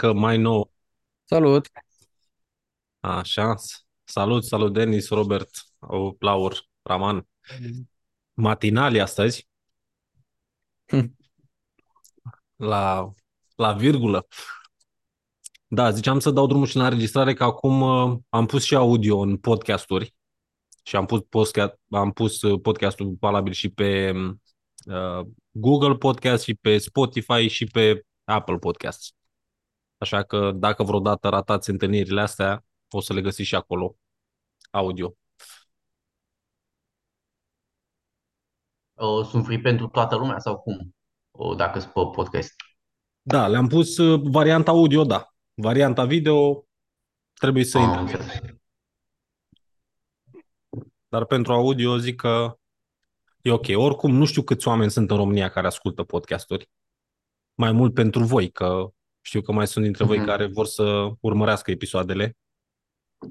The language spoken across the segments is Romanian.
că mai nou. Salut! Așa. Salut, salut Denis, Robert, Laur, Raman. Matinali astăzi. Hm. La, la virgulă. Da, ziceam să dau drumul și la înregistrare că acum uh, am pus și audio în podcasturi și am pus, podcast, am pus uh, podcastul valabil și pe uh, Google Podcast și pe Spotify și pe Apple Podcasts. Așa că dacă vreodată ratați întâlnirile astea, o să le găsiți și acolo, audio. Uh, sunt free pentru toată lumea sau cum? Uh, dacă sunt pe podcast. Da, le-am pus uh, varianta audio, da. Varianta video trebuie să Am intre. înțeles. Dar pentru audio zic că e ok. Oricum, nu știu câți oameni sunt în România care ascultă podcasturi. Mai mult pentru voi, că știu că mai sunt dintre voi Mhm. care vor să urmărească episoadele.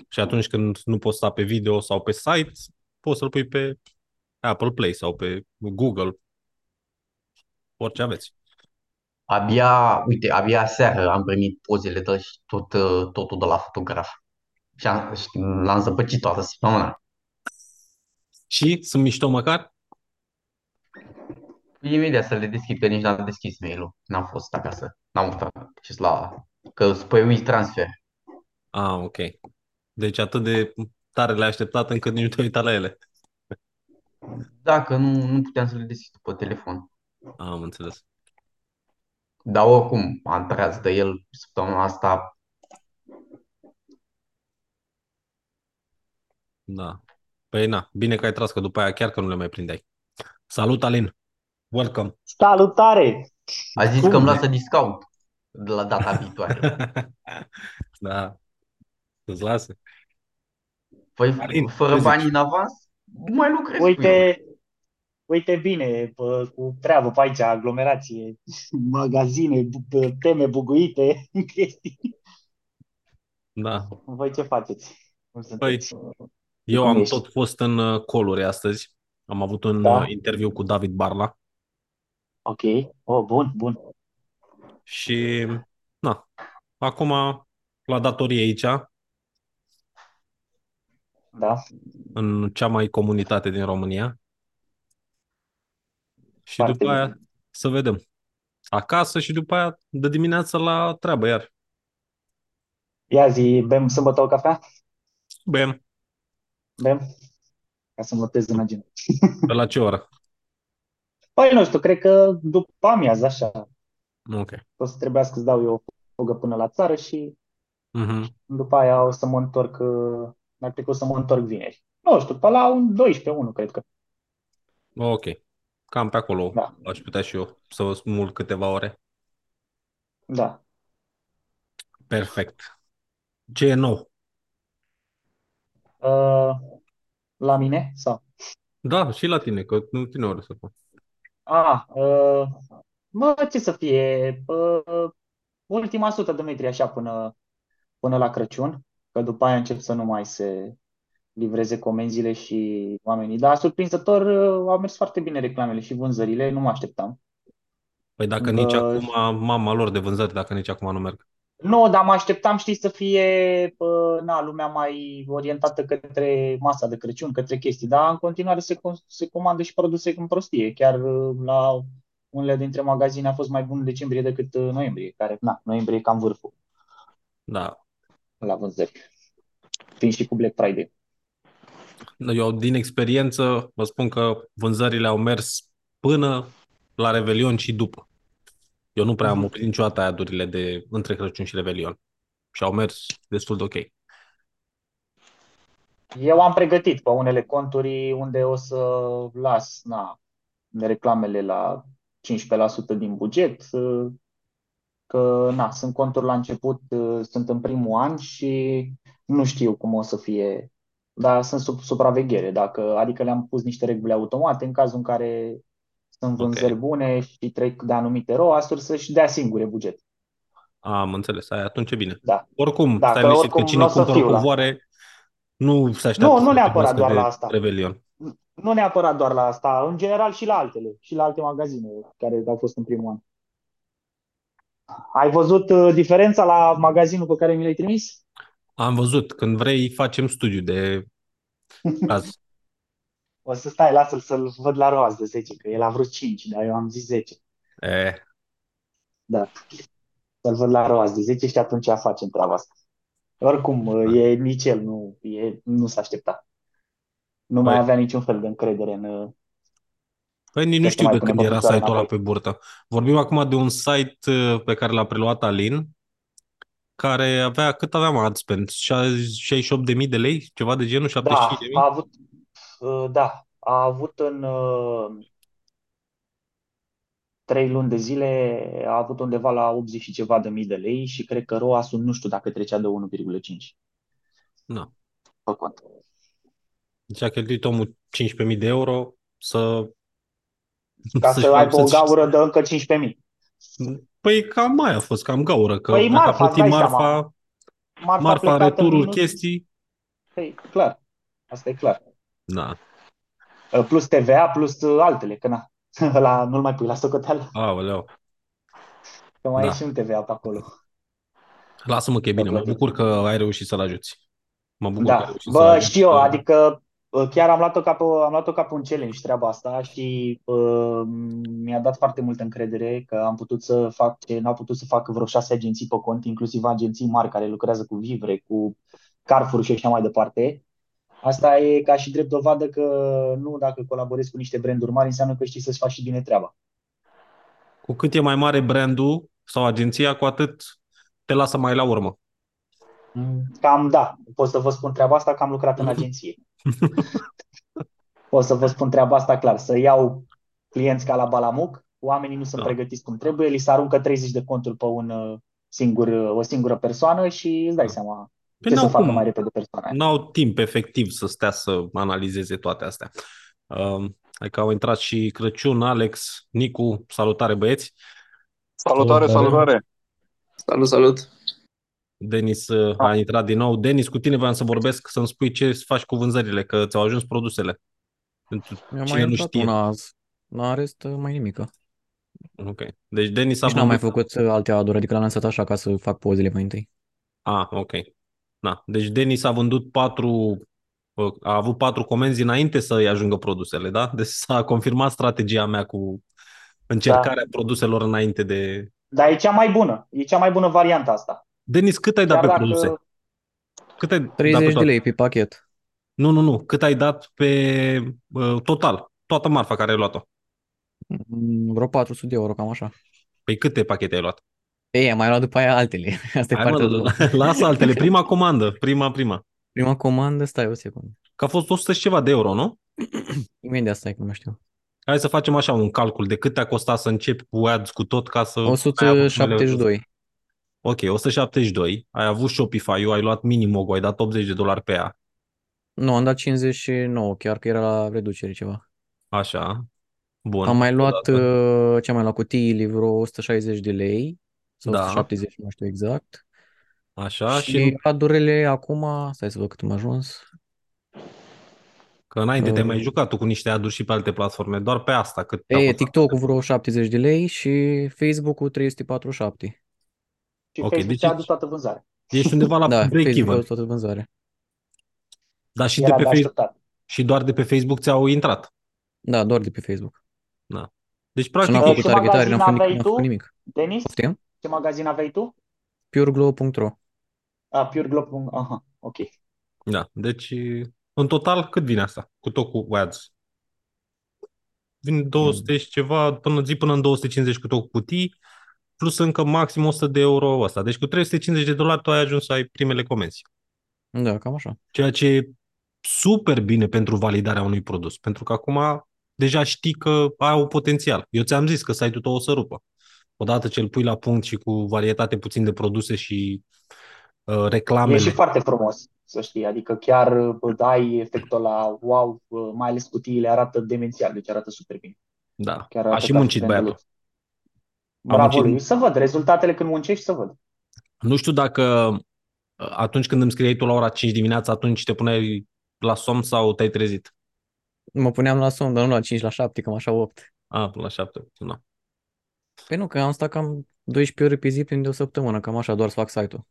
Și atunci când nu poți sta pe video sau pe site, poți să-l pui pe Apple Play sau pe Google. Orice aveți. Abia, uite, abia seară am primit pozele de și tot, uh, totul de la fotograf. Și am, și l-am zăpăcit toată săptămâna. Și sunt mișto măcar? Imediat să le deschid, că nici n-am deschis mail-ul. N-am fost acasă. N-am avut acces la... Că spui uiți transfer. Ah, ok. Deci atât de tare le-ai așteptat încât nici nu te-ai uitat la ele. Dacă nu, nu puteam să le deschid pe telefon. Am înțeles. Dar oricum, am tras de el săptămâna asta. Da. Păi na, bine că ai tras, că după aia chiar că nu le mai prindeai. Salut, Alin! Welcome! Salutare! A zis Cum că îmi e? lasă discount de la data viitoare. da. Îți lasă. Păi, Alin, fără ce bani zici? în avans, nu mai lucrez cu el. Uite, uite bine, bă, cu treabă pe aici, aglomerație, magazine, bu- bă, teme buguite, chestii. Da. Voi ce faceți? Cum sunteți? Eu Cum am ești? tot fost în uh, coluri astăzi. Am avut un Da. uh, interviu cu David Barla Ok. Oh, bun, bun. și na, acum la datorie aici, Da. în cea mai comunitate din România. Și Foarte după aia bine. să vedem. Acasă și după aia de dimineață la treabă iar. Ia zi, bem sâmbătă o cafea? Bem, Bem? Ca să notez în agenda. pe la ce oră? Păi nu știu, cred că după amiază, așa, Ok. o să trebuiască să dau eu o fugă până la țară și Mhm. după aia o să mă întorc, uh, dar cred că o să mă întorc vineri. Nu știu, pe la un 12, 1, cred că. Ok. Cam pe acolo Da. aș putea și eu să vă smulg câteva ore. Da. Perfect. Ce e nou? Uh, la mine? Sau? Da, și la tine, că nu tine ori să fac. Ah, uh, mă, ce să fie? Uh, ultima sută de metri așa până, până la Crăciun, că după aia încep să nu mai se livreze comenzile și oamenii. Dar surprinzător uh, au mers foarte bine reclamele și vânzările, nu mă așteptam. Păi dacă nici Uh, acum, mama lor de vânzări, dacă nici acum nu merg. Nu, dar mă așteptam, știi, să fie uh, na, lumea mai orientată către masa de Crăciun, către chestii, dar în continuare se, com- se comandă și produse în prostie. Chiar uh, la unele dintre magazine a fost mai bun decembrie decât uh, noiembrie, care, na, noiembrie e cam vârful Da. la vânzări, fiind și cu Black Friday. Eu, din experiență, vă spun că vânzările au mers până la Revelion și după. Eu nu prea am Mhm. oprit niciodată adurile de între Crăciun și Revelion. Și au mers destul de ok. Eu am pregătit pe unele conturi unde o să las, na, reclamele la 15% din buget, uh, că na, sunt conturi la început, uh, sunt în primul an și nu știu cum o să fie, dar sunt sub supraveghere, dacă, adică le-am pus niște reguli automate în cazul în care sunt vânzări Ok. bune și trec de anumite ROAS-uri să-și dea singure buget. Am înțeles. Ai, atunci e bine. Da. Oricum, Da, stai că liniștit că oricum cine n-o să cumpără fiu la- covoare nu se așteaptă Nu, nu să neapărat trebuiască doar de la asta. Revelion. Nu neapărat doar la asta, în general și la altele, și la alte magazine care au fost în primul an. Ai văzut uh, diferența la magazinul pe care mi l-ai trimis? Am văzut, când vrei facem studiu de caz. O să stai, lasă-l să-l văd la roaz de 10, că el a vrut 5, dar eu am zis 10. E, Da. Să-l văd la roaz de 10 și atunci facem treaba asta. Oricum, uh, e nici el nu, e, nu s-a așteptat. Nu mai Păi. avea niciun fel de încredere în... uh, Păi nici nu Că se știu mai de pune când era bătutoare site-ul ăla înapoi. pe burtă. Vorbim acum de un site uh, pe care l-a preluat Alin, care avea, cât aveam ad spend? 68.000 de lei? Ceva de genul? 75.000? Da, a avut, uh, da, a avut în uh, trei luni de zile, a avut undeva la 80 și ceva de mii de lei și cred că ROAS-ul nu știu dacă trecea de 1,5 Da. pe cont. Deci a cheltuit omul 15.000 de euro să... Ca să-și să aibă o să-și- gaură de încă 15.000. Păi cam mai a fost, cam gaură, că Păi dacă a marfa, îți plătit dai marfa, seama. Marfa, marfa, plecată în retururi, minus, chestii, Păi, clar, asta e clar. Da, Uh, Plus TVA, plus uh, altele, că na, la, nu-l mai pui la socoteală, aoleu. că mai Da. e și un TVA pe acolo. Lasă-mă că e bine, mă plătit. bucur că ai reușit să-l ajuți. Mă bucur că ai Da, reușit să-l bă, ajuți. știu eu, că- adică uh, chiar am luat-o ca pe, am luat-o ca pe un challenge treaba asta și uh, mi-a dat foarte multă încredere că am putut să fac ce n-au putut să facă vreo șase agenții pe cont, inclusiv agenții mari care lucrează cu Vivre, cu Carrefour și așa mai departe. Asta e ca și drept dovadă că nu dacă colaborezi cu niște branduri mari înseamnă că știi să-ți faci și bine treaba. Cu cât e mai mare brandul sau agenția, cu atât te lasă mai la urmă. Cam da, pot să vă spun treaba asta că am lucrat în agenție. Pot să vă spun treaba asta clar, să iau clienți ca la Balamuc, oamenii nu sunt Da. pregătiți cum trebuie, li se aruncă 30 de conturi pe un uh, singur, uh, o singură persoană și îți dai Da. seama Păi ce să n-au facă cum. mai repede persoana aia. N-au timp efectiv să stea să analizeze toate astea. Um, adică au intrat și Crăciun, Alex, Nicu, salutare băieți. Salutare, Salutare. salutare! Salut, salut! Denis uh, a intrat din nou. Denis, cu tine voiam să vorbesc, să-mi spui ce faci cu vânzările, că ți-au ajuns produsele. Pentru Mi-a cine mai nu intrat știe. una azi. La rest, mai nimică. Ok. Deci Denis a Nici n-am mai vândut... făcut uh, alte aduri, adică l-am lansat așa ca să fac pozele mai întâi. Ah, ok. Da. Deci Denis a vândut patru, a avut patru comenzi înainte să-i ajungă produsele, da? Deci s-a confirmat strategia mea cu încercarea produselor înainte de... Dar e cea mai bună, e cea mai bună variantă asta. Denis, cât ai dat Chiar pe dacă produse? Cât ai dat 30 pe de toate? lei pe pachet. Nu, nu, nu. Cât ai dat pe uh, total? Toată marfa care ai luat-o. Mm, Vreo 400 de euro, cam așa. Păi câte pachete ai luat? Ei, am mai luat după aia altele. Asta e Hai, partea mă, a doua. lasă altele. Prima comandă. Prima, prima. Prima comandă, stai o secundă. Că a fost 100 și ceva de euro, nu? Imediat stai că nu știu. Hai să facem așa un calcul de cât te-a costat să începi cu ads cu tot ca să... ai avut numele- 172. Ok, 172. Ai avut Shopify-ul, ai luat Minimogo, ai dat 80 de dolari pe ea. Nu, am dat 59, chiar că era la reducere ceva. Așa. Bun. Am mai luat, Odată. uh, ce am mai luat, cutiile, vreo 160 de lei. Sau Da. 170, nu știu exact. Așa și și adurile acum, stai să văd cât am ajuns. că înainte te-ai mai Uh. jucat tu cu niște aduri și pe alte platforme, doar pe asta cât te-a E, costat. TikTok-ul vreo 70 de lei și Facebook-ul 347. Și Ok, Facebook deci ți-a ești- adus toată vânzarea. Ești undeva la Da, Facebook a break-even. adus toată vânzarea. Dar și, de Era pe de Facebook, așteptat. și doar de pe Facebook ți-au intrat. Da, doar de pe Facebook. Deci, Și practic, n-am E, făcut și targetare, n-am magazin făcut, aveai nimic- n-am făcut tu? nimic. Denis, Poftim? Ce magazin aveai tu? pureglow.ro A, pureglobe. Aha, ok. da. Deci, în total, cât vine asta? Cu tot cu ads. Vin 200 și ceva, până zi până în 250 cu tot cu cutii, plus încă maxim 100 de euro ăsta. Deci cu 350 de dolari tu ai ajuns să ai primele comenzi. Da, cam așa. Ceea ce e super bine pentru validarea unui produs. Pentru că acum deja știi că ai un potențial. Eu ți-am zis că site-ul tău o să rupă. Odată ce îl pui la punct și cu varietate puțin de produse și uh, E reclamele. și foarte frumos, să știi. Adică chiar uh, dai efectul la wow, uh, mai ales cutiile arată demențial, deci arată super bine. Da. Chiar A arată și ca muncit friendelul. băiatul. Bravo muncit- lui. Să văd rezultatele când muncești, să văd. Nu știu dacă uh, atunci când îmi scriei tu la ora 5 dimineața, atunci te puneai la somn sau te-ai trezit? Mă puneam la somn, dar nu la 5, la 7, cam așa 8. A, la 7. Nu. Păi nu, că am stat cam 12 ore pe zi prin de o săptămână, cam așa, doar să fac site-ul.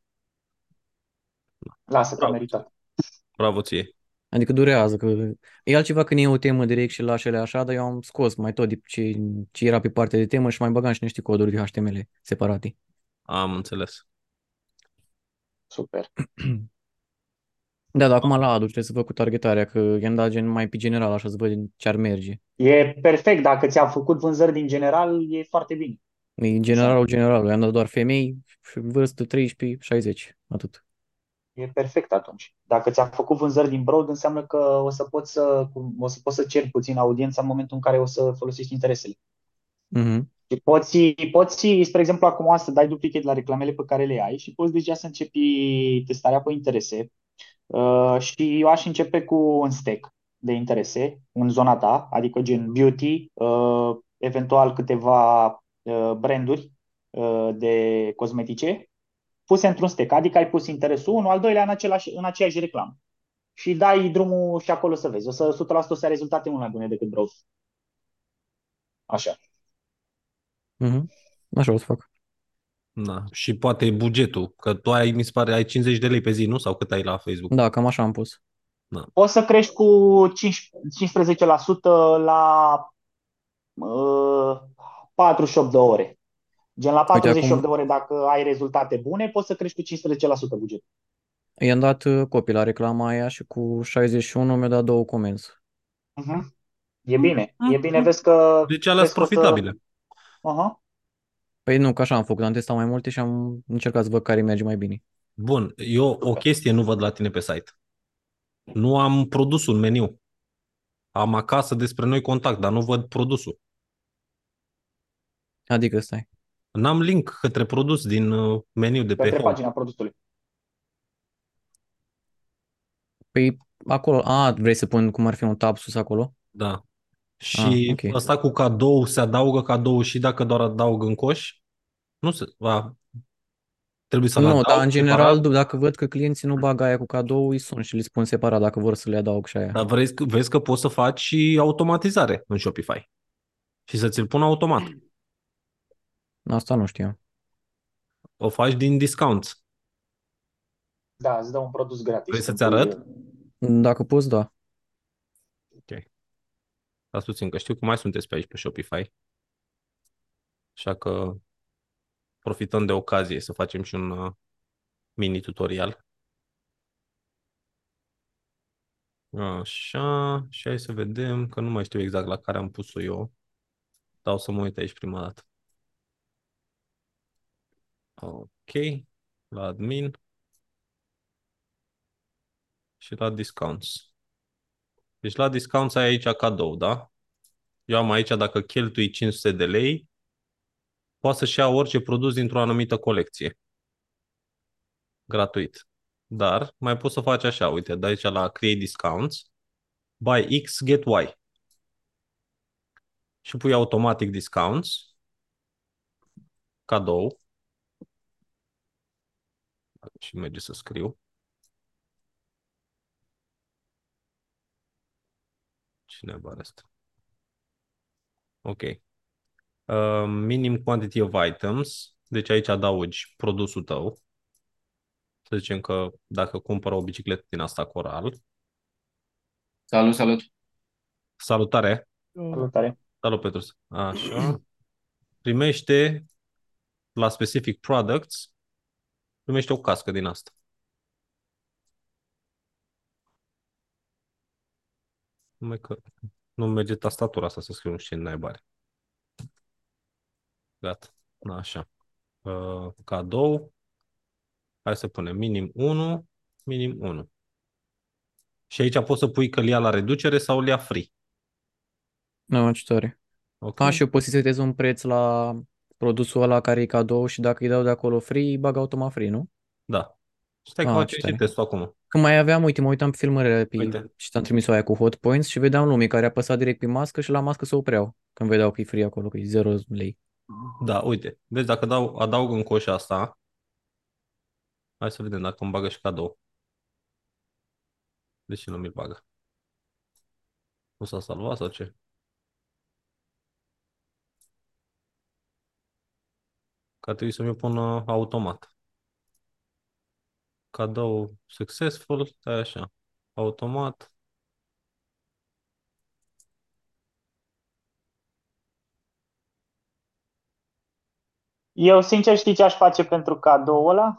Lasă că a Bravo. meritat. Bravo ție. Adică durează, că e altceva când e o temă direct și lași ele așa, dar eu am scos mai tot de ce, ce era pe partea de temă și mai băgam și niște coduri de HTML separate. Am înțeles. Super. Da, dar acum la adu trebuie să văd cu targetarea, că i-am dat gen mai pe general, așa să văd ce ar merge. E perfect. Dacă ți-a făcut vânzări din general, e foarte bine. E generalul generalul, i-am dat doar femei, și vârstă 13-60, atât. E perfect atunci. Dacă ți-a făcut vânzări din broad, înseamnă că o să poți să, o să, poți să ceri puțin audiența în momentul în care o să folosești interesele. Mhm. Și poți, poți, spre exemplu, acum să dai duplicate la reclamele pe care le ai și poți deja să începi testarea pe interese. Uh, și eu aș începe cu un stack de interese în zona ta, adică gen beauty, uh, eventual câteva uh, branduri uh, de cosmetice puse într-un stack, adică ai pus interesul unul, al doilea în, același, în aceeași reclamă. Și dai drumul și acolo să vezi. O să 100% o să ai rezultate mult mai bune decât browse. Așa. Mhm. Așa o să fac. Da. Și poate bugetul, că tu ai, mi se pare, ai 50 de lei pe zi, nu? Sau cât ai la Facebook? Da, cam așa am pus. Poți să crești cu 5, 15% la uh, 48 de ore. Gen la 48 acum- de ore, dacă ai rezultate bune, poți să crești cu 15% buget. I-am dat uh, copii la reclama aia și cu 61 mi-a dat două comenzi. Uh-huh. E bine. E Mhm. bine, vezi că... Deci alea vezi sunt că o să- profitabile. Uh-huh. Păi nu, că așa am făcut, am testat mai multe și am încercat să văd care merge mai bine. Bun, eu o chestie nu văd la tine pe site. Nu am produsul în meniu. Am acasă despre noi contact, dar nu văd produsul. Adică stai. N-am link către produs din uh, meniu de pe Către home. pagina produsului. Păi acolo, a, vrei să pun cum ar fi un tab sus acolo? Da. Și Ah, ok. asta cu cadou, se adaugă cadou și dacă doar adaug în coș? Nu se... A, trebuie să-l Nu, adaug dar în general, separat? dacă văd că clienții nu bagă aia cu cadou, îi sun și le spun separat dacă vor să le adaug și aia. Dar vezi, că- vezi că poți să faci și automatizare în Shopify. Și să ți-l pun automat. Asta nu știam. O faci din discounts. Da, îți dă un produs gratis. Vrei să-ți Când pui- arăt? Dacă poți, da. Stați puțin, că știu că mai sunteți pe aici pe Shopify. Așa că profităm de ocazie să facem și un uh, mini tutorial. Așa, și hai să vedem, că nu mai știu exact la care am pus-o eu. Dau să mă uit aici prima dată. Ok, la admin și la discounts. Deci la discounts ai aici cadou, da? Eu am aici dacă cheltui 500 de lei, poate să-și ia orice produs dintr-o anumită colecție. Gratuit. Dar mai poți să faci așa, uite, dai aici la Create Discounts, Buy X, Get Y. Și pui automatic discounts, cadou, și merge să scriu. Cine are asta? Ok. Uh, minim quantity of items. Deci aici adaugi produsul tău. Să zicem că dacă cumpără o bicicletă din asta Coral. Salut, salut! Salutare! Salutare. Salut, Petrus. Așa. Primește la specific products, primește o cască din asta. Numai că nu merge tastatura asta să scriu nu știu ce naiba are. Gata. Așa. Uh, cadou. Hai să punem minim 1, minim 1. Și aici poți să pui că îl ia la reducere sau îl ia free. Nu, ce tare. Ok? A, și eu pot să setez un preț la produsul ăla care e cadou și dacă îi dau de acolo free, îi bag automat free, nu? Da. Stai că Ah, facem ce și tare. testul acum. Când mai aveam, uite, mă uitam pe filmările pe, Uite. și ți-am trimis-o aia cu hot points și vedeam lumii care apăsa direct pe mască și la mască se opreau când vedeau că e free acolo, că e 0 lei. Da, uite. Vezi, dacă dau, adaug în coș asta, hai să vedem dacă îmi bagă și cadou. De ce nu mi-l bagă? Nu s-a salvat sau ce? Că trebuie să mi pună automat. Cadou successful, stai așa. Automat. Eu, sincer, știi ce aș face pentru cadou ăla?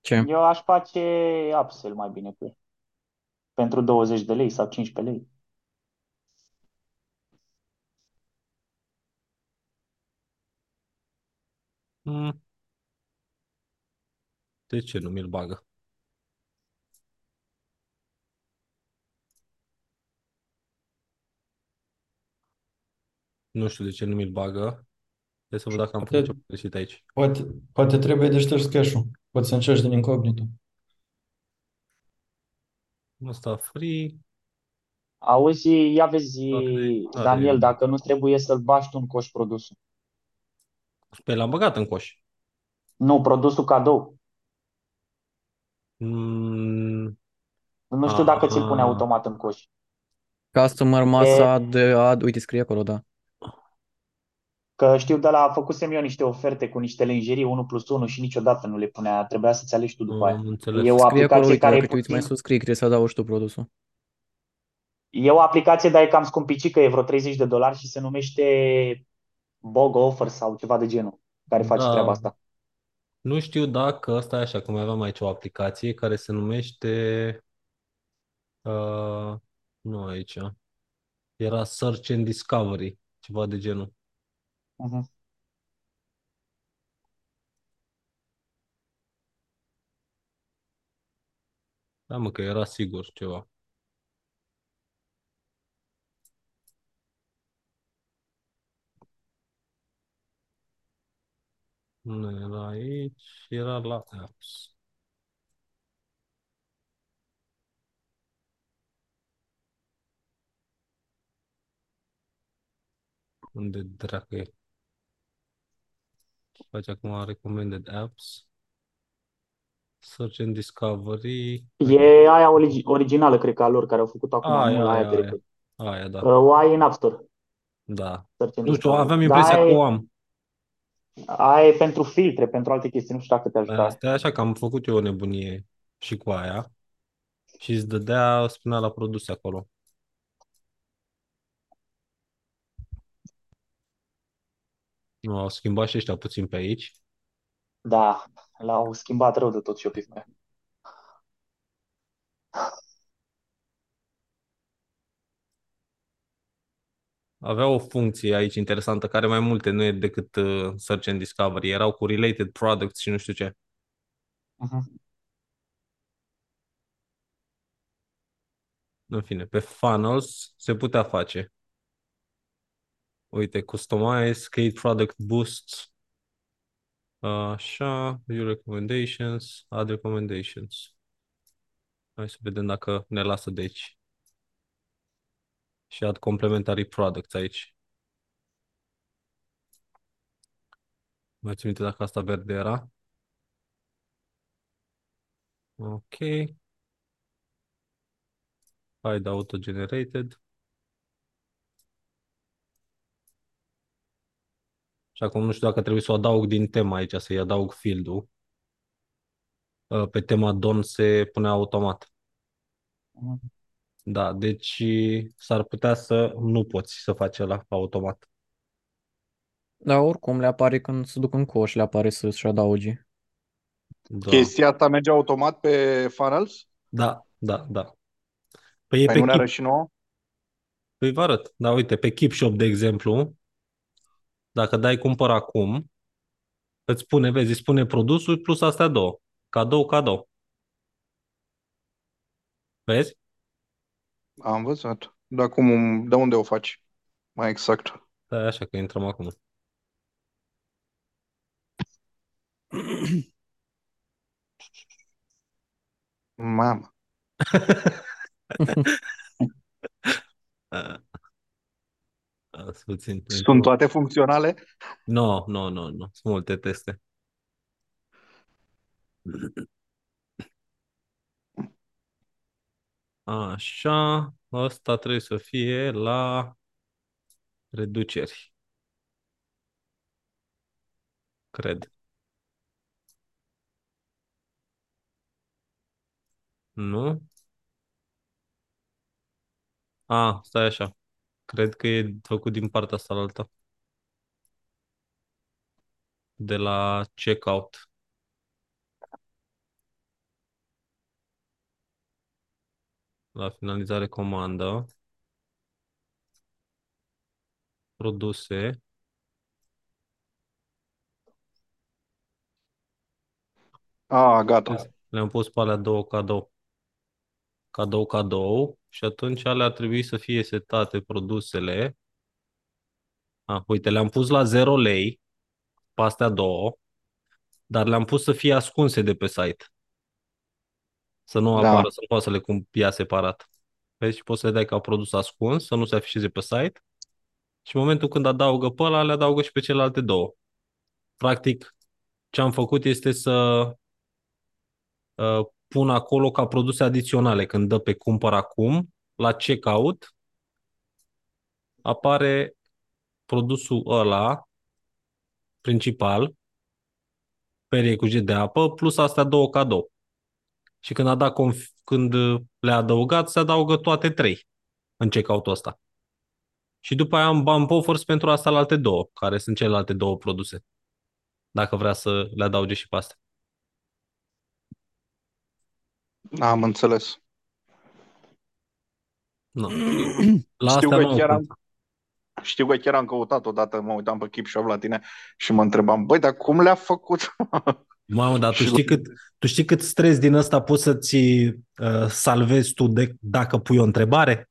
Ce? Eu aș face upsell mai bine cu el. Pentru 20 de lei sau 15 lei. Hmm. De ce nu mi-l bagă? Nu știu de ce nu mi-l bagă. Trebuie să văd dacă am făcut Poate, ceva greșit aici. poate, poate trebuie de șters cache-ul. Poți să încerci din incognito. Ăsta free. Auzi, ia vezi, Are, are. Daniel, dacă nu trebuie să-l bagi tu în coș produsul. Pe l-am băgat în coș. Nu, produsul cadou. Mm, Nu știu dacă ți-l pune Ah. automat în coș. Customer must E- add, add, uite, scrie acolo, da. Că știu de la, făcusem eu niște oferte cu niște lenjerii 1 plus 1 și niciodată nu le punea, trebuia să-ți alegi tu după aia. am înțeles. E o Scrie acolo, aplicație uite, care e dacă te uiți mai puțin, sus, scrie că trebuie să adaugi tu produsul. e o aplicație, dar e cam scumpicică, e vreo 30 de dolari și se numește Bog Offer sau ceva de genul, care face Da. treaba asta. Nu știu dacă ăsta e așa, că mai aveam aici o aplicație care se numește uh, nu aici. Era Search and Discovery, ceva de genul. Mhm. Da, mă, că era sigur ceva. Nu era aici, era la apps. Unde dracu e? Faci acum recommended apps. Search and Discovery. E aia origi- originală, cred că a lor, care au făcut acum, Aia, nu la aia aia, de aia. record. Aia, da. O ai în App Store, Da. Search and Nu știu, Discovery. aveam Dar impresia aia că e- o am. Aia e pentru filtre, pentru alte chestii, nu știu dacă te ajută aia. Asta e așa că am făcut eu o nebunie și cu aia și îți dădea, spunea la produse acolo. Nu, au schimbat și ăștia puțin pe aici. Da, l-au schimbat rău de tot Shopify. Avea o funcție aici interesantă, care mai multe nu e decât uh, Search and Discovery. Erau cu related products și nu știu ce. Mhm. În fine, pe funnels se putea face. Uite, customize, create product boosts. Așa, view recommendations, add recommendations. Hai să vedem dacă ne lasă de aici. Și add complementary products aici. Mai țin minte dacă asta verde era? Ok. Hide auto-generated. Și acum nu știu dacă trebuie să o adaug din tema aici, să-i adaug field-ul. Uh, Pe tema Don se pune automat. Mhm. Da, deci s-ar putea să nu poți să faci la automat. Dar oricum le apare când se duc în coș, le apare să-și adaugi. Da, Chestia asta merge automat pe funnels? da, da, da. Păi e Păi pe nu ne Keep, arăt și nouă? păi vă arăt. Da, uite, pe Keep Shop, de exemplu, dacă dai cumpăr acum, îți spune, vezi, îți spune produsul plus astea două. Cadou, cadou. Vezi? Am văzut. Dar cum, de unde o faci? Mai exact. Da, așa că intrăm acum. Mamă. Uh, uh, puțin. Sunt toate funcționale? Nu, nu, nu, nu. Sunt multe teste. Așa, ăsta trebuie să fie la reduceri. Cred. Nu? A, stai așa. Cred că e făcut din partea asta la alta. De la checkout. La finalizare comandă. Produse. A, gata. Le-am pus pe alea două cadou. Cadou, cadou. Și atunci alea ar trebui să fie setate produsele. A, uite, le-am pus la 0 lei pe astea două, dar le-am pus să fie ascunse de pe site. Să nu Da. apară, să nu poată să le cumpia separat. Vezi, și poți să le dai ca produs ascuns, să nu se afișeze pe site. Și în momentul când adaugă pe ăla, le adaugă și pe celelalte două. Practic, ce am făcut este să uh, pun acolo ca produse adiționale. Când dă pe cumpăr acum, la checkout, apare produsul ăla principal, perie cu jet de apă, plus astea două cadou. Și când, a dat conf- când le-a adăugat, se adaugă toate trei în checkout-ul ăsta. Și după aia am bump offers pentru asta la alte două, care sunt celelalte două produse. Dacă vrea să le adauge și pe astea. Am înțeles. No. La Știu astea că nu am chiar am, cum. știu că chiar am căutat odată, mă uitam pe Keep Shop la tine și mă întrebam, băi, dar cum le-a făcut? Mamă, dar tu Și- știi cât, tu știi cât stres din ăsta poți să-ți uh, salvezi tu de, dacă pui o întrebare?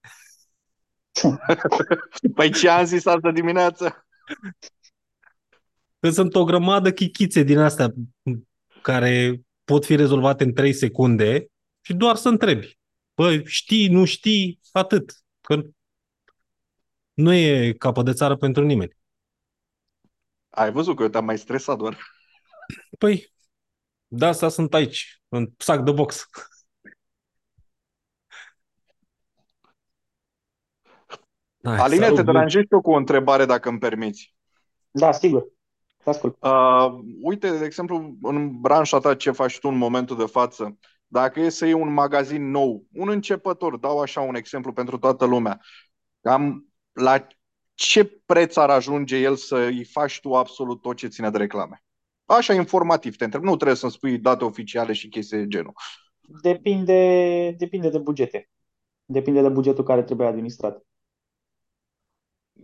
Păi ce am zis astă dimineață? Că sunt o grămadă chichițe din astea care pot fi rezolvate în 3 secunde și doar să întrebi. Bă, știi, nu știi, atât. Că nu e capă de țară pentru nimeni. Ai văzut că eu te-am mai stresat doar. Păi, de asta sunt aici, în sac de box. Hai, Aline, salut, te Viu. deranjezi și eu cu o întrebare, dacă îmi permiți. Da, sigur. Te ascult. Uh, uite, de exemplu, în branșa ta ce faci tu în momentul de față, dacă e să iei un magazin nou, un începător, dau așa un exemplu pentru toată lumea, cam la ce preț ar ajunge el să îi faci tu absolut tot ce ține de reclame? Așa, informativ, te întreb. Nu trebuie să-mi spui date oficiale și chestii de genul. Depinde, depinde de bugete. Depinde de bugetul care trebuie administrat.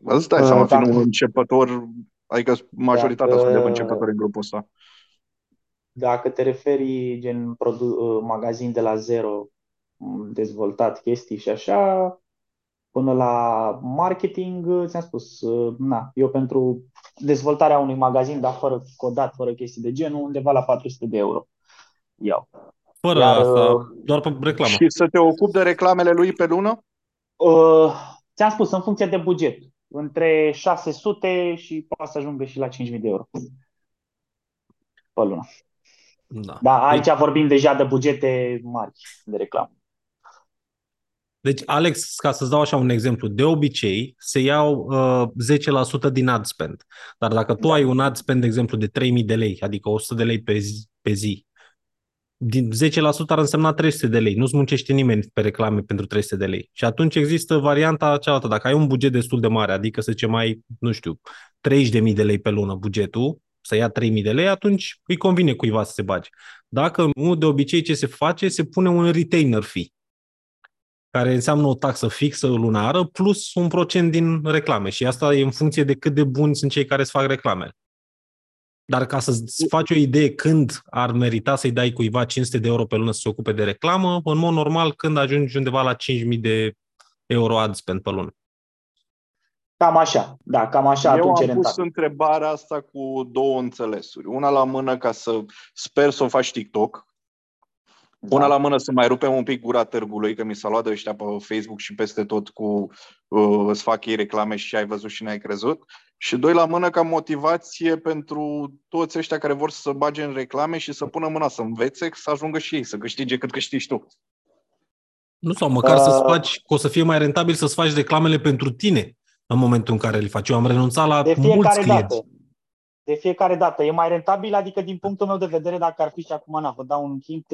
Îți dai Uh, seama, fiind dacă- un începător, adică majoritatea Dacă- suntem începători în grupul ăsta. Dacă te referi gen produ- uh, magazin de la zero, m, dezvoltat chestii și așa, până la marketing, uh, ți-am spus, uh, na, eu pentru dezvoltarea unui magazin, dar fără codat, fără chestii de genul, undeva la 400 de euro iau. Fără Iar, asta, uh, doar pe reclamă. Și să te ocupi de reclamele lui pe lună? Uh, ți-am spus, în funcție de buget, între 600 și poate să ajungă și la 5.000 de euro pe lună. Da. Da, aici vorbim deja de bugete mari de reclamă. Deci, Alex, ca să-ți dau așa un exemplu, de obicei se iau uh, 10% din ad spend. Dar dacă tu Da. ai un ad spend, de exemplu, de 3000 de lei, adică 100 de lei pe zi, pe zi din 10% ar însemna 300 de lei. Nu-ți muncește nimeni pe reclame pentru 300 de lei. Și atunci există varianta cealaltă. Dacă ai un buget destul de mare, adică să zicem mai, nu știu, 30.000 de lei pe lună bugetul, să ia 3.000 de lei, atunci îi convine cuiva să se bage. Dacă nu, de obicei ce se face, se pune un retainer fee care înseamnă o taxă fixă lunară plus un procent din reclame și asta e în funcție de cât de buni sunt cei care îți fac reclamele. Dar ca să-ți faci o idee când ar merita să-i dai cuiva 500 de euro pe lună să se ocupe de reclamă, în mod normal când ajungi undeva la 5.000 de euro ad spend pe lună. Cam așa, da, cam așa Eu atunci e am pus rentabil. întrebarea asta cu două înțelesuri. Una la mână ca să sper să o faci TikTok. Una Da. la mână să mai rupem un pic gura târgului, că mi s-a luat de ăștia pe Facebook și peste tot cu uh, îți fac ei reclame și ai văzut și n-ai crezut. Și doi la mână ca motivație pentru toți ăștia care vor să se bage în reclame și să pună mâna să învețe, să ajungă și ei, să câștige cât câștigi tu. Nu sau măcar Uh. să-ți faci, că o să fie mai rentabil să-ți faci reclamele pentru tine în momentul în care le faci. Eu am renunțat la De mulți fiecare clienți. dată. De fiecare dată. E mai rentabil, adică din punctul meu de vedere, dacă ar fi și acum, na, vă dau un hint,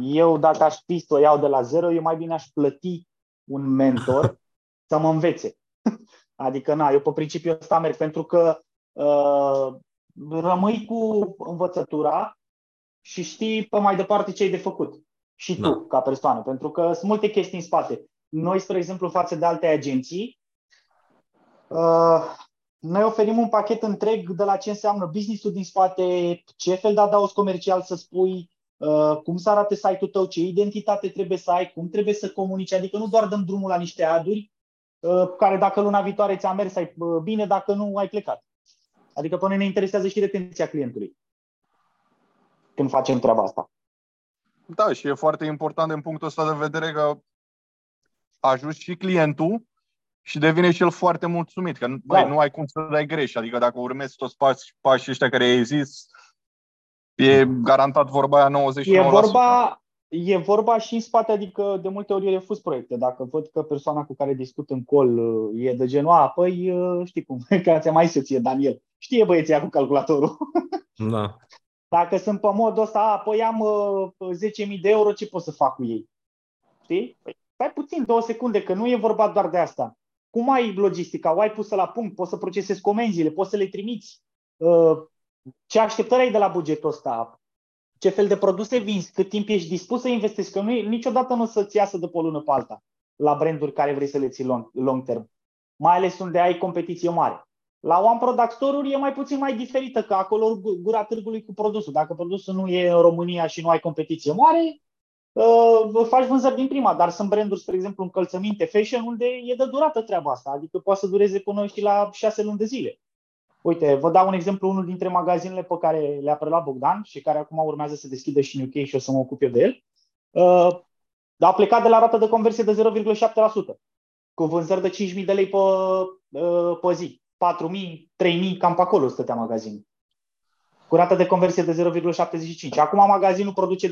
eu dacă aș fi să o iau de la zero, eu mai bine aș plăti un mentor să mă învețe. Adică, na, eu pe principiul ăsta merg, pentru că uh, rămâi cu învățătura și știi pe mai departe ce ai de făcut. Și tu, Da. ca persoană, pentru că sunt multe chestii în spate. Noi, spre exemplu, față de alte agenții, uh, noi oferim un pachet întreg de la ce înseamnă business-ul din spate, ce fel de adaos comercial să spui, uh, cum să arate site-ul tău, ce identitate trebuie să ai, cum trebuie să comunici, adică nu doar dăm drumul la niște aduri, uh, care dacă luna viitoare ți-a mers, ai uh, bine, dacă nu, ai plecat. Adică pe noi ne interesează și retenția clientului când facem treaba asta. Da, și e foarte important din punctul ăsta de vedere că ajuți și clientul și devine și el foarte mulțumit, că băi, Da. nu ai cum să dai greș. Adică dacă urmezi toți pași, pașii ăștia care ai zis, e garantat vorba aia 99%. E vorba, e vorba și în spate, adică de multe ori eu refuz proiecte. Dacă văd că persoana cu care discut în col uh, e de genul, a, păi uh, știi cum, că ți-a mai să ție Daniel. Știe băieții cu calculatorul. Da. Dacă sunt pe modul ăsta, a, păi am uh, 10.000 de euro, ce pot să fac cu ei? Știi? Păi, stai puțin, două secunde, că nu e vorba doar de asta. Cum ai logistica? O ai pusă la punct? Poți să procesezi comenzile? Poți să le trimiți? Uh, Ce așteptări ai de la bugetul ăsta? Ce fel de produse vinzi? Cât timp ești dispus să investești? Că nu e, niciodată nu o să-ți iasă de pe o lună pe alta la branduri care vrei să le ții long, long term. Mai ales unde ai competiție mare. La One Product Store-uri e mai puțin mai diferită, că acolo gu- gura târgului cu produsul. Dacă produsul nu e în România și nu ai competiție mare, uh, faci vânzări din prima, dar sunt branduri, spre exemplu, încălțăminte fashion, unde e de durată treaba asta, adică poate să dureze până știi la șase luni de zile. Uite, vă dau un exemplu, unul dintre magazinele pe care le-a preluat Bogdan și care acum urmează să deschidă și în UK și o să mă ocup eu de el, uh, a plecat de la rată de conversie de 0,7%, cu vânzări de 5.000 de lei pe, uh, pe zi. 4.000, 3.000, cam pe acolo stătea magazinul. Cu rată de conversie de 0,75. Acum magazinul produce 20-25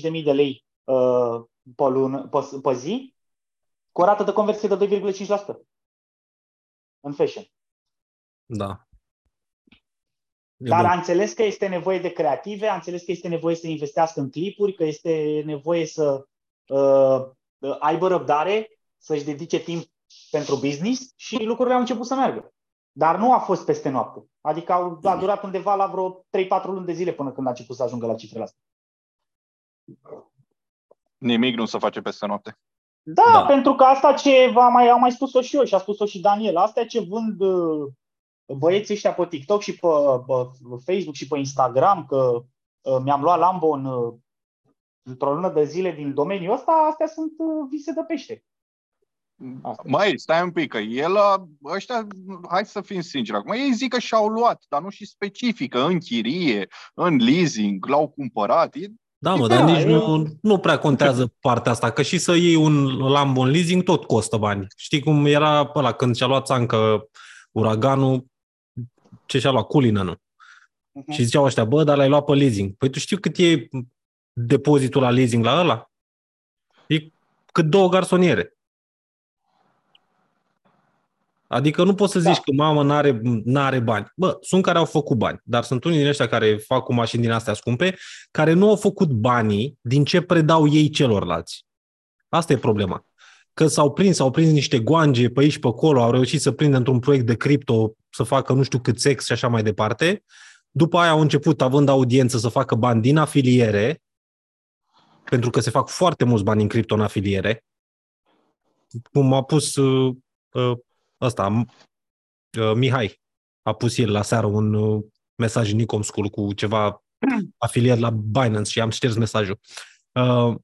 de mii de lei uh, pe, lună, pe, pe zi, cu o rată de conversie de 2,5% în fashion. Da. E Dar bun. a înțeles că este nevoie de creative, a înțeles că este nevoie să investească în clipuri, că este nevoie să uh, aibă răbdare, să-și dedice timp pentru business și lucrurile au început să meargă. Dar nu a fost peste noapte. Adică au, a durat undeva la vreo 3-4 luni de zile până când a început să ajungă la cifrele astea. Nimic nu se face peste noapte. Da, Da. da, pentru că asta ce v-am mai, am mai spus-o și eu și a spus-o și Daniel, astea ce vând uh, băieții ăștia pe TikTok și pe, pe Facebook și pe Instagram, că uh, mi-am luat Lambo în, uh, într-o lună de zile din domeniul ăsta, astea sunt uh, vise de pește. Asta. Mai, stai un pic, că el, a- ăștia, hai să fim sinceri acum, ei zic că și-au luat, dar nu și specifică, în chirie, în leasing, l-au cumpărat. E, Da, mă, Da, dar nici e- nu, nu prea contează partea asta, că și să iei un Lambo în leasing tot costă bani. Știi cum era pe ăla când și-a luat țancă uraganul, ce și-a luat, Cullinan Mhm. Și ziceau ăștia, bă, dar l-ai luat pe leasing. Păi tu știi cât e depozitul la leasing la ăla? E cât două garsoniere. Adică nu poți să zici Da. că mamă n-are, n-are bani. Bă, sunt care au făcut bani, dar sunt unii din ăștia care fac cu mașini din astea scumpe, care nu au făcut banii din ce predau ei celorlalți. Asta e problema. Că s-au prins, s-au prins niște goange pe aici pe acolo, au reușit să prindă într-un proiect de cripto, să facă nu știu cât sex și așa mai departe. După aia au început, având audiență, să facă bani din afiliere, pentru că se fac foarte mulți bani în cripto în afiliere. Cum a pus uh, uh, ăsta, uh, Mihai, a pus el la seară un uh, mesaj în Nicom School cu ceva afiliat la Binance și am șters mesajul. Uh,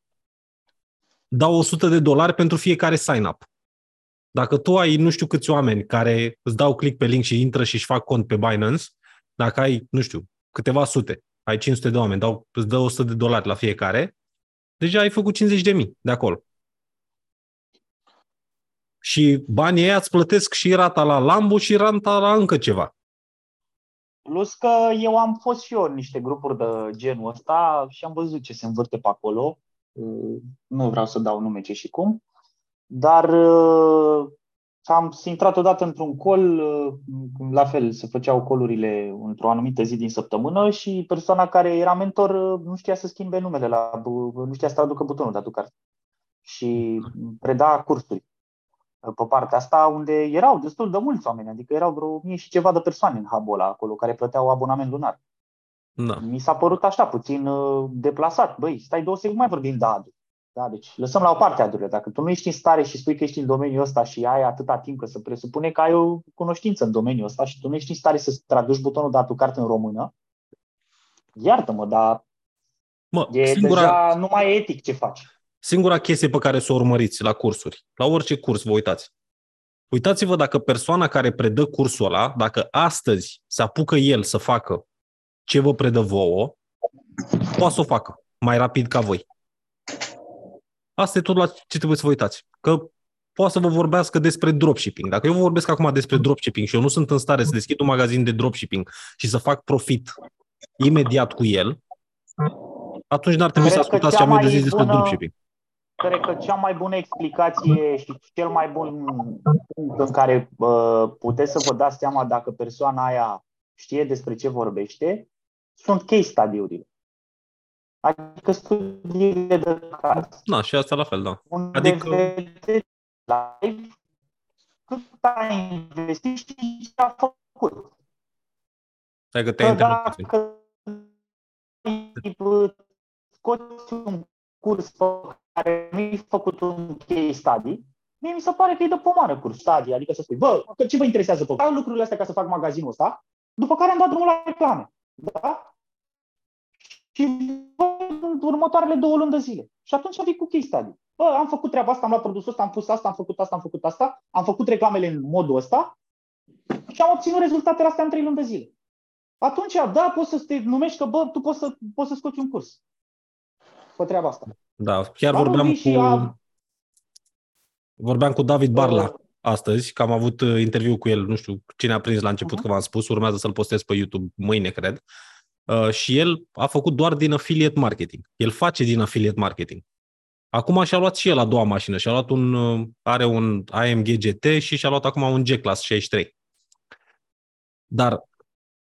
dau 100 de dolari pentru fiecare sign-up. Dacă tu ai nu știu câți oameni care îți dau click pe link și intră și își fac cont pe Binance, dacă ai, nu știu, câteva sute, ai 500 de oameni, dau, îți dă 100 de dolari la fiecare, deja ai făcut 50 de mii de acolo. Și banii ăia îți plătesc și rata la Lambo și rata la încă ceva. Plus că eu am fost și eu în niște grupuri de genul ăsta și am văzut ce se învârte pe acolo. Uh, Nu vreau să dau nume ce și cum, dar uh, am intrat odată într-un col, uh, la fel, se făceau colurile într-o anumită zi din săptămână și persoana care era mentor uh, nu știa să schimbe numele, la, nu știa să traducă butonul de aducare. Și preda cursuri pe partea asta, unde erau destul de mulți oameni, adică erau vreo mie și ceva de persoane în hub ăla acolo, care plăteau abonament lunar. Da. Mi s-a părut așa, puțin uh, deplasat. Băi, stai două secunde, mai vorbim de adu. Da, deci lăsăm la o parte adurile. Dacă tu nu ești în stare și spui că ești în domeniul ăsta și ai atâta timp, că se presupune că ai o cunoștință în domeniul ăsta și tu nu ești în stare să traduci butonul de atu carte în română, iartă-mă, dar Mă, e singura, deja nu mai e etic ce faci. singura chestie pe care să o urmăriți la cursuri, la orice curs vă uitați. Uitați-vă dacă persoana care predă cursul ăla, dacă astăzi se apucă el să facă ce vă predă vouă, poate să o facă mai rapid ca voi. Asta e tot la ce trebuie să vă uitați. Că poate să vă vorbească despre dropshipping. Dacă eu vă vorbesc acum despre dropshipping și eu nu sunt în stare să deschid un magazin de dropshipping și să fac profit imediat cu el, atunci n-ar trebui să Cred că ascultați ce cea am eu de mai zis despre bună- dropshipping. Cred că cea mai bună explicație și cel mai bun punct în care uh, puteți să vă dați seama dacă persoana aia știe despre ce vorbește sunt case study-urile. Adică studiile de caz. Da, și asta la fel, da. Unde Adică- vedeți live cât a investit și ce a făcut. Stai că te-ai Că întrebat. dacă îi scoți un curs pe care nu-i făcut un case study, mie mi se pare că e de pomană curs study, adică să spui, bă, că ce vă interesează pe Fac lucrurile astea ca să fac magazinul ăsta, după care am dat drumul la reclame. Da? Și văd următoarele două luni de zile. Și atunci vii cu case study. Bă, am făcut treaba asta, am luat produsul ăsta, am pus asta, am făcut asta, am făcut asta, am făcut reclamele în modul ăsta și am obținut rezultatele astea în trei luni de zile. Atunci, da, poți să te numești că, bă, tu poți să, poți să scoți un curs pe treaba asta. Da, chiar Dar nu vorbeam vii și cu, a- vorbeam cu David Barla Uh, astăzi, că am avut uh, interviu cu el, nu știu cine a prins la început, Mhm. că v-am spus, urmează să-l postez pe YouTube mâine, cred. Uh, și el a făcut doar din affiliate marketing. El face din affiliate marketing. Acum și-a luat și el a doua mașină, și-a luat un, uh, are un AMG GT și și-a luat acum un G-Class 63. Dar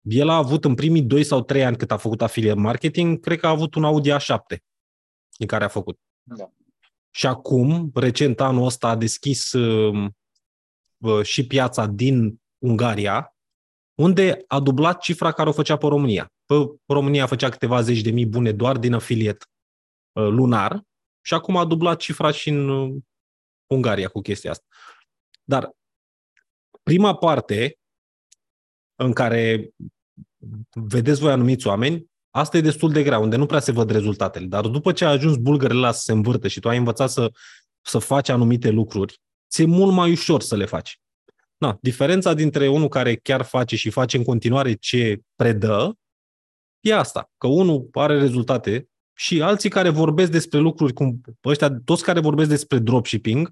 el a avut în primii 2 sau 3 ani cât a făcut affiliate marketing, cred că a avut un Audi A7 din care a făcut. Da. Și acum, recent anul ăsta, a deschis uh, uh, și piața din Ungaria, unde a dublat cifra care o făcea pe România. Pe România făcea câteva zeci de mii bune doar din afiliat uh, lunar și acum a dublat cifra și în uh, Ungaria cu chestia asta. Dar prima parte în care vedeți voi anumiți oameni, asta e destul de grea, unde nu prea se văd rezultatele. Dar după ce a ajuns bulgările la să se învârtă și tu ai învățat să, să faci anumite lucruri, ți-e mult mai ușor să le faci. Na, diferența dintre unul care chiar face și face în continuare ce predă e asta, că unul are rezultate și alții care vorbesc despre lucruri cum ăștia, toți care vorbesc despre dropshipping,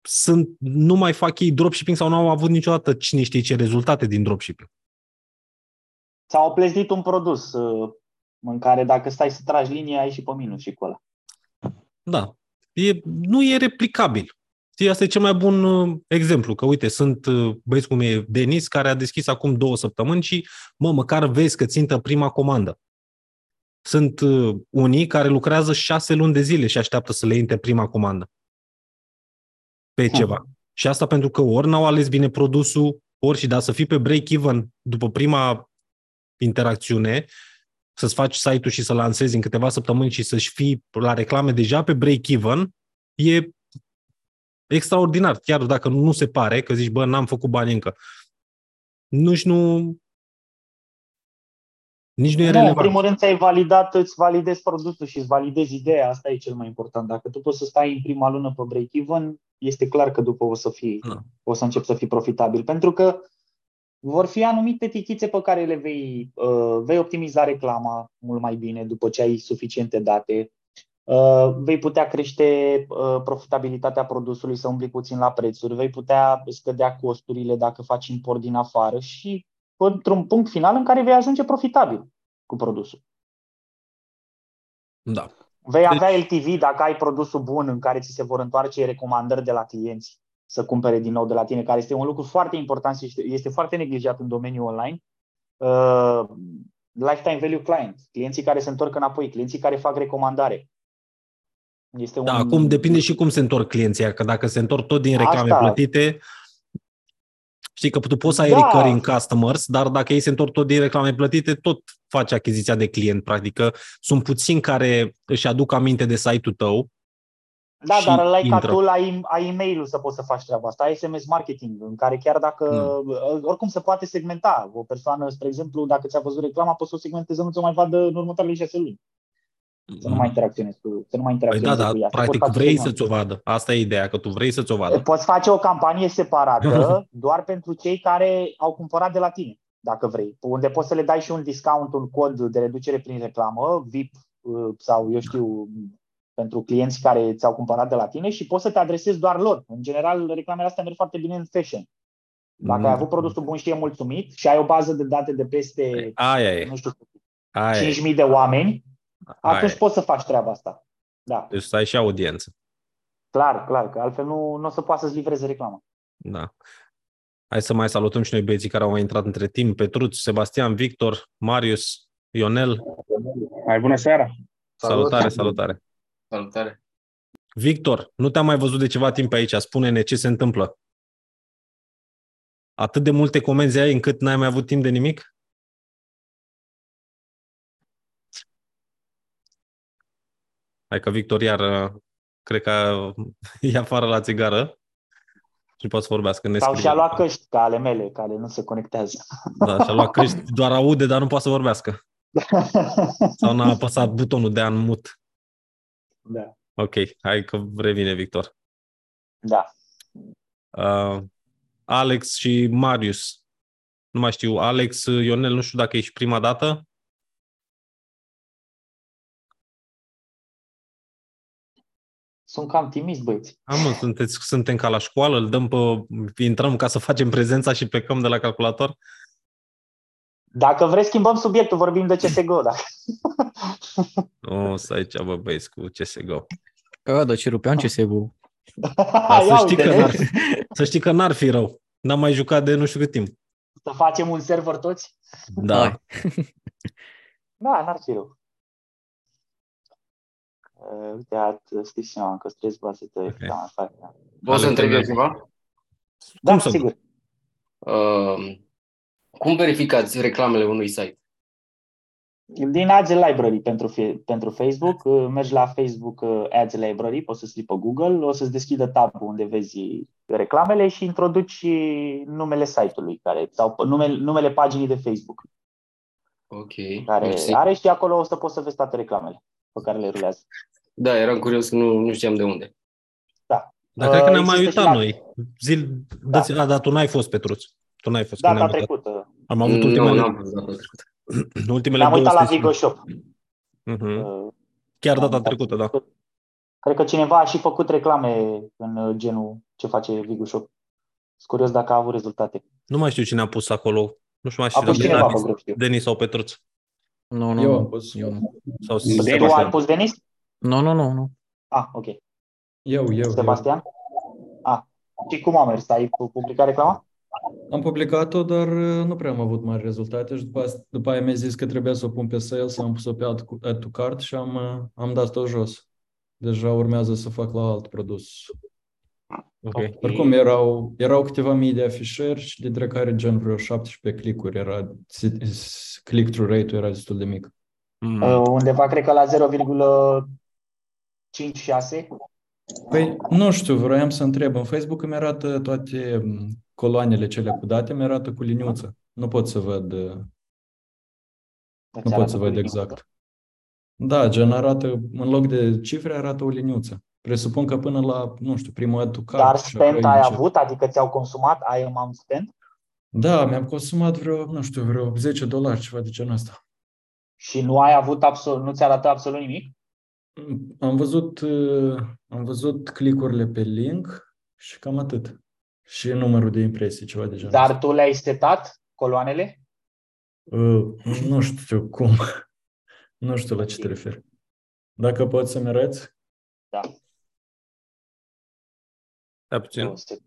sunt, nu mai fac ei dropshipping sau nu au avut niciodată cine știe ce rezultate din dropshipping. S-a oplezit un produs uh, în care dacă stai să tragi linie, ai și pe minus și cu ăla. Da. E, nu e replicabil. Știi, asta e cel mai bun uh, exemplu, că uite, sunt uh, băieți cum e Denis, care a deschis acum două săptămâni și, mă, măcar vezi că țintă prima comandă. Sunt uh, unii care lucrează șase luni de zile și așteaptă să le intre prima comandă pe Hmm. ceva. Și asta pentru că ori n-au ales bine produsul, ori și da să fii pe break-even după prima interacțiune, să-ți faci site-ul și să lansezi în câteva săptămâni și să-și fii la reclame deja pe break-even, e extraordinar. Chiar dacă nu se pare că zici, bă, n-am făcut bani încă. Nici nu... Nici nu e Nu, în relevant. primul rând ți-ai validat, îți validezi produsul și îți validezi ideea, asta e cel mai important. Dacă tu poți să stai în prima lună pe break-even, este clar că după o să fii, Da. o să începi să fii profitabil. Pentru că vor fi anumite tichițe pe care le vei, uh, vei optimiza reclama mult mai bine după ce ai suficiente date. Uh, vei putea crește uh, profitabilitatea produsului, să umbli puțin la prețuri, vei putea scădea costurile dacă faci import din afară și într-un punct final în care vei ajunge profitabil cu produsul. Da. Vei Deci- avea LTV dacă ai produsul bun în care ți se vor întoarce recomandări de la clienți să cumpere din nou de la tine, care este un lucru foarte important și este, este foarte neglijat în domeniul online. Uh, lifetime value client, clienții care se întorc înapoi, clienții care fac recomandare. Este Da, un... acum depinde și cum se întorc clienții, ăia, că dacă se întorc tot din reclame Asta. plătite, știi că tu poți să ai Da. recurring customers, dar dacă ei se întorc tot din reclame plătite, tot faci achiziția de client, practic. că Sunt puțini care își aduc aminte de site-ul tău. Da, și dar like ca intră. tu ai, ai e-mail-ul să poți să faci treaba asta, ai SMS marketing, în care chiar dacă, oricum se poate segmenta. O persoană, spre exemplu, dacă ți-a văzut reclama, poți să o segmentezi, nu ți-o mai vadă în următoarele șase luni. Să nu mai interacționezi cu, să nu mai Păi da, interacționezi da, cu ea. să practic poți face vrei segment. să-ți o vadă. Asta e ideea, că tu vrei să-ți o vadă. Poți face o campanie separată doar pentru cei care au cumpărat de la tine, dacă vrei. Unde poți să le dai și un discount, un cod de reducere prin reclamă, VIP uh, sau eu știu, pentru clienți care ți-au cumpărat de la tine și poți să te adresezi doar lor. În general, reclamele astea merg foarte bine în fashion. Dacă ai Mm. avut produsul bun și e mulțumit și ai o bază de date de peste, Aia e. nu știu, Aia e. 5.000 de oameni, Aia atunci e. poți să faci treaba asta. Da, Deci să ai și audiență. clar, clar, că altfel nu, nu o să poată să-ți livreze reclama. Da. Hai să mai salutăm și noi băieții care au mai intrat între timp. Petruț, Sebastian, Victor, Marius, Ionel. Hai, bună seara! Salutare, salutare. Salutare. Victor, nu te-am mai văzut de ceva timp aici. Spune-ne ce se întâmplă. Atât de multe comenzi ai încât n-ai mai avut timp de nimic? Hai că Victor iar uh, cred că e afară la țigară și poate să vorbească. Ne Sau scrie. și-a luat căști ca ale mele, care nu se conectează. Da, și-a luat căști, doar aude, dar nu poate să vorbească. Sau n-a apăsat butonul de unmute. da. Ok, hai că revine Victor. da. Uh, Alex și Marius. Nu mai știu, Alex, Ionel, nu știu dacă e și prima dată. Sunt cam timizi, băieți. Am, mă, sunteți, suntem ca la școală, îl dăm pe, intrăm ca să facem prezența și plecăm de la calculator. Dacă vreți, schimbăm subiectul, vorbim de CSGO. Dacă... O, să aici, bă, băieți, cu CSGO. Că, da, ce rupeam CSGO. Dar să Ia știi, uite, că n-ar, să știi că n-ar fi rău. N-am mai jucat de nu știu cât timp. Să facem un server toți? Da. Hai. Da, n-ar fi rău. Uh, uite, at, știi și am că stres bază de Ok. da, fac, da. Poți să Ale întreb eu tale. ceva? da să- sigur. Uh, cum verificați reclamele unui site? Din Ads Library pentru, fie- pentru Facebook, uh, mergi la Facebook uh, Ads Library, poți să scrii pe Google, o să-ți deschidă tabul unde vezi reclamele și introduci numele site-ului care, sau numele, numele paginii de Facebook Ok. care mersi. are și acolo o să poți să vezi toate reclamele pe care le rulează. Da, eram curios că nu, nu știam de unde. Dar cred că Uh, ne-am mai există uitat și la- noi. Zil, da. da, da, tu n-ai fost, Petruț. Tu n-ai fost. că Data ne-am uitat. trecută. Am avut nu, ultimele, n-am fost data trecută. ultimele Ne-am două uitat la sesiuni. Vigo Shop. Mhm. Uh, Chiar am data uitat. trecută, da. Cred că cineva a și făcut reclame în uh, genul ce face Vigo Shop. Sunt curios dacă a avut rezultate. Nu mai știu cine a pus acolo. Nu știu mai A știu pus dacă cineva pe Denis, grup, știu. Denis sau Petruț. Nu, nu, Eu nu. am pus. Eu nu. Sau Tu a Sebastian. pus Denis? Nu, nu, nu, nu. Ah, ok. Eu, eu, eu. Sebastian? Ah. Și cum a mers? Ai publicat reclama? Am publicat-o, dar uh, nu prea am avut mari rezultate și după, asta- după aia mi-a zis că trebuia să o pun pe sales, am pus-o pe add, add to cart și am, uh, am dat-o jos. Deja urmează să fac la alt produs. Ok. Oricum erau, erau câteva mii de afișări și dintre care gen vreo 17 clicuri era, click-through rate-ul era destul de mic. Mm. Uh, undeva, cred că la 0,56. Păi, nu știu, vroiam să întreb. În Facebook îmi arată toate m, coloanele cele cu date, mi arată cu liniuță. Nu pot să văd, uh, Îți nu pot arată să cu văd liniuță. exact. Da, gen arată, în loc de cifre, arată o liniuță. Presupun că până la, nu știu, primul add to cart Dar și apoi spend ai încep. avut? Adică ți-au consumat? Ai amount spend? Da, mi-am consumat vreo, nu știu, vreo 10 dolari, ceva de genul ăsta. Și nu ai avut absolut, nu ți arată absolut nimic? Am văzut, uh, am văzut click-urile pe link și cam atât. Și numărul de impresii, ceva de genul Dar ăsta. tu le-ai setat coloanele? Uh, nu știu cum. Nu știu la ce te referi. Dacă poți să-mi arăți? Da. Stai puțin. Două sec-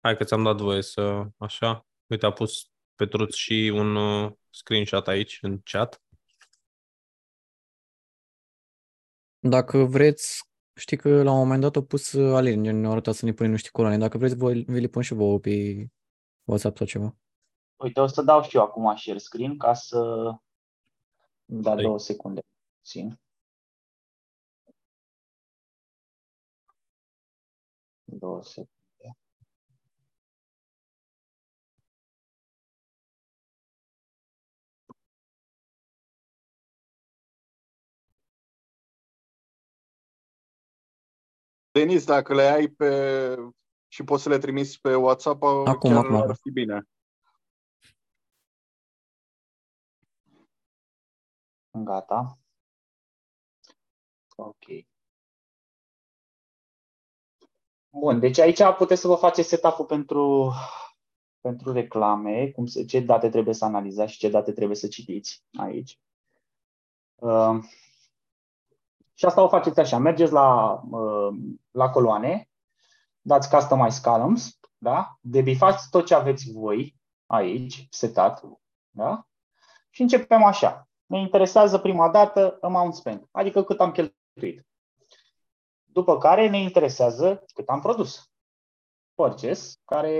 Hai că ți-am dat voie să... Așa. Uite, a pus Petruț și un uh, screenshot aici, în chat. Dacă vreți, știi că la un moment dat au pus uh, Alin, gen, ne-au arătat să ne punem niște coloane. Dacă vreți, voi, vi le pun și vouă pe WhatsApp sau ceva. Uite, o să dau și eu acum share screen ca să... Da, Stai. două secunde. Țin. Două secunde. Denis, dacă le ai pe și poți să le trimiți pe WhatsApp, Acum, chiar acum. ar fi bine. Gata. Ok. Bun, deci aici puteți să vă faceți setup-ul pentru, pentru reclame, cum se, ce date trebuie să analizați și ce date trebuie să citiți aici. Uh, și asta o faceți așa, mergeți la, uh, la coloane, dați Customize Columns, da? debifați tot ce aveți voi aici, setat, da? și începem așa. Ne interesează prima dată amount spent, adică cât am cheltuit. După care ne interesează cât am produs. Purchase, care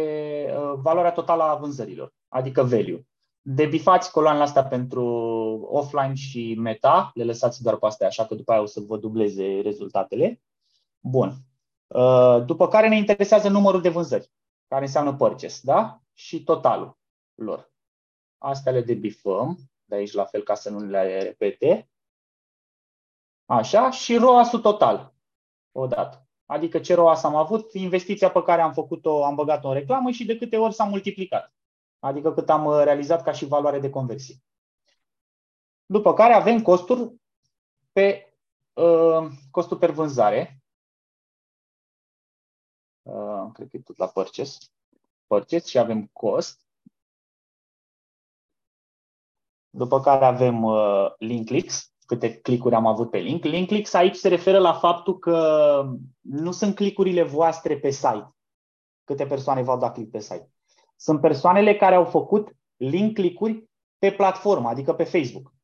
uh, valoarea totală a vânzărilor, adică value. Debifați coloanele astea pentru offline și meta, le lăsați doar pe astea, așa că după aia o să vă dubleze rezultatele. Bun. Uh, După care ne interesează numărul de vânzări, care înseamnă purchase, da? Și totalul lor. Astea le debifăm, de aici la fel ca să nu le repete. Așa, și ROAS-ul total, odată. Adică ce ROAS am avut, investiția pe care am făcut-o, am băgat-o în reclamă și de câte ori s-a multiplicat. Adică cât am uh, realizat ca și valoare de conversie. După care avem costuri pe uh, costul per vânzare. Uh, cred că e tot la purchase. Purchase și avem cost. După care avem uh, link clicks, câte clicuri am avut pe link. Link clicks aici se referă la faptul că nu sunt clicurile voastre pe site. Câte persoane v-au dat click pe site. Sunt persoanele care au făcut link clicuri pe platformă, adică pe Facebook.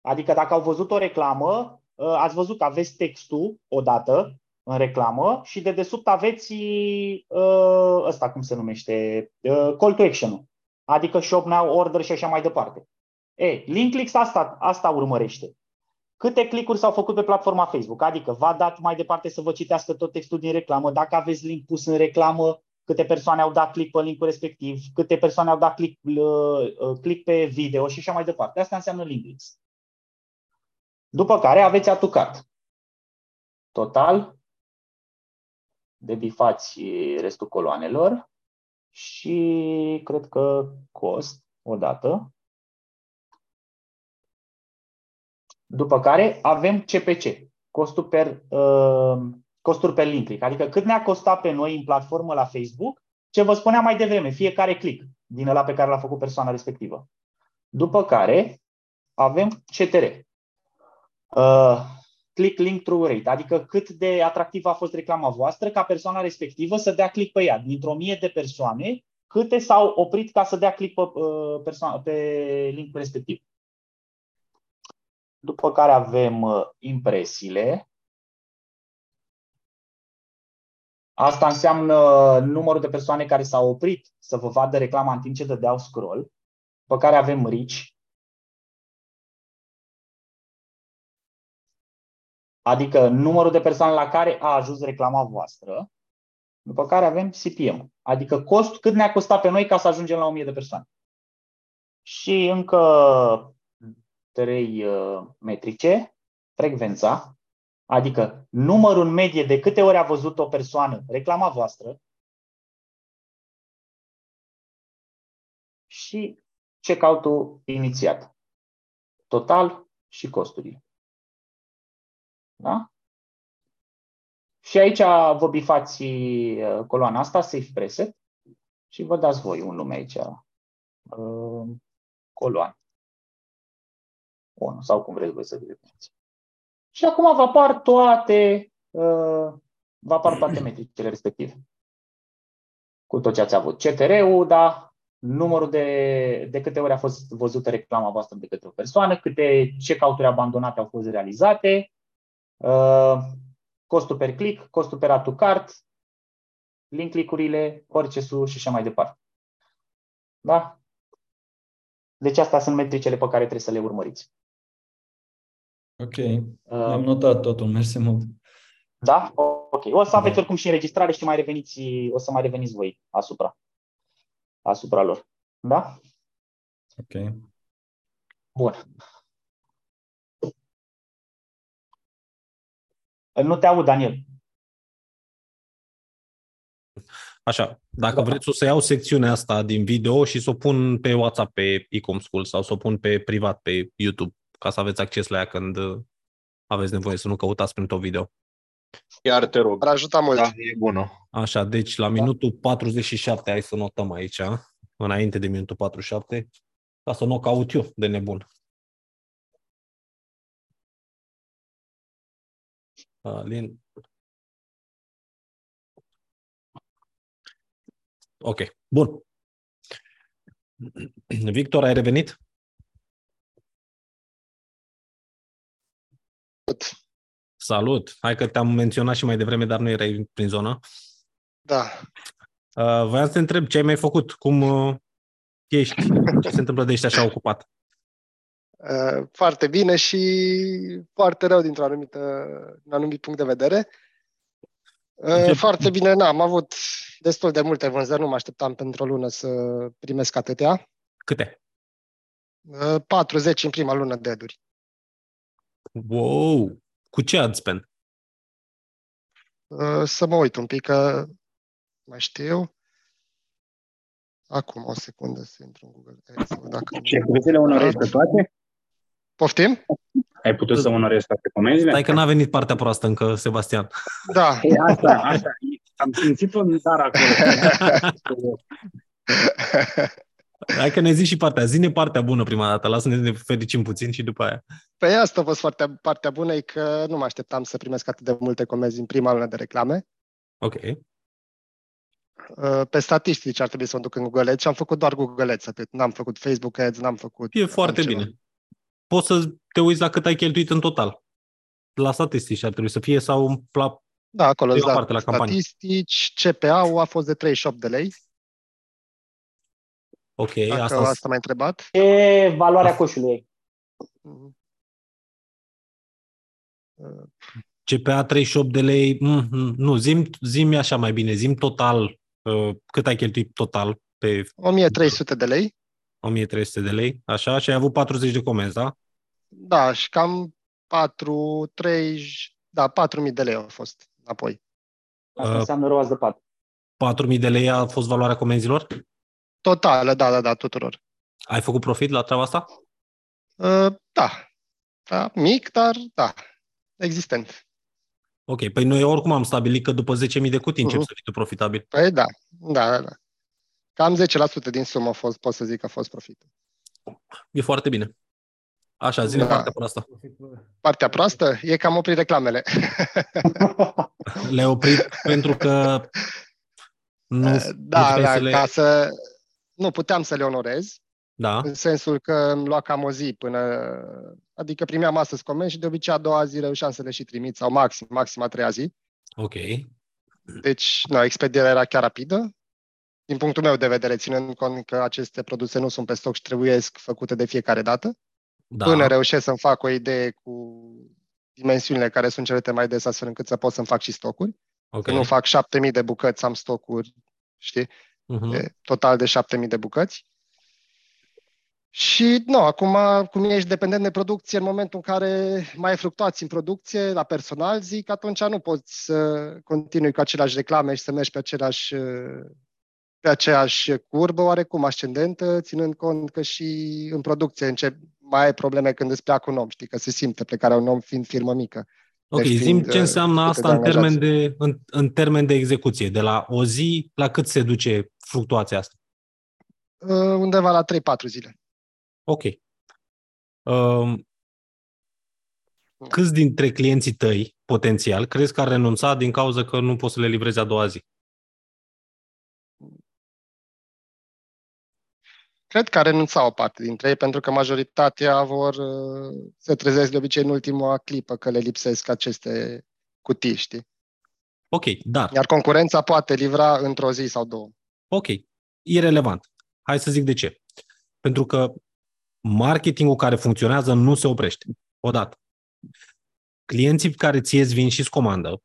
Adică dacă au văzut o reclamă, uh, ați văzut că aveți textul odată în reclamă și de desubt aveți uh, ăsta, cum se numește, uh, call to action adică shop now, order și așa mai departe. E, link clicks asta, asta urmărește. Câte clicuri s-au făcut pe platforma Facebook? Adică v-a dat mai departe să vă citească tot textul din reclamă, dacă aveți link pus în reclamă, câte persoane au dat click pe linkul respectiv, câte persoane au dat click, uh, uh, click pe video și așa mai departe. Asta înseamnă link clicks. După care aveți atucat. Total, debifați restul coloanelor și cred că cost odată. După care avem CPC, costul per, uh, costuri per link click, adică cât ne-a costat pe noi în platformă la Facebook, ce vă spuneam mai devreme, fiecare click din ăla pe care l-a făcut persoana respectivă. După care avem CTR, uh, click link through rate, adică cât de atractivă a fost reclama voastră ca persoana respectivă să dea click pe ea. Dintr-o mie de persoane, câte s-au oprit ca să dea click pe, uh, persoană, pe linkul respectiv. După care avem uh, impresiile. Asta înseamnă numărul de persoane care s-au oprit să vă vadă reclama în timp ce dădeau scroll. După care avem reach, adică numărul de persoane la care a ajuns reclama voastră, după care avem CPM, adică cost, cât ne-a costat pe noi ca să ajungem la 1000 de persoane. Și încă trei uh, metrice, frecvența, adică numărul în medie de câte ori a văzut o persoană reclama voastră și checkout-ul inițiat, total și costurile. Da? Și aici vă bifați uh, coloana asta, Safe Preset, și vă dați voi un nume aici, uh, coloană. 1 sau cum vreți voi să vi le puneți. Și acum vă apar toate uh, vă apar toate metricile respective. Cu tot ce ați avut. CTR-ul, da, numărul de, de câte ori a fost văzută reclama voastră de către o persoană, câte check-out-uri abandonate au fost realizate, uh, costul per click, costul per add to cart, link click-urile, purchase și așa mai departe. Da? Deci astea sunt metricele pe care trebuie să le urmăriți. Ok, Uh, am notat totul, mersi mult. Da? Ok. O să aveți Da. oricum și înregistrare și mai reveniți, o să mai reveniți voi asupra, asupra lor. Da? Ok. Bun. Nu te aud, Daniel. Așa, dacă Da. vreți o să iau secțiunea asta din video și să o pun pe WhatsApp pe Ecom School sau să o pun pe privat pe YouTube, ca să aveți acces la ea când uh, aveți nevoie să nu căutați prin tot video. Iar te rog. Ar ajuta mult. Da, e bună. Așa, deci la minutul 47, hai să notăm aici, înainte de minutul 47, ca să nu o caut eu de nebun. Alin. Ok, bun. Victor, ai revenit? Salut! Hai că te-am menționat și mai devreme, dar nu erai prin zonă. Da. Uh, voiam să te întreb ce ai mai făcut, cum uh, ești, ce se întâmplă de ești așa ocupat. Uh, Foarte bine și foarte rău dintr-un anumit, un anumit punct de vedere. Uh, Ce- Foarte bine, n-am avut destul de multe vânzări, nu mă așteptam pentru o lună să primesc atâtea. Câte? Uh, 40 în prima lună de eduri. Wow! Cu ce ad spend? Uh, Să mă uit un pic, că mai știu. Acum, o secundă să intru în Google Ads. să văd Dacă... Și ai putut să le onorezi pe toate? Poftim? Ai putut să onorezi toate comenzile? Stai că n-a venit partea proastă încă, Sebastian. Da. Ei, asta, asta. Am simțit un dar acolo. Hai că ne zici și partea. Zine partea bună prima dată. Lasă-ne să ne fericim puțin și după aia. Pe asta a fost foarte, partea bună, e că nu mă așteptam să primesc atât de multe comenzi în prima lună de reclame. Ok. Uh, Pe statistici ar trebui să mă duc în Google Ads și am făcut doar Google Ads, atât. N-am făcut Facebook Ads, n-am făcut E foarte altceva. bine. Poți să te uiți la cât ai cheltuit în total. La statistici ar trebui să fie sau la... Da, acolo E îți o dau parte la campanie. statistici, CPA-ul a fost de 38 de lei, Ok, dacă asta... asta m-ai întrebat. Ce valoarea coșului Mhm. CPA 38 de lei, mm, mm, nu, zim, zim așa mai bine, zim total, uh, cât ai cheltuit total pe 1300 de lei, 1300 de lei, așa, și ai avut 40 de comenzi, da? da, și cam 4, 3, da, 4000 de lei au fost înapoi. Asta Uh, înseamnă roaz de pat. 4000 de lei a fost valoarea comenzilor? Totală, da, da, da, tuturor. Ai făcut profit la treaba asta? Uh, Da, da, mic, dar da, existent. Ok, păi noi oricum am stabilit că după 10.000 de cutii încep Mhm. să fii tu profitabil. Păi da, da, da, da. Cam 10% din sumă a fost, pot să zic că a fost profit. E foarte bine. Așa, zine Da. partea pe asta. Partea proastă e că am oprit reclamele. Le-ai oprit pentru că nu, nu da, puteai da, să le... ca să... Nu puteam să le onorez, Da, în sensul că îmi lua cam o zi până... Adică primeam astăzi comenzi și de obicei a doua zi reușeam să le și trimit, sau maxim, maxim a treia zi. ok. Deci, nu, expedierea era chiar rapidă. Din punctul meu de vedere, ținând cont că aceste produse nu sunt pe stoc și trebuie făcute de fiecare dată, Da, până reușesc să-mi fac o idee cu dimensiunile care sunt cerute mai des, astfel încât să pot să-mi fac și stocuri. ok. Că nu fac 7000 de bucăți, am stocuri, știi, Mhm. de, total de 7000 de bucăți. Și, nu, acum, cum ești dependent de producție, în momentul în care mai ai fluctuații în producție, la personal, zic, atunci nu poți să continui cu aceleași reclame și să mergi pe același pe aceeași curbă oarecum ascendentă, ținând cont că și în producție încep, mai ai probleme când îți pleacă un om, știi, că se simte plecarea un om fiind firmă mică. Ok, Deci zim fiind, ce uh, înseamnă sute asta de în termen angajați. de, în, în termen de execuție. De la o zi la cât se duce fluctuația asta? Uh, Undeva la 3-4 zile. Ok. Um, câți dintre clienții tăi, potențial, crezi că ar renunța din cauza că nu poți să le livrezi a doua zi? Cred că a renunțat o parte dintre ei, pentru că majoritatea vor uh, se trezesc de obicei în ultima clipă că le lipsesc aceste cutii, știi? Ok, dar, Iar concurența poate livra într-o zi sau două. Ok, irelevant. Hai să zic de ce. Pentru că marketingul care funcționează nu se oprește. Odată. Clienții care ție îți vin și îți comandă,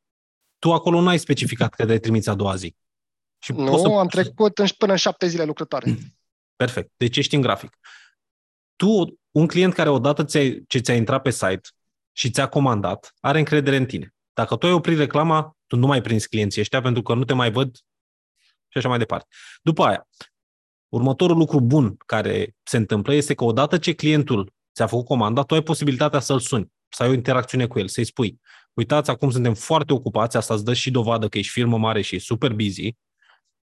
tu acolo nu ai specificat că le trimiți a doua zi. Și Nu, poți să- am trecut în, până în șapte zile lucrătoare. Perfect. Deci ești în grafic. Tu, un client care odată ți ce ți-a intrat pe site și ți-a comandat, are încredere în tine. Dacă tu ai oprit reclama, tu nu mai prinzi clienții ăștia pentru că nu te mai văd și așa mai departe. După aia, următorul lucru bun care se întâmplă este că odată ce clientul ți-a făcut comanda, tu ai posibilitatea să-l suni, să ai o interacțiune cu el, să-i spui, uitați, acum suntem foarte ocupați, asta îți dă și dovadă că ești firmă mare și e super busy,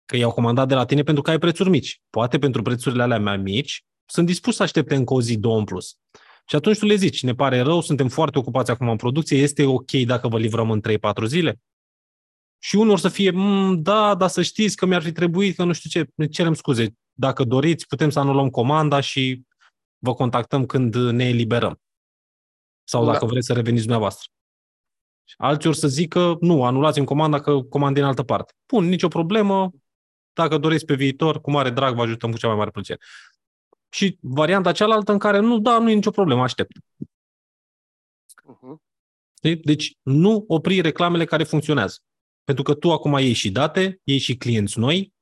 că i-au comandat de la tine pentru că ai prețuri mici. Poate pentru prețurile alea mai mici, sunt dispus să aștepte încă o zi, două în plus. Și atunci tu le zici, ne pare rău, suntem foarte ocupați acum în producție, este ok dacă vă livrăm în 3-4 zile? Și unul or să fie, "Mm, da, dar să știți că mi-ar fi trebuit, că nu știu ce, ne cerem scuze. Dacă doriți, putem să anulăm comanda și vă contactăm când ne eliberăm. Sau Da. dacă vreți să reveniți dumneavoastră. Alții or să zică, nu, anulați în comanda că comandă în altă parte. Bun, nicio problemă, dacă doriți pe viitor, cu mare drag vă ajutăm cu cea mai mare plăcere. Și varianta cealaltă în care nu, da, nu e nicio problemă, aștept. Mhm. Știi? Deci nu opri reclamele care funcționează. Pentru că tu acum iei și date, iei și clienți noi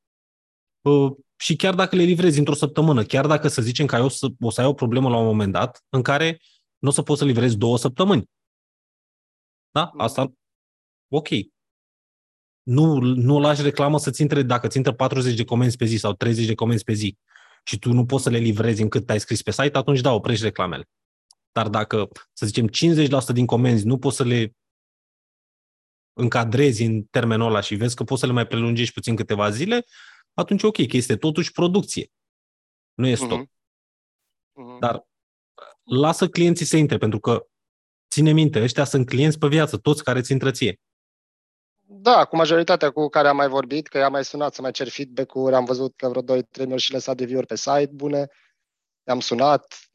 uh, și chiar dacă le livrezi într-o săptămână, chiar dacă să zicem că ai o să, o să ai o problemă la un moment dat în care nu o să poți să livrezi două săptămâni. Da? Asta, ok. Nu, nu lași reclamă să-ți intre, dacă ți intră 40 de comenzi pe zi sau 30 de comenzi pe zi și tu nu poți să le livrezi încât ai scris pe site, atunci da, oprești reclamele. Dar dacă, să zicem, 50% din comenzi nu poți să le încadrezi în termenul ăla și vezi că poți să le mai prelungești puțin câteva zile, atunci ok, că este totuși producție. Nu e stop. Mhm. Mhm. Dar lasă clienții să intre, pentru că ține minte, ăștia sunt clienți pe viață, toți care ți intră ție. Da, cu majoritatea cu care am mai vorbit, că i-am mai sunat să mai cer feedback-uri, am văzut că vreo 2-3 mi-au și lăsat review-uri pe site bune, i-am sunat,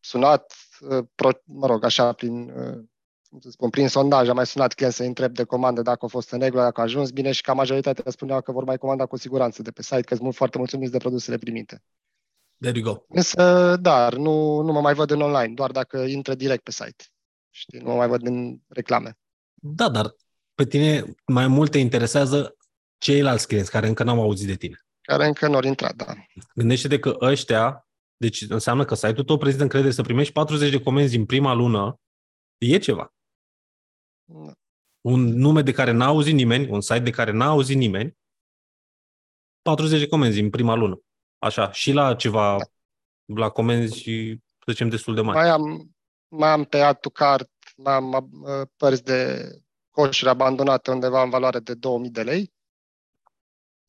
sunat, uh, pro, mă rog, așa, prin, uh, cum să spun, prin sondaj, am mai sunat client să întreb de comandă dacă a fost în regulă, dacă a ajuns bine și ca majoritatea spuneau că vor mai comanda cu siguranță de pe site, că sunt mult- foarte mulțumiți de produsele primite. There you go. Însă, dar nu, nu mă mai văd în online, doar dacă intră direct pe site. Știi, nu mă mai văd în reclame. Da, dar pe tine mai mult te interesează ceilalți clienți care încă n-au auzit de tine. Care încă nu au intrat, da. Gândește-te că ăștia, deci înseamnă că site-ul tău prezintă încredere să primești 40 de comenzi în prima lună, e ceva. Da. Un nume de care n-a auzit nimeni, un site de care n-a auzit nimeni, 40 de comenzi în prima lună. Așa, și la ceva, la comenzi și, să zicem, destul de mari. Mai am, mai am pe add to cart, mai am uh, părți de coșuri abandonate undeva în valoare de 2000 de lei.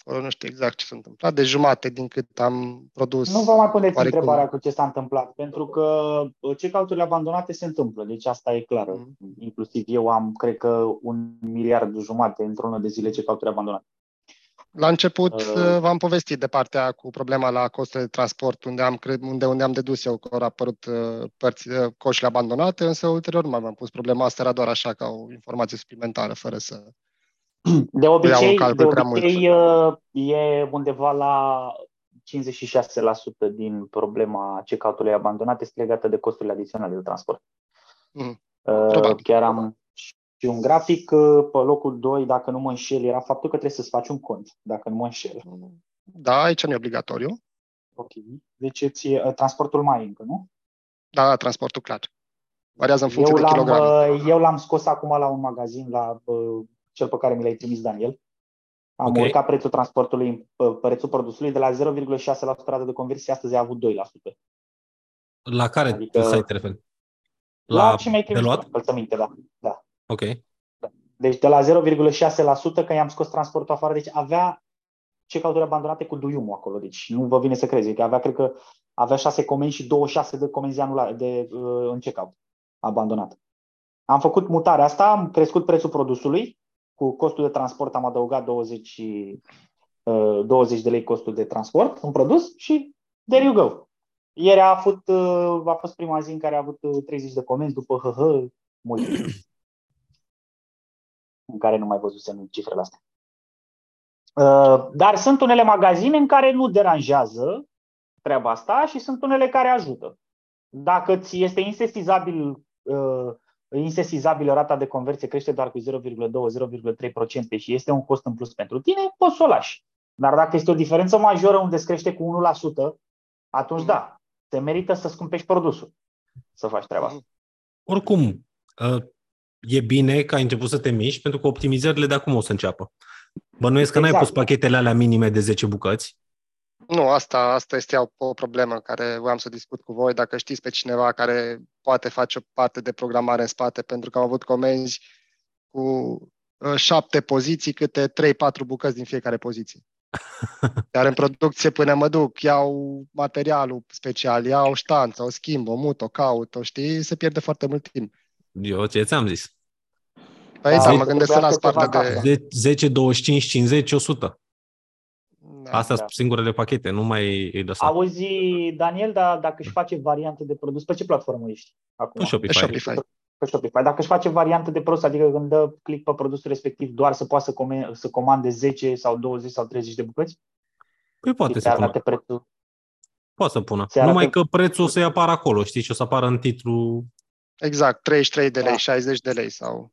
Acolo nu știu exact ce s-a întâmplat, de jumate din cât am produs. Nu vă mai puneți oarecum. întrebarea cu ce s-a întâmplat, pentru că uh, check-out-urile abandonate se întâmplă, deci asta e clară. Mhm. Inclusiv eu am, cred că, un miliard jumate într-o lună de zile check-out-uri abandonate. La început Uh. uh, v-am povestit de partea cu problema la costurile de transport, unde am, cred, unde, unde am dedus eu că au apărut uh, părți, uh, coșurile abandonate, însă ulterior nu mai am pus problema asta, era doar așa ca o informație suplimentară, fără să... De iau obicei, în calcul de prea mult. obicei uh, e undeva la 56% din problema check-out-ului abandonat este legată de costurile adiționale de transport. Mhm. Uh, Probabil. Chiar am și un grafic, uh, pe locul 2, dacă nu mă înșel, era faptul că trebuie să-ți faci un cont, dacă nu mă înșel. Da, aici nu e obligatoriu. Ok. Deci ți transportul mai încă, nu? Da, da, transportul clar. Variază în funcție Eu de l-am, kilograme. uh, eu l-am scos acum la un magazin, la uh, cel pe care mi l-ai trimis, Daniel. Am Ok. urcat prețul transportului, uh, prețul produsului de la 0,6% rată de conversie, astăzi a avut 2%. La care Adică- adică... site te referi? La, La ce mi-ai de trimis luat? tu, încălțăminte, da. da. Ok. Deci de la 0,6% că i-am scos transportul afară, deci avea check-out-uri abandonate cu duiumul acolo, deci nu vă vine să crezi, că avea, cred că avea 6 comenzi și 26 de comenzi anulare de, uh, în check-out abandonat. Am făcut mutarea asta, am crescut prețul produsului, cu costul de transport am adăugat 20, uh, 20 de lei costul de transport în produs și there you go. Ieri a, avut, uh, a fost prima zi în care a avut uh, 30 de comenzi după hă, mult. în care nu mai văzusem cifrele astea. Uh, Dar sunt unele magazine în care nu deranjează treaba asta și sunt unele care ajută. Dacă ți este insesizabil, uh, insesizabilă rata de conversie crește doar cu 0,2-0,3% și este un cost în plus pentru tine, poți să o lași. Dar dacă este o diferență majoră unde îți crește cu 1%, atunci da, te merită să scumpești produsul să faci treaba asta. Oricum, uh, e bine că ai început să te miști, pentru că optimizările de acum o să înceapă. Bănuiesc că n-ai Exact. pus pachetele alea minime de 10 bucăți. Nu, asta, asta este o, o problemă care voiam să discut cu voi. Dacă știți pe cineva care poate face o parte de programare în spate, pentru că am avut comenzi cu uh, șapte poziții, câte 3-4 bucăți din fiecare poziție. Iar în producție până mă duc, iau materialul special, iau ștanță, o schimb, o mut, o caut, o știi, se pierde foarte mult timp. Eu ce ți-am zis? Păi Da, da, mă să gândesc să las trebuiască partea ceva de... ca 10, 25, 50, 100. Da. Astea da. sunt singurele pachete, nu mai îi lăsa. Auzi, Daniel, dar dacă își face variante de produs, pe ce platformă ești acum? Pe Shopify. Pe Shopify. Pe Shopify. Dacă își face variante de produs, adică când dă click pe produsul respectiv, doar să poată să, come- să comande 10 sau 20 sau 30 de bucăți? Păi poate Și să se pună. arate prețul. Poate să pună. Se arată- Numai că prețul o să-i apară acolo, știi, și o să apară în titlu. Exact, 33 de lei, Da. 60 de lei sau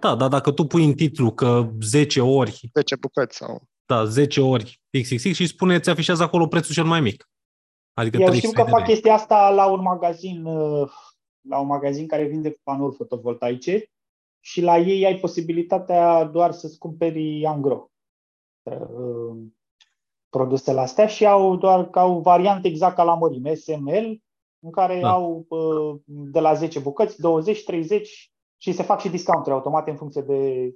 Da, dar dacă tu pui în titlu că 10 ori, 10 bucăți sau... da, 10 ori XXX și spune, ți afișează acolo prețul cel mai mic. Adică Eu 33 știu că de fac lei. chestia asta la un magazin, uh, la un magazin care vinde panouri fotovoltaice și la ei ai posibilitatea doar să-ți cumperi angro uh, produsele astea și au doar ca au variante exact ca la mărime, SML, în care Da. au uh, de la 10 bucăți, 20, 30 și se fac și discounturi automate în funcție de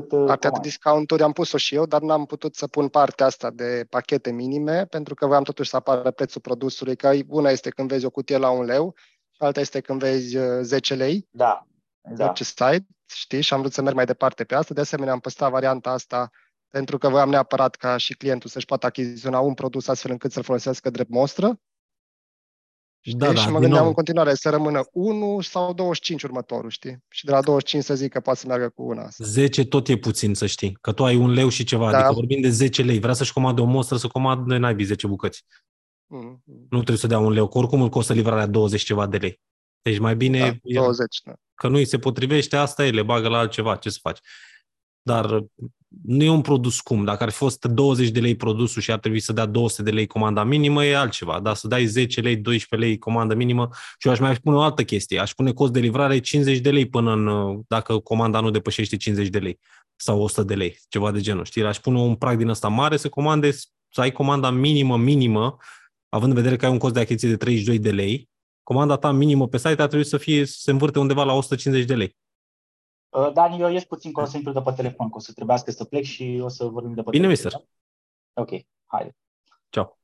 cât uh, Partea de comandi. discounturi am pus-o și eu, dar n-am putut să pun partea asta de pachete minime, pentru că voiam totuși să apară prețul produsului, că una este când vezi o cutie la un leu, și alta este când vezi uh, 10 lei Da, pe da. orice site, știi, și am vrut să merg mai departe pe asta. De asemenea, am păstrat varianta asta pentru că voiam neapărat ca și clientul să-și poată achiziționa un produs astfel încât să-l folosească drept mostră. Da, Știi? da, și mă din gândeam nou. în continuare să rămână 1 sau 25 următorul, știi? Și de la 25 să zic că poate să meargă cu una asta. 10 tot e puțin, să știi. Că tu ai un leu și ceva, Da. adică vorbim de 10 lei. Vrea să-și comande o mostră, să comande naibii 10 bucăți. Mm, Nu trebuie să dea un leu, că oricum îl costă livrarea 20 ceva de lei. Deci mai bine Da, e- 20, da. că nu îi se potrivește, asta e, le bagă la altceva, ce să faci. Dar uh, nu e un produs scump. Dacă ar fi fost 20 de lei produsul și ar trebui să dea 200 de lei comanda minimă, e altceva. Dar să dai 10 lei, 12 lei comanda minimă și eu aș mai pune o altă chestie. Aș pune cost de livrare 50 de lei până în, uh, dacă comanda nu depășește 50 de lei sau 100 de lei, ceva de genul. Știi? Aș pune un prag din ăsta mare să comande, să ai comanda minimă, minimă, având în vedere că ai un cost de achiziție de 32 de lei, comanda ta minimă pe site ar trebui să fie să se învârte undeva la 150 de lei. Uh, Dani, eu ies puțin că o să intru de pe telefon, că o să trebuiască să plec și o să vorbim de pe Bine, telefon. mister. Ok, haide. Ciao.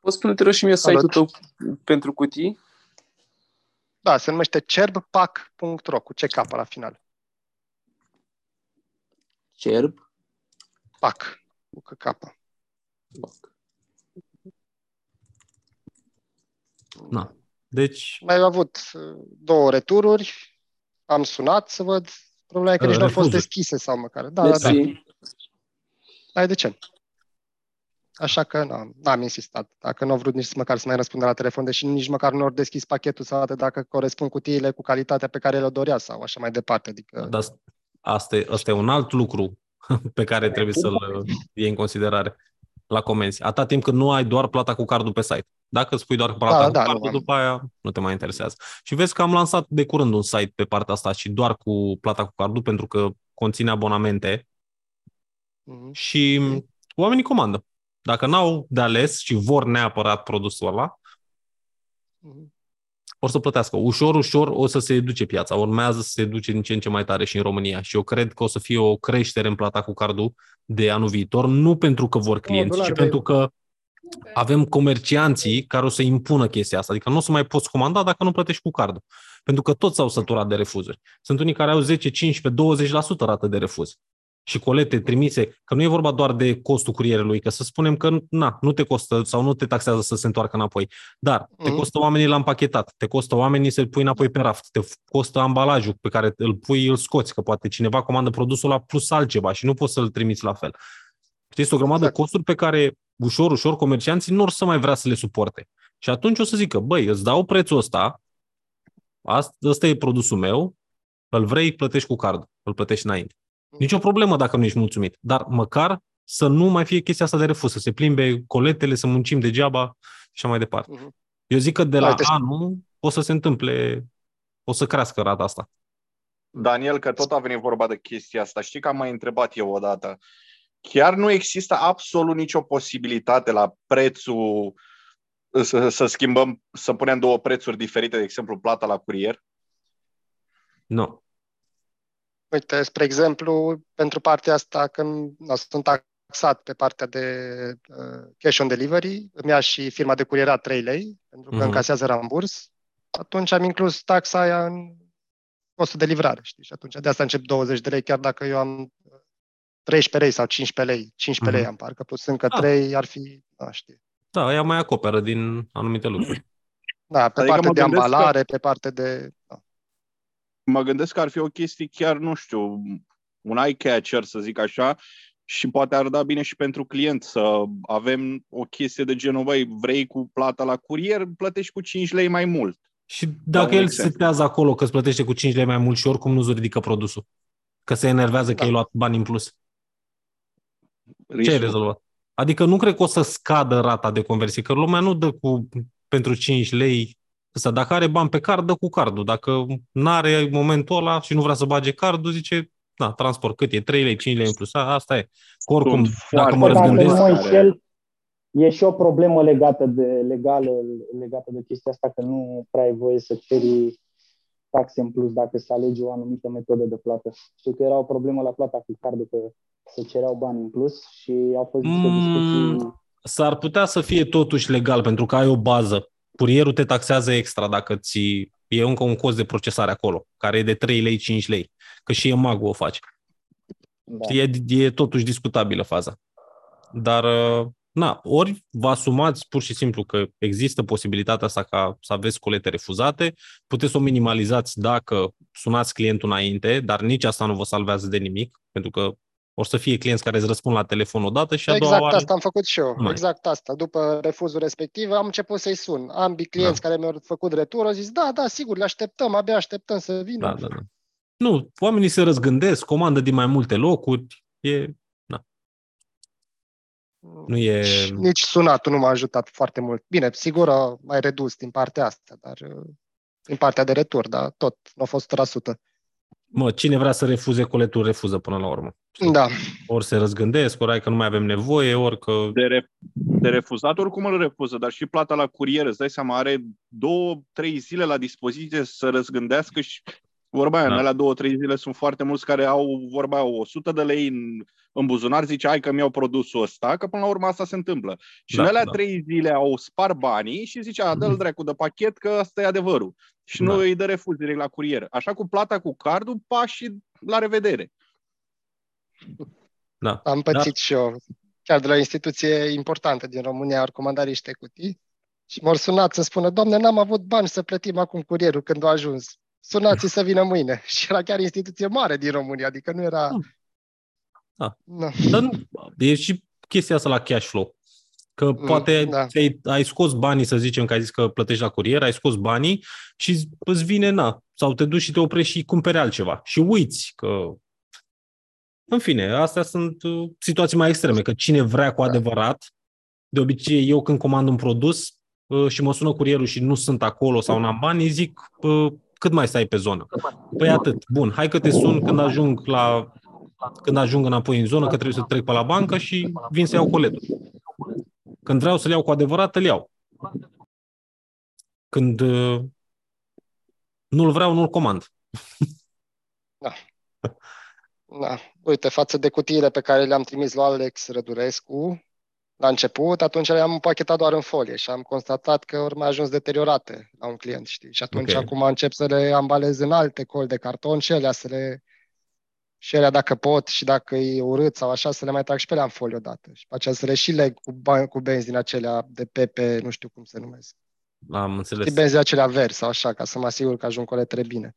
Poți spune, te rog, și mie Salut. site-ul tău pentru cutii? Da, se numește cerbpac.ro cu ce capă la final. Cerb. Pac, cu că capă. Na. Deci, Mai am avut uh, două retururi, am sunat să văd. Problema e că Uh, nici nu au fost refuzuri. deschise sau măcar. Da, da, da. Mersi. Ai de ce? Așa că n-am, n-am insistat. Dacă nu au vrut nici măcar să mai răspundă la telefon, deși nici măcar nu au deschis pachetul să arate dacă corespund cutiile cu calitatea pe care le-o dorea sau așa mai departe. Adică, dar asta e, asta e un alt lucru pe care trebuie să-l uh, iei în considerare la comenzi. Atâta timp cât nu ai doar plata cu cardul pe site. Dacă spui doar cu plata Da, cu da, nu cardul, am. după aia nu te mai interesează. Și vezi că am lansat de curând un site pe partea asta și doar cu plata cu cardul, pentru că conține abonamente Mhm. și oamenii comandă. Dacă n-au de ales și vor neapărat produsul ăla, Mhm. Or să plătească. Ușor, ușor o să se duce piața. Urmează să se duce din ce în ce mai tare și în România. Și eu cred că o să fie o creștere în plata cu cardul de anul viitor, nu pentru că vor clienți, ci dolari, pentru că avem comercianții care o să impună chestia asta. Adică nu o să mai poți comanda dacă nu plătești cu cardul. Pentru că toți s-au săturat de refuzuri. Sunt unii care au 10, 15, 20% rată de refuz. Și colete trimise, că nu e vorba doar de costul curierului, că să spunem că na, nu te costă sau nu te taxează să se întoarcă înapoi, dar te Mhm. costă oamenii la împachetat, te costă oamenii să-l pui înapoi pe raft, te costă ambalajul pe care îl pui, îl scoți, că poate cineva comandă produsul la plus altceva și nu poți să-l trimiți la fel. Știți, sunt o grămadă Exact. de costuri pe care ușor, ușor comercianții nu or să mai vrea să le suporte. Și atunci o să zică, băi, îți dau prețul ăsta, asta, ăsta e produsul meu, îl vrei, plătești cu card, îl plătești înainte. Nici o problemă dacă nu ești mulțumit, dar măcar să nu mai fie chestia asta de refuz, să se plimbe coletele, să muncim degeaba și așa mai departe. Mhm. Eu zic că de la Uite, anul o să se întâmple, o să crească rata asta. Daniel, că tot a venit vorba de chestia asta. Știi că am mai întrebat eu odată. Chiar nu există absolut nicio posibilitate la prețul să, să schimbăm, să punem două prețuri diferite, de exemplu, plata la curier? Nu. Uite, spre exemplu, pentru partea asta, când nu, sunt taxat pe partea de uh, cash on delivery, îmi ia și firma de curierat 3 lei, pentru că Mhm. încasează ramburs, atunci am inclus taxa aia în costul de livrare, știi? Și atunci de asta încep 20 de lei, chiar dacă eu am uh, 13 lei sau 15 lei, 15 lei Mhm. am parcă, plus încă Ah. 3 ar fi, nu știu. Da, ea mai acoperă din anumite lucruri. Da, pe Adică partea mă de gândesc că- ambalare, pe partea de... Da. Mă gândesc că ar fi o chestie chiar, nu știu, un eye-catcher, să zic așa, și poate ar da bine și pentru client să avem o chestie de genul, băi, vrei cu plata la curier, plătești cu 5 lei mai mult. Și dacă un el exemplu. setează acolo că îți plătește cu 5 lei mai mult și oricum nu-ți ridică produsul, că se enervează că Da. ai luat bani în plus, ce ai Riscul. rezolvat? Adică nu cred că o să scadă rata de conversie, că lumea nu dă cu pentru 5 lei Ăsta, dacă are bani pe card, dă cu cardul. Dacă nu are momentul ăla și nu vrea să bage cardul, zice, da, transport, cât e? 3 lei, 5 lei în plus. A, asta e. Că oricum, Sunt dacă foarte mă Dacă nu răzgândesc, mă care- înșel, e și o problemă legată de legală, legată de chestia asta, că nu prea ai voie să ceri taxe în plus dacă se alege o anumită metodă de plată. Știu că era o problemă la plata cu cardul, că se cereau bani în plus și au fost niște Mm. discuții. s-ar putea să fie totuși legal, pentru că ai o bază. Curierul te taxează extra dacă ți e încă un cost de procesare acolo, care e de 3 lei, 5 lei. Că și EMAG o face. Da. E, e totuși discutabilă faza. Dar, uh, na, ori vă asumați pur și simplu că există posibilitatea asta ca să aveți colete refuzate, puteți să o minimalizați dacă sunați clientul înainte, dar nici asta nu vă salvează de nimic, pentru că o să fie clienți care îți răspund la telefon odată și a doua Exact oară... asta am făcut și eu. Mai. Exact asta. După refuzul respectiv am început să-i sun. Ambii clienți care mi-au făcut retur au zis, da, da, sigur, le așteptăm, abia așteptăm să vină. Da, da, da. Nu, oamenii se răzgândesc, comandă din mai multe locuri, e, nu e... Și Nici sunatul nu m-a ajutat foarte mult. Bine, sigur a mai redus din partea asta, dar uh, din partea de retur, dar tot nu a fost 100%. Mă, cine vrea să refuze coletul, refuză până la urmă. Da, Ori se răzgândesc, ori ai că nu mai avem nevoie, ori că... De, re- de refuzat, oricum îl refuză, dar și plata la curier, îți dai seama, are două, trei zile la dispoziție să răzgândească și vorba aia, Da. în alea două, trei zile sunt foarte mulți care au vorba aia, 100 de lei în, în buzunar, zice, hai că mi-au produsul ăsta, că până la urmă asta se întâmplă. Și Da, în alea da. trei zile au spar banii și zice, a, dă-l dracu de pachet că ăsta e adevărul. Și nu Da. îi dă refuz direct la curier. Așa cu plata cu cardul, pași la revedere. Da. am pățit și eu. Chiar de la o instituție importantă din România au comandat niște cutii și m-au sunat să spună, doamne, n-am avut bani să plătim acum curierul când a ajuns. Sunați să vină mâine. Și era chiar instituție mare din România, adică nu era... Da. Nu. Dar nu, e și chestia asta la cash flow. Că Mm, poate da. ai, ai scos banii, să zicem că ai zis că plătești la curier, ai scos banii și îți vine, na, sau te duci și te oprești și cumperi altceva. Și uiți că... În fine, astea sunt uh, situații mai extreme, că cine vrea cu adevărat, de obicei eu când comand un produs uh, și mă sună curierul și nu sunt acolo sau n-am bani, îi zic uh, cât mai stai pe zonă. Păi atât. Bun, hai că te sun când ajung la când ajung înapoi în zonă, că trebuie să trec pe la bancă și vin să iau coletul. Când vreau să-l iau cu adevărat, îl iau. Când uh, nu-l vreau, nu-l comand. Da. Uite, față de cutiile pe care le-am trimis lui Alex Rădurescu, la început, atunci le-am împachetat doar în folie și am constatat că ori mai ajuns deteriorate la un client, știi? Și atunci Ok. acum încep să le ambalez în alte coli de carton și alea să le și alea dacă pot și dacă e urât sau așa, să le mai trag și pe alea în folie odată. Și pe aceea să le și leg cu, bani, cu benzi din acelea de pepe, nu știu cum se numesc. Am înțeles. Știi, benzi acelea verzi sau așa, ca să mă asigur că ajung coletele bine.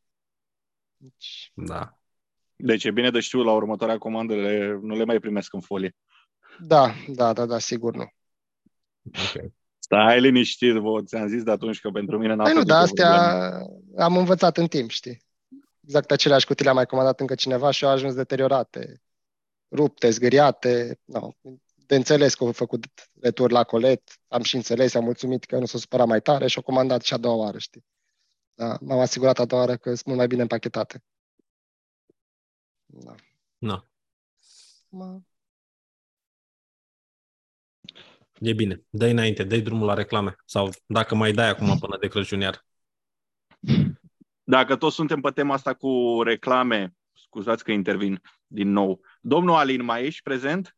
Deci, Da. Deci e bine de știut la următoarea comandă, le, nu le mai primesc în folie. da, da, da, da, sigur nu. Ok. Stai liniștit, vă, ți-am zis de atunci că pentru mine n-a Păi nu, făcut dar o problemă. astea am învățat în timp, știi? Exact aceleași cutii le-a mai comandat încă cineva și au ajuns deteriorate, rupte, zgâriate. No, de înțeles că au făcut retur la colet, am și înțeles, am mulțumit că nu s-a supărat mai tare și au comandat și a doua oară, știi? Da, m-am asigurat a doua oară că sunt mult mai bine împachetate. Da. Na. Mă- E bine. Dă înainte, dă drumul la reclame. Sau dacă mai dai acum până de Crăciun iar. Dacă toți suntem pe tema asta cu reclame, scuzați că intervin din nou. Domnul Alin, mai ești prezent?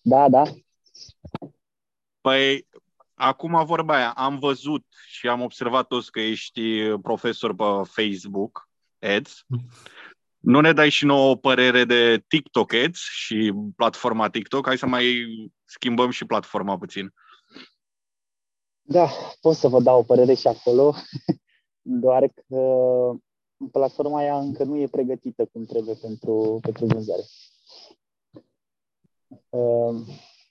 Da, da. Păi, acum vorba aia, am văzut și am observat toți că ești profesor pe Facebook, Ads. Nu ne dai și nouă o părere de TikTok Ads și platforma TikTok? Hai să mai schimbăm și platforma puțin. Da, pot să vă dau o părere și acolo, doar că platforma aia încă nu e pregătită cum trebuie pentru, pentru vânzare. Uh,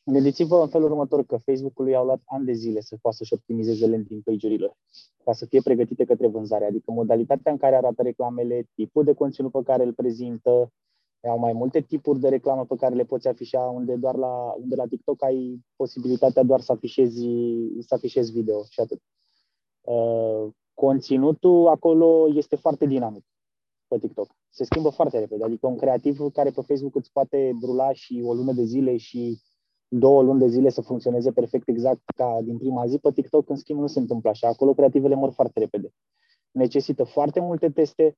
Gândiți-vă în felul următor că Facebook-ului au luat ani de zile să poată să-și optimizeze landing page-urile ca să fie pregătite către vânzare, adică modalitatea în care arată reclamele, tipul de conținut pe care îl prezintă, au mai multe tipuri de reclamă pe care le poți afișa, unde doar la, unde la TikTok ai posibilitatea doar să afișezi, să afișezi video și atât. Uh, conținutul acolo este foarte dinamic pe TikTok. Se schimbă foarte repede. Adică un creativ care pe Facebook îți poate brula și o lună de zile și două luni de zile să funcționeze perfect exact ca din prima zi, pe TikTok, în schimb, nu se întâmplă așa. Acolo creativele mor foarte repede. Necesită foarte multe teste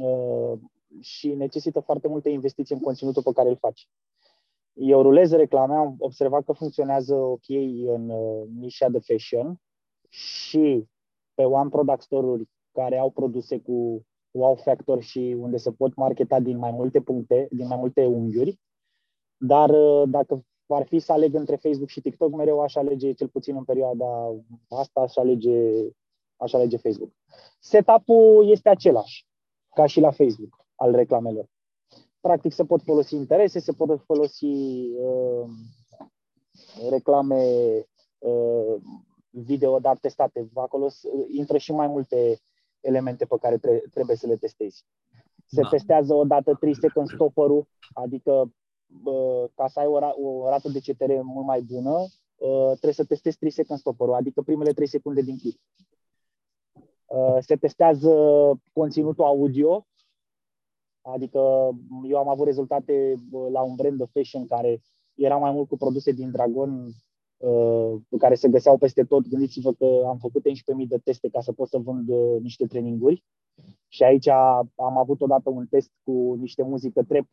uh, și necesită foarte multe investiții în conținutul pe care îl faci. Eu rulez reclame, am observat că funcționează ok în uh, nișa de fashion și pe One Product Store-uri care au produse cu wow factor și unde se pot marketa din mai multe puncte, din mai multe unghiuri. Dar uh, dacă ar fi să aleg între Facebook și TikTok, mereu aș alege, cel puțin în perioada asta, aș alege, aș alege Facebook. Setup-ul este același, ca și la Facebook, al reclamelor. Practic se pot folosi interese, se pot folosi uh, reclame uh, video, dar testate. Acolo intră și mai multe elemente pe care tre- trebuie să le testezi. Se Da. testează odată 3 second stopper-ul, adică uh, ca să ai o, ra- o rată de CTR mult mai bună, uh, trebuie să testezi 3 second stopper adică primele 3 secunde din clip. Uh, se testează conținutul audio, adică eu am avut rezultate uh, la un brand de fashion care era mai mult cu produse din Dragon uh, care se găseau peste tot. Gândiți-vă că am făcut 11.000 de teste ca să pot să vând uh, niște traininguri și aici am avut odată un test cu niște muzică trap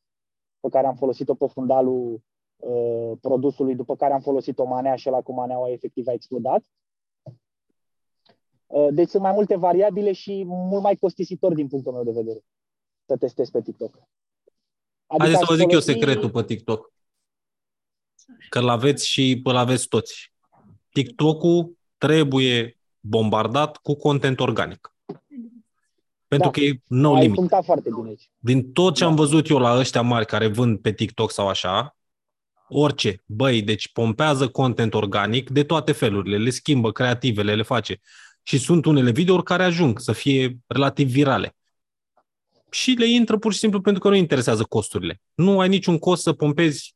pe care am folosit-o pe fundalul uh, produsului, după care am folosit o manea și la cu maneaua efectiv a explodat. Uh, deci sunt mai multe variabile și mult mai costisitor din punctul meu de vedere să testez pe TikTok. Haideți să aș vă zic eu folosi- secretul pe TikTok. Că l-aveți și îl aveți toți. TikTok-ul trebuie bombardat cu content organic. Pentru Da. că e no Ai limit. punctat foarte bine aici. Din tot ce Da. am văzut eu la ăștia mari care vând pe TikTok sau așa, orice, băi, deci pompează content organic de toate felurile, le schimbă creativele, le face. Și sunt unele videouri care ajung să fie relativ virale. Și le intră pur și simplu pentru că nu interesează costurile. Nu ai niciun cost să pompezi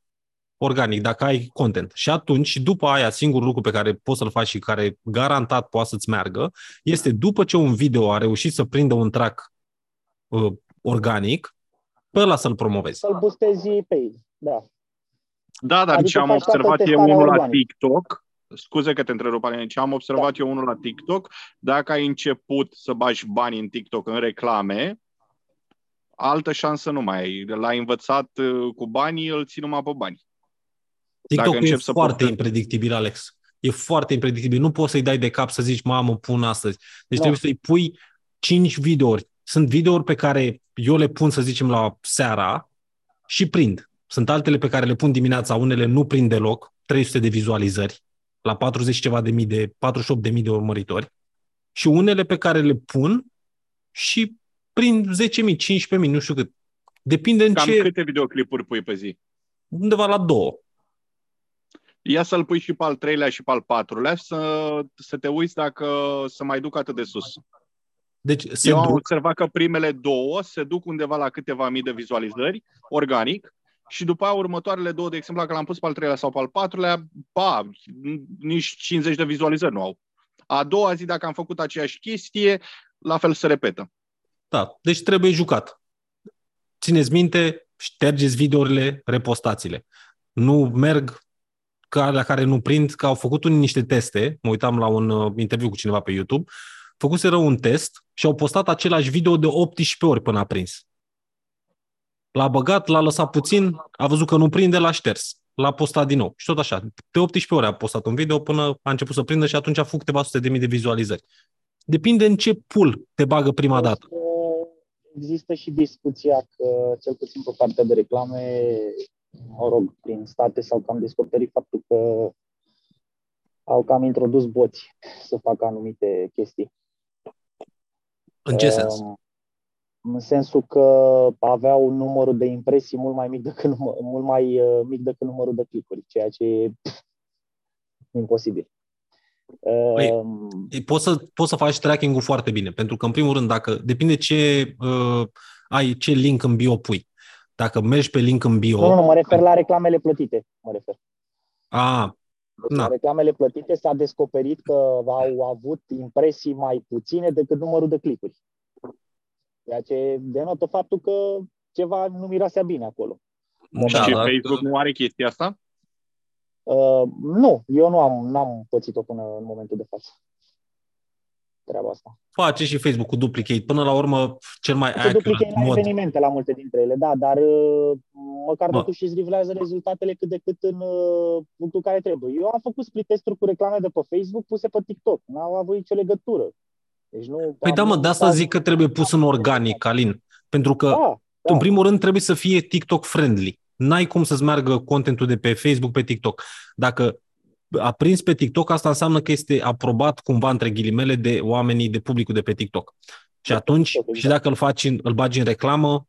organic dacă ai content. Și atunci, și după aia, singurul lucru pe care poți să-l faci și care garantat poate să-ți meargă, este după ce un video a reușit să prindă un track uh, organic, pe ăla să-l promovezi. Să-l boostezi pe ei. Da. Da, dar Adică ce am faci toată observat e testarea unul la organică. TikTok, scuze că te întrerup, Aline, ce am observat Da. eu unul la TikTok, dacă ai început să bagi bani în TikTok în reclame, altă șansă nu mai ai. L-ai învățat uh, cu banii, îl ții numai pe bani. TikTok e încep să foarte postezi- impredictibil, Alex. E foarte impredictibil. Nu poți să-i dai de cap să zici, mamă, pun astăzi. Deci Nu. trebuie să-i pui 5 videouri. Sunt videouri pe care eu le pun, să zicem, la seara și prind. Sunt altele pe care le pun dimineața, unele nu prind deloc, 300 de vizualizări, la 40 și ceva de mii de, 48 de mii de urmăritori. Și unele pe care le pun și prind 10.000, 15.000, nu știu cât. Depinde în Cam ce, câte videoclipuri pui pe zi? undeva la două. Ia să-l pui și pe al treilea și pe al patrulea să, să te uiți dacă se mai duc atât de sus. Deci se Eu am duc, observat că primele două se duc undeva la câteva mii de vizualizări, organic, și după aia următoarele două, de exemplu, dacă l-am pus pe al treilea sau pe al patrulea, ba, nici 50 de vizualizări nu au. A doua zi, dacă am făcut aceeași chestie, la fel se repetă. Da, deci trebuie jucat. Țineți minte, ștergeți videourile, repostați-le. Nu merg ca la care nu prind, că au făcut unii niște teste, mă uitam la un uh, interviu cu cineva pe YouTube, făcuseră un test și au postat același video de 18 ori până a prins. L-a băgat, l-a lăsat puțin, a văzut că nu prinde, l-a șters. L-a postat din nou. Și tot așa. De 18 ore a postat un video până a început să prindă și atunci a făcut câteva sute de mii de vizualizări. Depinde în ce pool te bagă prima dată. Există și discuția că, cel puțin pe partea de reclame, mă rog, prin state s-au cam descoperit faptul că au cam introdus boți să facă anumite chestii. În ce sens? Um, În sensul că aveau numărul de impresii mult mai mic decât, număr, mult mai uh, mic decât numărul de clicuri, ceea ce e pf, imposibil. Păi, Um, Poți să, poți să faci tracking-ul foarte bine, pentru că, în primul rând, dacă depinde ce uh, ai, ce link în bio pui. Dacă mergi pe link în bio... nu, nu, nu, mă refer la reclamele plătite. Mă refer. A, Deci Na. la reclamele plătite s-a descoperit că au avut impresii mai puține decât numărul de clicuri. Ceea ce denotă faptul că ceva nu mirosea bine acolo. da, și da, Facebook nu are chestia asta? Uh, nu, eu nu am n-am pățit-o până în momentul de față. Treaba asta. face și Facebook cu duplicate. Până la urmă, cel mai Se duplică accurate la mod. evenimente la multe dintre ele, da, dar uh, măcar Bă. totuși îți rivelează rezultatele cât de cât în uh, punctul care trebuie. Eu am făcut split testuri cu reclame de pe Facebook puse pe TikTok. N-au avut nicio legătură. Deci nu, Păi da, mă, de asta zic că trebuie pus în organic, Alin. Pentru că, Da, da. în primul rând, trebuie să fie TikTok friendly. N-ai cum să-ți meargă contentul de pe Facebook pe TikTok. Dacă a prins pe TikTok, asta înseamnă că este aprobat cumva între ghilimele de oamenii, de publicul de pe TikTok. Și atunci, TikTok, și exact. dacă îl faci, în, îl bagi în reclamă,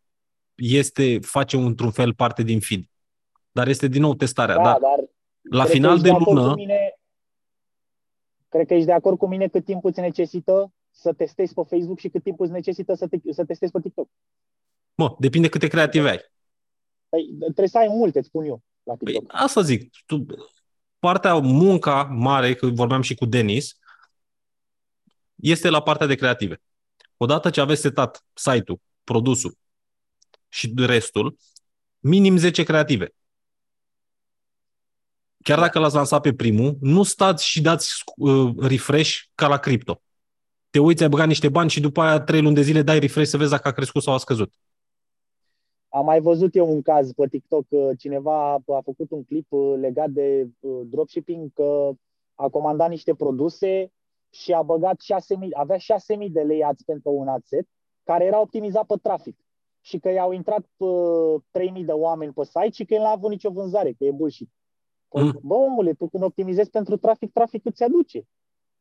este, face într-un fel parte din feed. Dar este din nou testarea. da, Dar dar la cred că final ești de acord cu lună, Mine, cred că ești de acord cu mine cât timp îți necesită să testezi pe Facebook și cât timp îți necesită să, te, să testezi pe TikTok. mă, depinde câte creative ai. Păi, trebuie să ai multe, îți spun eu, la Păi, TikTok. asta zic. Tu, partea, munca mare, că vorbeam și cu Denis, este la partea de creative. Odată ce aveți setat site-ul, produsul și restul, minim 10 creative. Chiar dacă l-ați lansat pe primul, nu stați și dați uh, refresh ca la cripto. Te uiți, ai băgat niște bani și după aia 3 luni de zile dai refresh să vezi dacă a crescut sau a scăzut. Am mai văzut eu un caz pe TikTok, că cineva a făcut un clip uh, legat de uh, dropshipping, că a comandat niște produse și a băgat 6.000, avea 6.000 de lei ads pentru un adset, care era optimizat pe trafic. Și că i-au intrat uh, 3.000 de oameni pe site și că el n-a avut nicio vânzare, că e bullshit. Păi, Mm. Bă, omule, tu când optimizezi pentru trafic, traficul ți aduce.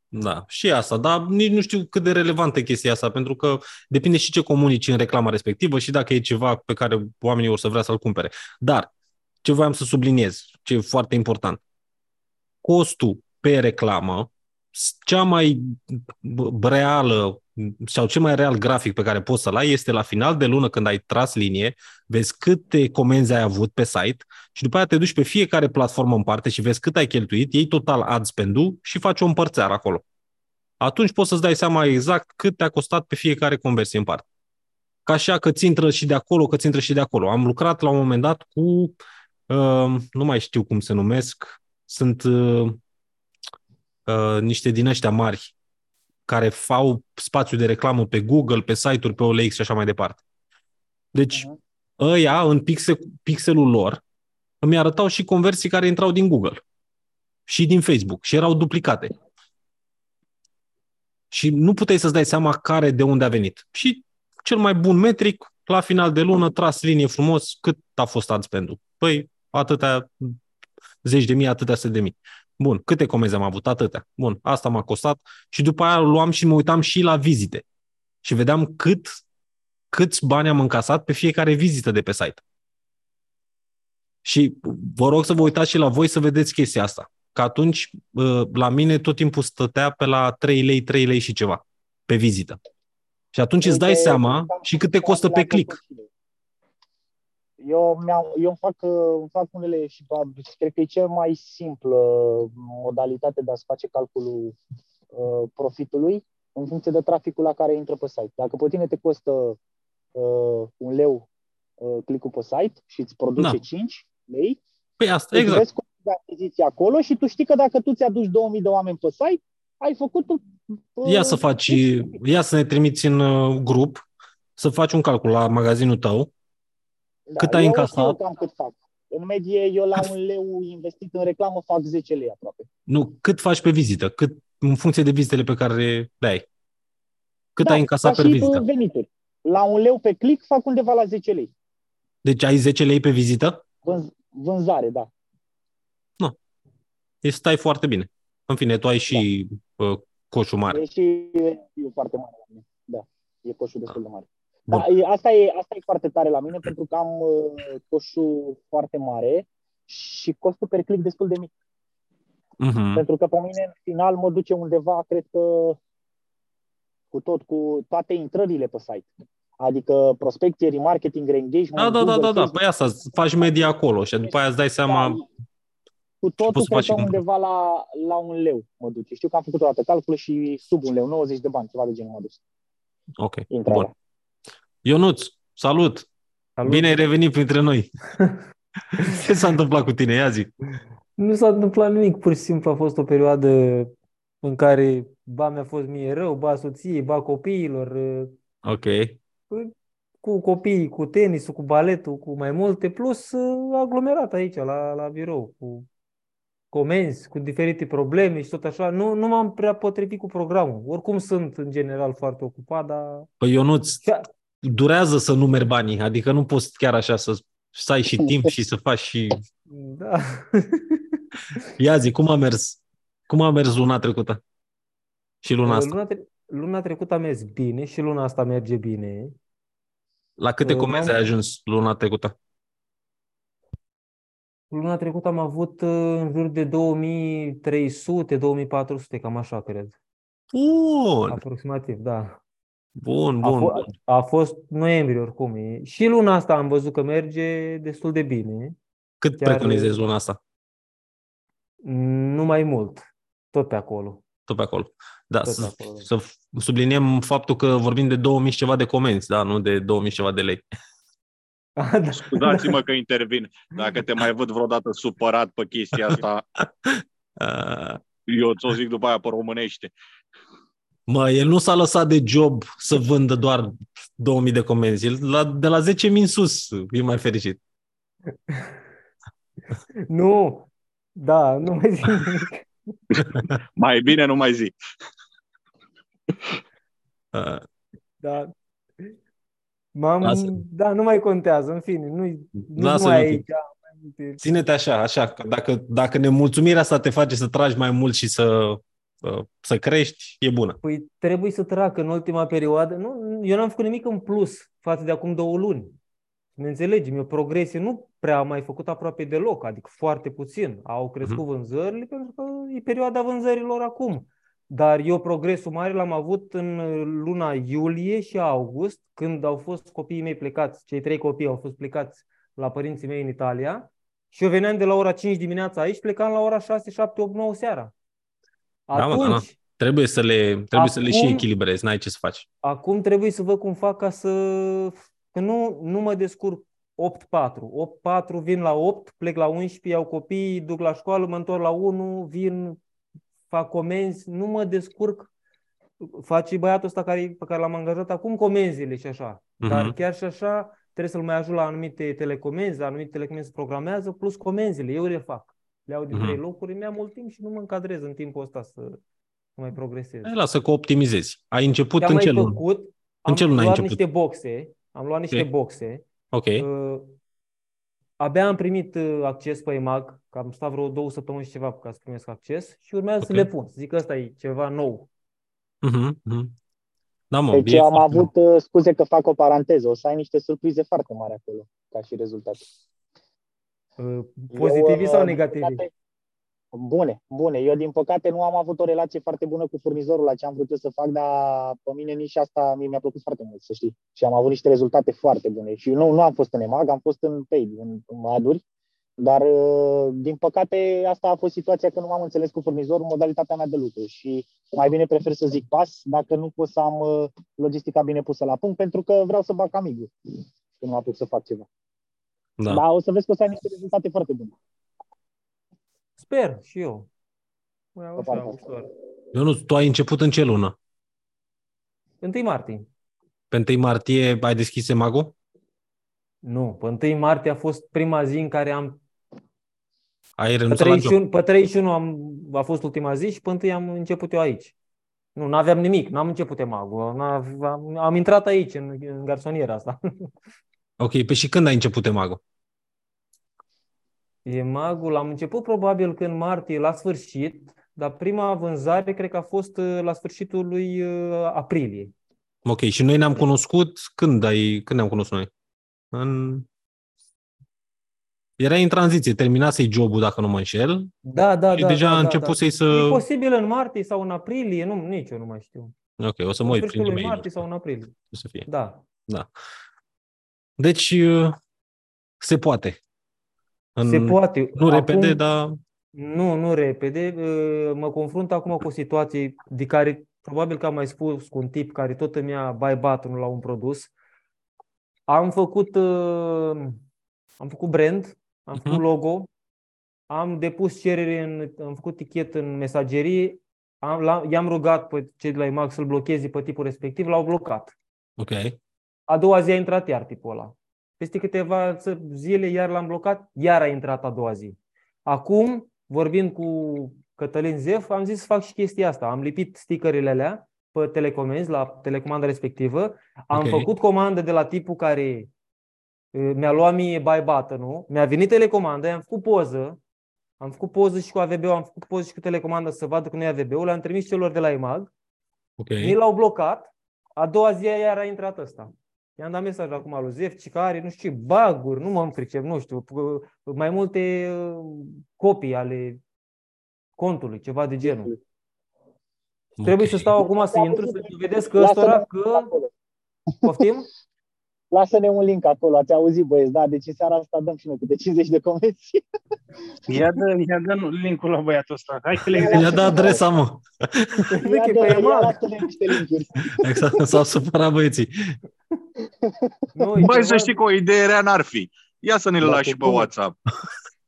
Da, și asta, dar nici nu știu cât de relevantă e chestia asta, pentru că depinde și ce comunici în reclama respectivă și dacă e ceva pe care oamenii o să vrea să-l cumpere. Dar, ce voiam să subliniez, ce e foarte important, costul pe reclamă, cea mai b- reală sau cel mai real grafic pe care poți să-l ai este la final de lună când ai tras linie, vezi câte comenzi ai avut pe site și după aia te duci pe fiecare platformă în parte și vezi cât ai cheltuit, iei total ad spend și faci o împărțeară acolo. Atunci poți să-ți dai seama exact cât te-a costat pe fiecare conversie în parte. Ca așa că ți intră și de acolo, că ți intră și de acolo. Am lucrat la un moment dat cu, uh, nu mai știu cum se numesc, sunt uh, uh, niște din ăștia mari care fac spațiu de reclamă pe Google, pe site-uri, pe OLX și așa mai departe. Deci, Mhm. ăia, în pixel, pixelul lor, îmi arătau și conversii care intrau din Google și din Facebook și erau duplicate. Și nu puteai să-ți dai seama care de unde a venit. Și cel mai bun metric, la final de lună, tras linie frumos, cât a fost ad spend Păi, atâtea zeci de mii, atâtea sute de mii. Bun, câte comenzi am avut? Atâtea. Bun, asta m-a costat și după aia luam și mă uitam și la vizite. Și vedeam cât, câți bani am încasat pe fiecare vizită de pe site. Și vă rog să vă uitați și la voi să vedeți chestia asta. Că atunci, la mine tot timpul stătea pe la 3 lei, 3 lei și ceva pe vizită. Și atunci îți dai seama și cât te costă pe click. Eu, eu îmi, fac, îmi fac unele și cred că e cea mai simplă modalitate de a-ți face calculul uh, profitului în funcție de traficul la care intră pe site. Dacă pe tine te costă uh, un leu uh, clicul pe site și îți produce da. 5 lei, păi asta, exact. vezi de achiziție acolo și tu știi că dacă tu ți-aduci 2000 de oameni pe site, ai făcut... Uh, ia să faci, ia să ne trimiți în uh, grup, să faci un calcul la magazinul tău, da, cât ai încasat. Cam cât fac. În medie, eu la un leu investit în reclamă fac 10 lei aproape. Nu, cât faci pe vizită? Cât, în funcție de vizitele pe care le ai. Cât da, ai încasat pe vizită? venituri. La un leu pe click fac undeva la 10 lei. Deci ai 10 lei pe vizită? Vânz, vânzare, da. Nu. E stai foarte bine. În fine, tu ai și da. uh, coșul mare. E și e foarte mare la mine. Da, e coșul destul de mare. Da, asta, e, asta e foarte tare la mine pentru că am uh, coșul foarte mare și costul per click destul de mic. Uh-huh. Pentru că pe mine în final mă duce undeva, cred că cu tot, cu toate intrările pe site. Adică prospecție, remarketing, engagement. Da, da, da, da, da. Păi asta, faci media acolo și după aia îți dai seama... Da, cu totul cred că undeva la, la un leu mă duce. Știu că am făcut o dată calcul și sub un leu, 90 de bani, ceva de genul mă dus. Ok, Intrarea. bun. Ionuț, salut! salut. Bine ai revenit printre noi! Ce s-a întâmplat cu tine? Ia zi! Nu s-a întâmplat nimic, pur și simplu a fost o perioadă în care ba mi-a fost mie rău, ba soției, ba copiilor. Ok. Cu copiii, cu tenisul, cu baletul, cu mai multe, plus aglomerat aici, la, la birou, cu comenzi, cu diferite probleme și tot așa. Nu, nu m-am prea potrivit cu programul. Oricum sunt, în general, foarte ocupat, dar... Păi Ionuț, durează să numeri banii, adică nu poți chiar așa să, să ai și timp și să faci și... Da. Ia zi, cum a mers? Cum a mers luna trecută? Și luna asta? Luna, tre- luna trecută a mers bine și luna asta merge bine. La câte uh, comenzi ai ajuns luna trecută? Luna trecută am avut uh, în jur de 2300-2400, cam așa cred. Bun! Aproximativ, da. Bun, bun. A, f- a fost noiembrie oricum. Și luna asta am văzut că merge destul de bine. Cât Chiar... preconizezi luna asta? Nu mai mult. Tot pe acolo. Tot pe acolo. Da, Tot să, acolo. să subliniem faptul că vorbim de 2000 ceva de comenzi, da, nu de 2000 ceva de lei. A, da. Scuzați-mă că intervin. Dacă te mai văd vreodată supărat pe chestia asta, eu ți-o zic după aia pe românește. Mă, el nu s-a lăsat de job să vândă doar 2000 de comenzi. El la, de la 10.000 în sus e mai fericit. Nu, da, nu mai zic nimic. mai bine nu mai zic. Da. M-am, Lasă. da, nu mai contează, în fine, nu, nu mai aici. Ține-te așa, așa, că dacă, dacă nemulțumirea asta te face să tragi mai mult și să să crești, e bună. Păi trebuie să trag în ultima perioadă. Nu, eu n-am făcut nimic în plus față de acum două luni. Ne înțelegem, eu progresie nu prea am mai făcut aproape deloc, adică foarte puțin. Au crescut uh-huh. vânzările pentru că e perioada vânzărilor acum. Dar eu progresul mare l-am avut în luna iulie și august, când au fost copiii mei plecați, cei trei copii au fost plecați la părinții mei în Italia și eu veneam de la ora 5 dimineața aici, plecam la ora 6, 7, 8, 9 seara. Atunci, da, mă, da, trebuie să le, trebuie acum, să le și echilibrezi, n-ai ce să faci. Acum trebuie să văd cum fac ca să... Că nu, nu mă descurc 8-4. 8-4 vin la 8, plec la 11, iau copii, duc la școală, mă întorc la 1, vin, fac comenzi, nu mă descurc. Face băiatul ăsta care, pe care l-am angajat acum comenzile și așa. Uh-huh. Dar chiar și așa trebuie să-l mai ajut la anumite telecomenzi, la anumite telecomenzi se programează, plus comenzile, eu le fac. Le iau din Mhm. trei locuri, mi-am mult timp și nu mă încadrez în timpul ăsta să, să mai progresez. Hai, lasă că optimizezi. Ai început Ce-am în mai ce lună? făcut, am ce lună ai luat început? niște boxe, am luat niște Ok. boxe, Ok. Uh, abia am primit uh, acces pe EMAG, că am stat vreo două săptămâni și ceva ca să primesc acces și urmează să Ok. le pun. Zic că ăsta e ceva nou. Mhm, mhm. Da, mă, Deci e eu am foarte avut, uh, scuze că fac o paranteză, o să ai niște surprize foarte mari acolo, ca și rezultat. Uh, Pozitivi Eu, sau uh, negativi? din păcate, Bune, bune. Eu, din păcate, nu am avut o relație foarte bună cu furnizorul la ce am vrut eu să fac, dar pe mine nici asta mie mi-a plăcut foarte mult, să știi. Și am avut niște rezultate foarte bune. Și nu, nu am fost în EMAG, am fost în paid, în, în maduri, dar, uh, din păcate, asta a fost situația că nu m-am înțeles cu furnizorul în modalitatea mea de lucru și mai bine prefer să zic pas dacă nu pot să am uh, logistica bine pusă la punct, pentru că vreau să bag amigul când mă apuc să fac ceva. Da. Dar o să vezi că o să ai niște rezultate foarte bune. Sper și eu. Mă iau Pe așa, partea asta. ușor. Eu nu, tu ai început în ce lună? 1 martie. Pe 1 martie ai deschis Emago? Nu, pe 1 martie a fost prima zi în care am... Ai Pe renunțat la job? 31, pe 31 am, a fost ultima zi și pe 1 am început eu aici. Nu, n-aveam nimic, n-am început emagul. Am, am intrat aici, în, în garsoniera asta. Ok, pe și când ai început Emago? Emagul am început probabil că în martie, la sfârșit, dar prima vânzare cred că a fost uh, la sfârșitul lui uh, aprilie. Ok, și noi ne-am cunoscut când ai, când ne-am cunoscut noi? În... Erai în tranziție, terminasei jobul, dacă nu mă înșel, Da, da, și da. deja da, a da, început da. să-i să... E posibil în martie sau în aprilie, nu, nici eu nu mai știu. Ok, o să mă În uit prin sfârșitul lui e martie sau în aprilie. să fie. Da. Da. Deci, uh, se poate. În... Se poate. Nu repede, Acum- dar... Nu, nu repede. Uh, Mă confrunt acum cu o situație de care probabil că am mai spus cu un tip care tot îmi ia buy button la un produs. Am făcut, uh, am făcut brand, am Mhm. făcut logo, am depus cerere, în, am făcut tichet în mesagerie, am, la, i-am rugat pe cei de la IMAX să-l blocheze pe tipul respectiv, l-au blocat. Ok. A doua zi a intrat iar tipul ăla. Peste câteva ță- zile iar l-am blocat, iar a intrat a doua zi. Acum, vorbind cu Cătălin Zef, am zis să fac și chestia asta. Am lipit stickerele alea pe telecomenzi, la telecomanda respectivă. Am Ok. făcut comandă de la tipul care e, mi-a luat mie buy button-ul, mi-a venit telecomanda, am făcut poză, am făcut poză și cu AVB-ul, am făcut poză și cu telecomanda să vadă că nu e AVB-ul, le-am trimis celor de la EMAG, Ok. mi l-au blocat, a doua zi iar a intrat ăsta. I-am dat mesaj acum lui Zef, ci că are, nu știu ce, baguri, nu mă pricep, nu știu, p- mai multe uh, copii ale contului, ceva de genul. Trebuie să stau acum să intru, să dovedesc că ăstora că... Poftim? Lasă-ne un link acolo, ați auzit băieți, da? Deci în seara asta dăm și noi câte 50 de comenzi. Ia dă, ia dă linkul la băiatul ăsta. Hai că le I-a dat adresa, mă. Zic că e Ia pe dă- ia EMAG. lasă-ne niște linkuri. Exact, s-au supărat băieții. Nu, e Băi, ceva- să știi că o idee rea n-ar fi. Ia să ne-l Da, lași pe și pe bune. WhatsApp.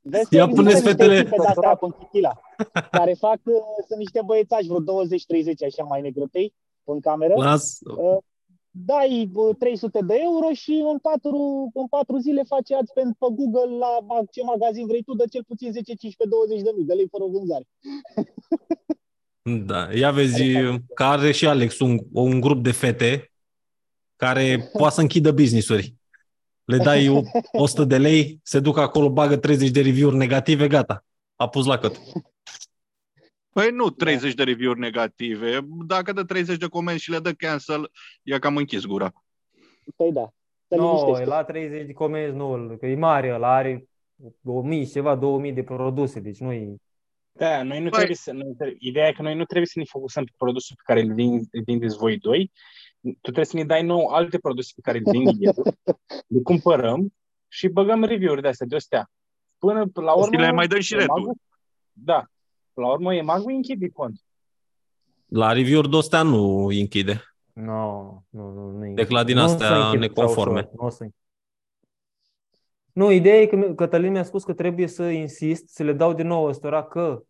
Vezi că Ia există puneți niște fetele- echipe de-astea pe Chichila, care fac, uh, sunt niște băiețași, vreo 20-30 așa mai negrătei, în cameră. Las... Uh, dai uh, 300 de euro și în patru, în patru zile faci ads pe, pe Google la ma- ce magazin vrei tu, de cel puțin 10, 15, 20 de mii de lei fără vânzare. Da, ia vezi că are și Alex un, un grup de fete care poate să închidă business-uri. Le dai o- 100 de lei, se duc acolo, bagă 30 de review-uri negative, gata. A pus la căt. Păi nu 30 de review-uri negative. Dacă dă 30 de comenzi și le dă cancel, i-a cam închis gura. Păi da, să Nu, liniștește. e la 30 de comenzi, nu, că e mare, ăla are 1000 și ceva, 2000 de produse, deci nu e... Da, noi nu Băi. trebuie să... Noi, trebuie- ideea e că noi nu trebuie să ne focusăm pe produsul pe care îl vin- îl vindeți voi doi. Tu trebuie să ne dai nou alte produse pe care le vinde el, le cumpărăm și băgăm review-uri de astea, de astea. Până la Și urmă... le mai dăm și EMAG-ul- retur. Da. La urmă, EMAG-ul închide cont. La review-uri de astea nu îi închide. Nu, nu, nu. nu e- Declar din nu o astea să închid neconforme. așa ușor, Nu, o să închid. nu, ideea e că mi- Cătălin mi-a spus că trebuie să insist, să le dau din nou ăstora că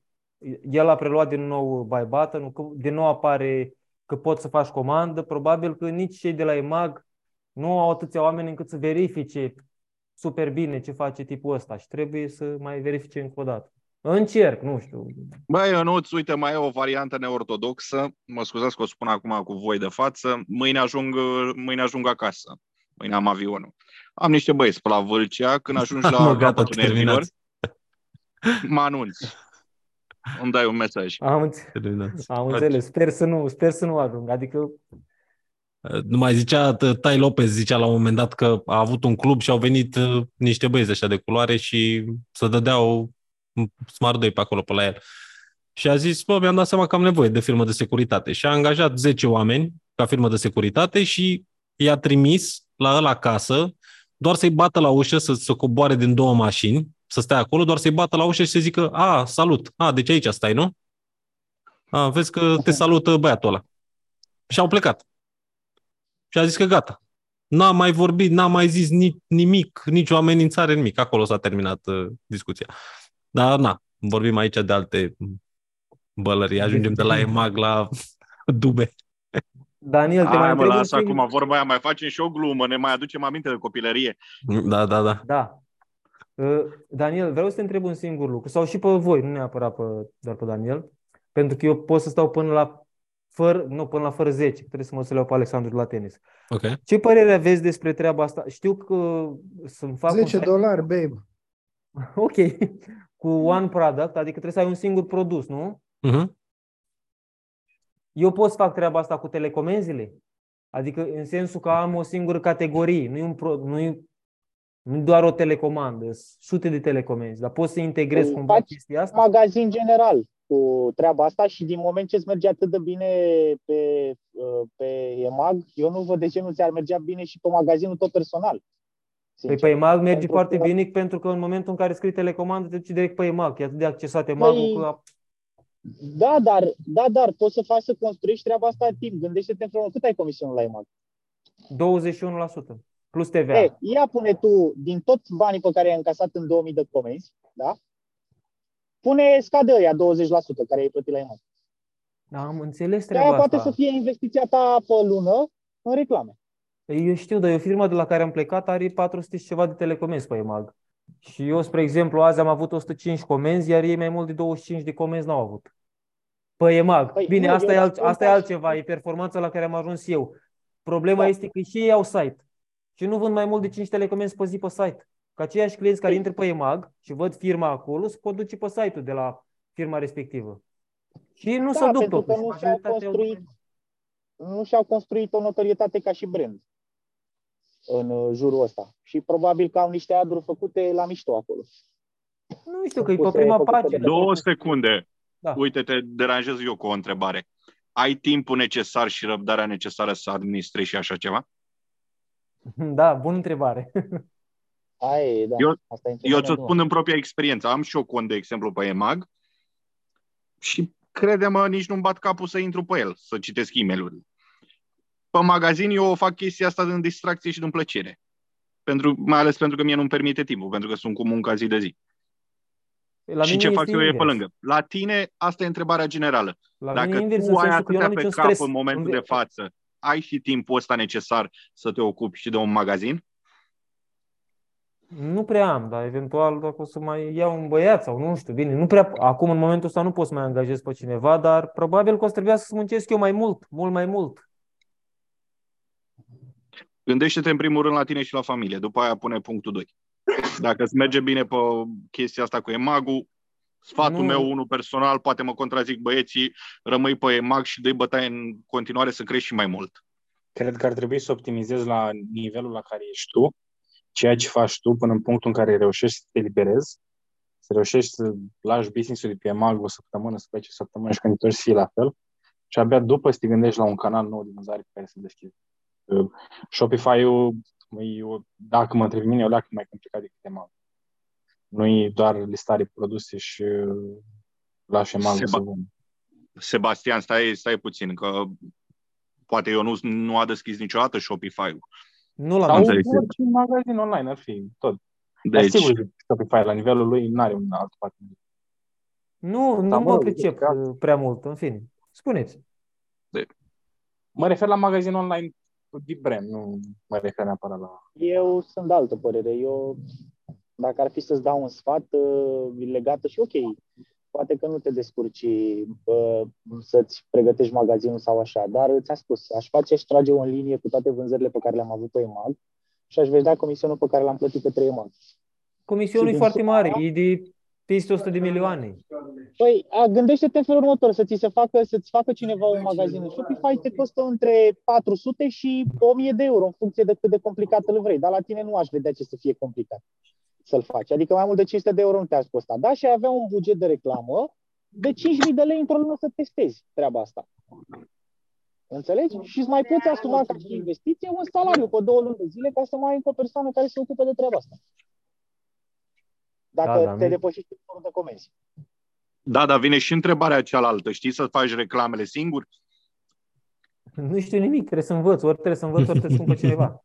el a preluat din nou buy button, că din nou apare că poți să faci comandă, probabil că nici cei de la EMAG Nu au atâția oameni încât să verifice super bine ce face tipul ăsta și trebuie să mai verifice încă o dată. Încerc, nu știu. Băi, Ionuț, uite, mai e o variantă neortodoxă. Mă scuzați că o spun acum cu voi de față. Mâine ajung, mâine ajung acasă. Mâine am avionul. Am niște băieți pe la Vâlcea. Când ajungi la Mă, gata, capătul nervilor, terminați. mă anunți. Îmi dai un mesaj. Am, înț- Terminați. am înțeles. Sper să nu, sper să nu ajung. Adică Nu mai zicea, t- Tai Lopez zicea la un moment dat că a avut un club și au venit uh, niște băieți așa de culoare și să dădeau Smart 2 pe acolo, pe la el. Și a zis, bă, mi-am dat seama că am nevoie de firmă de securitate. Și a angajat 10 oameni ca firmă de securitate și i-a trimis la el acasă doar să-i bată la ușă, să se coboare din două mașini, să stea acolo, doar să-i bată la ușă și să zică, a, salut, a, deci aici stai, nu? A, vezi că te salută băiatul ăla. Și au plecat. Și a zis că gata. N-a mai vorbit, n-a mai zis ni- nimic, nicio amenințare, nimic. Acolo s-a terminat uh, discuția. Dar na, vorbim aici de alte bălării. Ajungem de la EMAG la dube. Daniel, te mai Hai mă, întreb un lasă singur- acum vorba aia, mai facem și o glumă, ne mai aducem aminte de copilărie. Da, da, da. Da. Uh, Daniel, vreau să te întreb un singur lucru, sau și pe voi, nu neapărat pe, doar pe Daniel, pentru că eu pot să stau până la fără, nu, până la fără 10, trebuie să mă să le iau pe Alexandru la tenis. Ok. Ce părere aveți despre treaba asta? Știu că să-mi fac 10 un... dolari, babe. Ok. Cu one product, adică trebuie să ai un singur produs, nu? Mhm. Eu pot să fac treaba asta cu telecomenzile? Adică în sensul că am o singură categorie, nu e, un pro, nu e, nu e doar o telecomandă, sunt sute de telecomenzi, dar pot să integrez Îl cumva faci chestia asta? magazin general cu treaba asta și din moment ce îți merge atât de bine pe, uh, pe EMAG, eu nu văd de ce nu ți-ar mergea bine și pe magazinul tot personal. Păi sincer. pe EMAG merge Pentru foarte că- bine pentru că în momentul în care scrii telecomandă te duci direct pe EMAG, e atât de accesat EMAG-ul Păi- că Da, dar, da, dar poți să faci să construiești treaba asta în timp. Gândește-te împreună. Cât ai comisionul la EMAG? 21% plus TVA. E, ia pune tu din toți banii pe care i-ai încasat în 2000 de comenzi, da? Pune scade ăia 20% care ai plătit la EMAG. Da, am înțeles De aia treaba poate asta. să fie investiția ta pe lună în reclame. Păi Eu știu, dar eu firma de la care am plecat are 400 și ceva de telecomenzi pe EMAG. Și eu, spre exemplu, azi am avut 105 comenzi, iar ei mai mult de 25 de comenzi n-au avut. Pe EMAG. Păi, Bine, nu, asta, eu e alt, spun asta e că- altceva, e performanța la care am ajuns eu. Problema Da. este că și ei au site. Și nu vând mai mult de 5 telecomenzi pe zi pe site. Că aceiași clienți care Păi- intră pe EMAG și văd firma acolo, se pot duce pe site-ul de la firma respectivă. Și nu Da, se duc pentru că totuși. nu și-au Majoritatea au- construit, nu și-au construit o notorietate ca și brand în uh, jurul ăsta. Și probabil că au niște aduri făcute la mișto acolo. Nu știu, că e pe Puse- prima făcute de pagină. Două secunde. Da. Uite, te deranjez eu cu o întrebare. Ai timpul necesar și răbdarea necesară să administrezi și așa ceva? Da, bună întrebare. Aia e, da. Eu- Asta e Eu întrebarea ți-o bună. spun în propria experiență. Am și eu cont, de exemplu, pe EMAG și crede-mă, nici nu-mi bat capul să intru pe el, să citesc e mail Pe magazin eu fac chestia asta din distracție și din plăcere. Pentru, mai ales pentru că mie nu-mi permite timpul, pentru că sunt cu munca zi de zi. La și mine ce fac este eu e pe invers. lângă. La tine, asta e întrebarea generală. La Dacă mine e invers, tu în ai sensul că eu atâtea n-am pe niciun cap stres. în momentul În- de față, ai și timpul ăsta necesar să te ocupi și de un magazin? Nu prea am, dar eventual dacă o să mai iau un băiat sau nu știu, bine, nu prea, acum în momentul ăsta nu pot să mai angajez pe cineva, dar probabil că o să trebuiască să muncesc eu mai mult, mult mai mult. Gândește-te în primul rând la tine și la familie, după aia pune punctul 2. Dacă îți merge bine pe chestia asta cu EMAG-ul, sfatul Nu. meu, unul personal, poate mă contrazic băieții, rămâi pe EMAG și dă-i bătaie în continuare să crești și mai mult. Cred că ar trebui să optimizezi la nivelul la care ești tu, ceea ce faci tu până în punctul în care reușești să te liberezi, să reușești să lași business-ul de pe EMAG o săptămână, să pleci o săptămână și când te întorci să fii la fel. Și abia după să te gândești la un canal nou de vânzare pe care să-l deschizi. Uh, Shopify-ul, e o- dacă mă întrebi mine, e o leacă mai complicat decât EMAG. Nu e doar listare produse și uh, lași EMAG Seba- să vândă. Sebastian, stai, stai puțin, că poate eu nu, nu a deschis niciodată Shopify-ul. Nu la Sau Am mine. înțeles. orice magazin online ar fi tot. Dar Deci, sigur, Shopify la nivelul lui nu are un alt partener. Nu, nu Dar, mă mă rog, pricep că- uh, prea mult, în fine. Spuneți. Mă refer la magazin online deep brand, nu mă refer neapărat la... Eu sunt de altă părere. Eu, dacă ar fi să-ți dau un sfat uh, legat și ok, poate că nu te descurci uh, să-ți pregătești magazinul sau așa, dar ți-am spus, aș face și trage o linie cu toate vânzările pe care le-am avut pe EMAG și aș vedea comisionul pe care l-am plătit către EMAG. Comisionul Și e din foarte suma mare, aia- e de peste 100 de milioane. Păi, a, gândește-te în felul următor, să ți se facă, să-ți facă cineva un magazin în Shopify, te costă între 400 și 1000 de euro, în funcție de cât de complicat îl vrei. Dar la tine nu aș vedea ce să fie complicat să-l faci. Adică mai mult de 500 de euro nu te-aș costa. Da, și ai avea un buget de reclamă de 5.000 de lei într-o lună să testezi treaba asta. Înțelegi? Și îți mai poți asuma ca și investiție un salariu pe două luni de zile ca să mai ai încă o persoană care se ocupe de treaba asta. Dacă Da, da, te nu- depășești numărul de comenzi. Da, dar vine și întrebarea cealaltă. Știi să faci reclamele singur? Nu știu nimic, trebuie să învăț, ori trebuie să învăț, ori trebuie să spun pe cineva.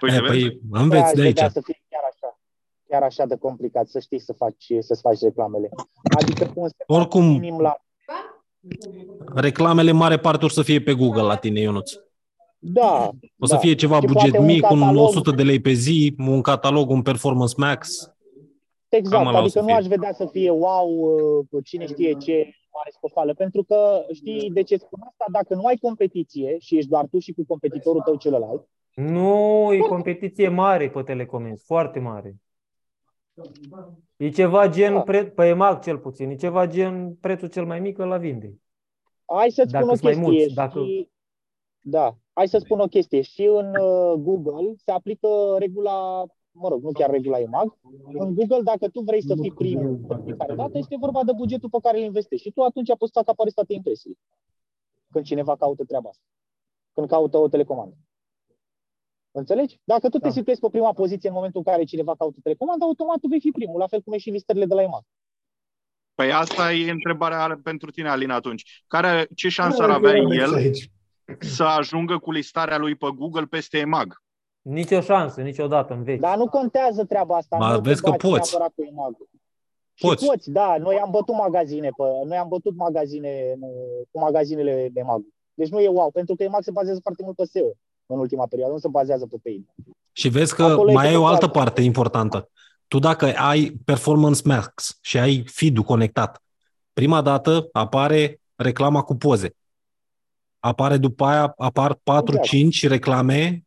Păi, E, vezi? păi înveți aș de vedea aici. să fie chiar așa, chiar așa de complicat, să știi să faci, să-ți faci reclamele. Adică cu un setat Oricum- minim la... Reclamele, mare parte, o să fie pe Google la tine, Ionuț. Da, O să da. fie ceva Și buget poate un mic, un catalog- 100 de lei pe zi, un catalog, un Performance Max. Exact, Cam ăla o adică să nu fie. aș vedea să fie wow, uh, cine știe ce mare scofală, pentru că știi de ce spun asta? Dacă nu ai competiție și ești doar tu și cu competitorul tău celălalt, Nu, e competiție mare pe telecomenzi, foarte mare. E ceva gen, Da. pre, pe EMAG cel puțin, e ceva gen prețul cel mai mic la vinde. hai să-ți Dacă spun o sunt mai chestie. mulți, dacă- și... Da, hai să spun o chestie. Și în uh, Google se aplică regula, mă rog, nu chiar regula EMAG. În Google, dacă tu vrei să fii primul de fiecare dată, este vorba de bugetul pe care îl investești. Și tu atunci poți să acaparezi toate impresiile. Când cineva caută treaba asta. Când caută o telecomandă. Înțelegi? Dacă tu te Da. situezi pe prima poziție în momentul în care cineva caută telecomandă, automat tu vei fi primul, la fel cum e și listările de la EMAG. Păi asta e întrebarea pentru tine, Alin, atunci. Care, ce șansă ar avea el Aici. să ajungă cu listarea lui pe Google peste EMAG? Nici o șansă, niciodată în veci. Dar nu contează treaba asta. Ba, nu te vezi că bați poți. neapărat cu EMAG. Poți. Și poți, da. Noi am bătut magazine, pe, noi am bătut magazine uh, cu magazinele EMAG. Deci nu e wow, pentru că EMAG se bazează foarte mult pe SEO în ultima perioadă, nu se bazează pe paid. Și vezi că Acolo e mai că ai o te altă poate. parte importantă. Tu dacă ai Performance Max și ai feed-ul conectat, prima dată apare reclama cu poze. Apare după aia, apar 4-5 reclame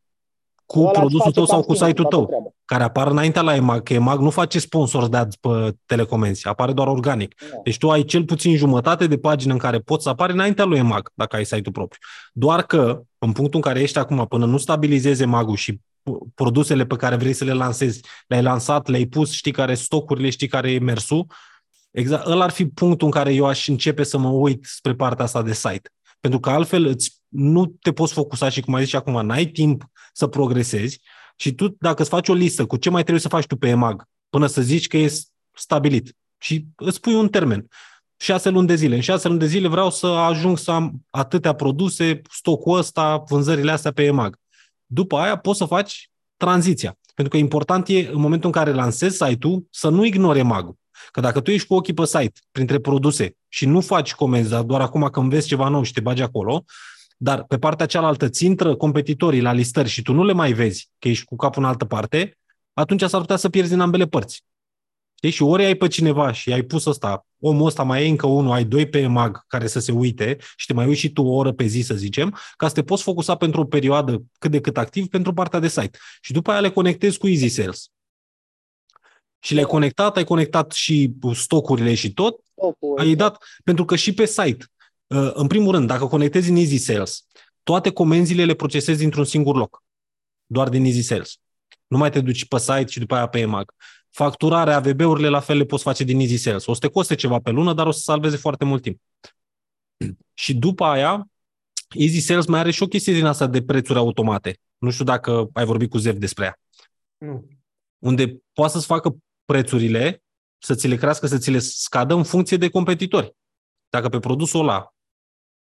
cu Exact. Ăla îți produsul face tău sau cu pagină, site-ul toată tău, treaba. care apar înaintea la EMAG, că EMAG nu face sponsor de ads pe telecomenzi, apare doar organic. Nu. Deci tu ai cel puțin jumătate de pagină în care poți să apari înaintea lui EMAG, dacă ai site-ul propriu. Doar că, în punctul în care ești acum, până nu stabilizezi EMAG-ul și p- produsele pe care vrei să le lansezi, le-ai lansat, le-ai pus, știi care stocurile, știi care e mersul, exact, ăla ar fi punctul în care eu aș începe să mă uit spre partea asta de site. Pentru că altfel îți, nu te poți focusa și, cum ai zis și acum, n-ai timp să progresezi și tu, dacă îți faci o listă cu ce mai trebuie să faci tu pe EMAG, până să zici că e stabilit și îți pui un termen, șase luni de zile. În șase luni de zile vreau să ajung să am atâtea produse, stocul ăsta, vânzările astea pe EMAG. După aia poți să faci tranziția. Pentru că important e, în momentul în care lansezi site-ul, să nu ignori EMAG-ul. Că dacă tu ești cu ochii pe site, printre produse, și nu faci comenzi, dar doar acum că înveți ceva nou și te bagi acolo, dar pe partea cealaltă ți intră competitorii la listări și tu nu le mai vezi, că ești cu capul în altă parte, atunci s-ar putea să pierzi din ambele părți. Știi? Și ori ai pe cineva și ai pus ăsta, omul ăsta mai e încă unul, ai doi pe mag care să se uite și te mai uiți și tu o oră pe zi, să zicem, ca să te poți focusa pentru o perioadă cât de cât activ pentru partea de site. Și după aia le conectezi cu Easy Sales. Și le-ai conectat, ai conectat și stocurile și tot, Stocul, ai dat, pentru că și pe site, uh, în primul rând, dacă conectezi în Easy Sales, toate comenzile le procesezi dintr-un singur loc, doar din Easy Sales. Nu mai te duci pe site și după aia pe EMAG. Facturarea, AVB-urile la fel le poți face din Easy Sales. O să te coste ceva pe lună, dar o să salveze foarte mult timp. Și după aia, Easy Sales mai are și o chestie din asta de prețuri automate. Nu știu dacă ai vorbit cu Zev despre ea. Nu. Unde poate să-ți facă prețurile, să ți le crească, să ți le scadă în funcție de competitori. Dacă pe produsul ăla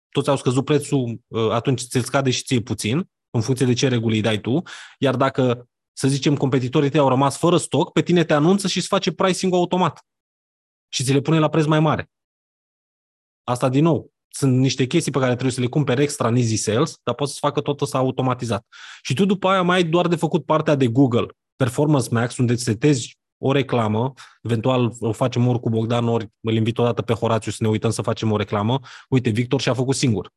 toți au scăzut prețul, atunci ți-l scade și ție puțin, în funcție de ce reguli îi dai tu, iar dacă, să zicem, competitorii tăi au rămas fără stoc, pe tine te anunță și îți face pricing automat și ți le pune la preț mai mare. Asta, din nou, sunt niște chestii pe care trebuie să le cumperi extra în Easy Sales, dar poți să facă tot ăsta automatizat. Și tu după aia mai ai doar de făcut partea de Google, Performance Max, unde îți setezi o reclamă, eventual o facem ori cu Bogdan, ori îl invit odată pe Horațiu să ne uităm să facem o reclamă. Uite, Victor și-a făcut singur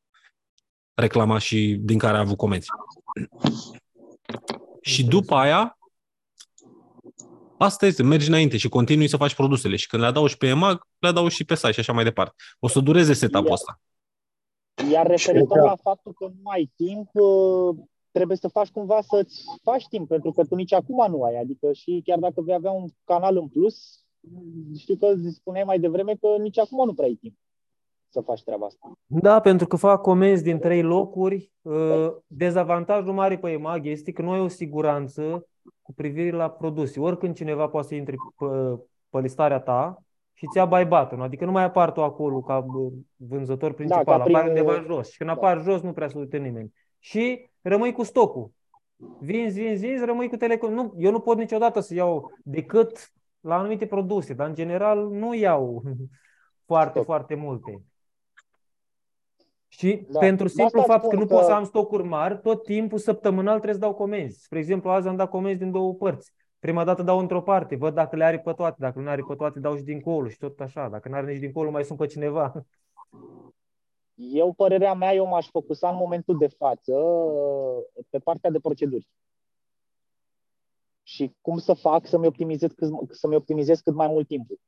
reclama și din care a avut comenzi. Și după aia, asta este, mergi înainte și continui să faci produsele și când le adaugi pe EMAG, le adaugi și pe site și așa mai departe. O să dureze setup-ul ăsta. Iar referitor la faptul că nu ai timp, uh, trebuie să faci cumva să-ți faci timp, pentru că tu nici acum nu ai. Adică și chiar dacă vei avea un canal în plus, știu că spuneai mai devreme că nici acum nu prea ai timp să faci treaba asta. Da, pentru că fac comenzi din trei locuri. Uh, Dezavantajul mare pe EMAG este că nu ai o siguranță cu privire la produse. Oricând cineva poate să intre pe, pe listarea ta și ți-a buy button adică nu mai apar tu acolo ca uh, vânzător principal, Da, ca prin- apare undeva jos. Și când apar jos nu prea se uită nimeni. Și rămâi cu stocul. Vinzi, vinzi, vinzi, rămâi cu telecom. Nu, eu nu pot niciodată să iau decât la anumite produse, dar în general nu iau foarte, Stoc. foarte multe. Și Da. pentru De simplu asta fapt că spun nu că- pot să am stocuri mari, tot timpul săptămânal trebuie să dau comenzi. Spre exemplu, azi am dat comenzi din două părți. Prima dată dau într-o parte, văd dacă le are pe toate, dacă nu are pe toate dau și dincolo și tot așa. Dacă nu are nici dincolo, mai sunt pe cineva. Eu, părerea mea, eu m-aș focusa în momentul de față uh, pe partea de proceduri. Și cum să fac să-mi optimizez, cât, să-mi optimizez cât mai mult timpul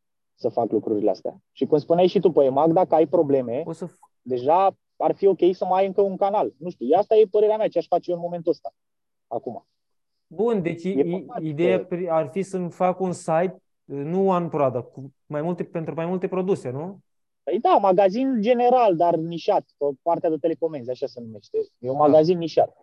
să fac lucrurile astea. Și cum spuneai și tu pe EMAG, dacă ai probleme, O să deja ar fi ok să mai ai încă un canal. Nu știu, asta e părerea mea, ce aș face eu în momentul ăsta. Acum. Bun, deci E i- păcat ideea că- pri- ar fi să-mi fac un site, nu one product, cu mai multe, pentru mai multe produse, nu? Păi da, magazin general, dar nișat, pe partea de telecomenzi, așa se numește. E un magazin nișat.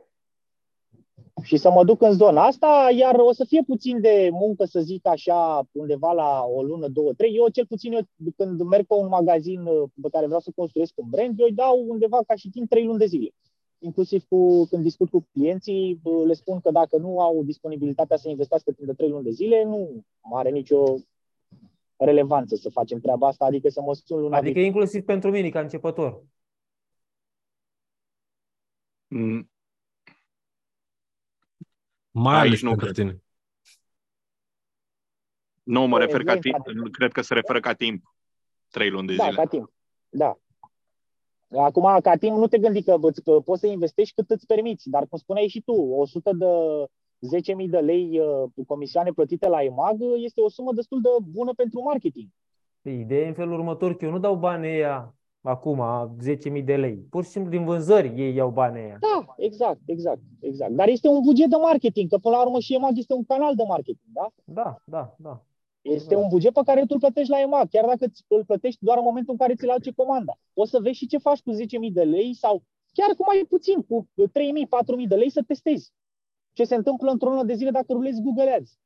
Și să mă duc în zona asta, iar o să fie puțin de muncă, să zic așa, undeva la o lună, două, trei. Eu, cel puțin, eu, când merg pe un magazin uh, pe care vreau să construiesc un brand, eu îi dau undeva ca și timp trei luni de zile. Inclusiv cu, când discut cu clienții, uh, le spun că dacă nu au disponibilitatea să investească timp de trei luni de zile, nu are nicio relevanță să facem treaba asta, adică să mă sun luna Adică inclusiv pentru mine, ca începător. Mm, Mai Aici ales nu pentru cred. tine. Nu, mă Bine, refer ca zi, timp. frate. Nu cred că se referă ca timp. Trei luni de Da, zile. ca timp. Da. Acum, ca timp, nu te gândi că, bă, că poți să investești cât îți permiți, dar cum spuneai și tu, 100 de 10.000 de lei uh, comisioane plătite la EMAG uh, este o sumă destul de bună pentru marketing. Păi, Ideea e în felul următor, că eu nu dau banii ăia acum, 10.000 de lei. Pur și simplu din vânzări ei iau banii ăia. Da, exact, exact, exact. Dar este un buget de marketing, că până la urmă și EMAG este un canal de marketing, da? Da, da, da. Este un buget pe care tu îl plătești la EMAG, chiar dacă ți- îl plătești doar în momentul în care ți-l aduce comanda. O să vezi și ce faci cu 10.000 de lei sau chiar cu mai puțin, cu 3.000, 4.000 de lei să testezi. Ce se întâmplă într-o lună de zile dacă rulezi Google Ads.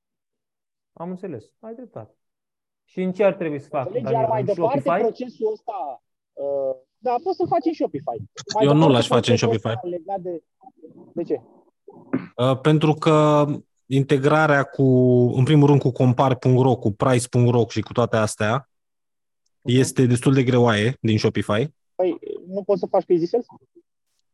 Am înțeles. Ai dreptate. Și în ce ar trebui să fac? Înțelegi? Iar mai în departe, Shopify? procesul ăsta, uh, da, poți să-l faci în Shopify. Mai Eu nu departe, l-aș face în procesul Shopify. ăsta Legat de... de ce? Uh, Pentru că integrarea cu, în primul rând, cu compar.ro, cu price.ro și cu toate astea, este destul de greoaie din Shopify. Păi, nu poți să faci pe Easy Sales?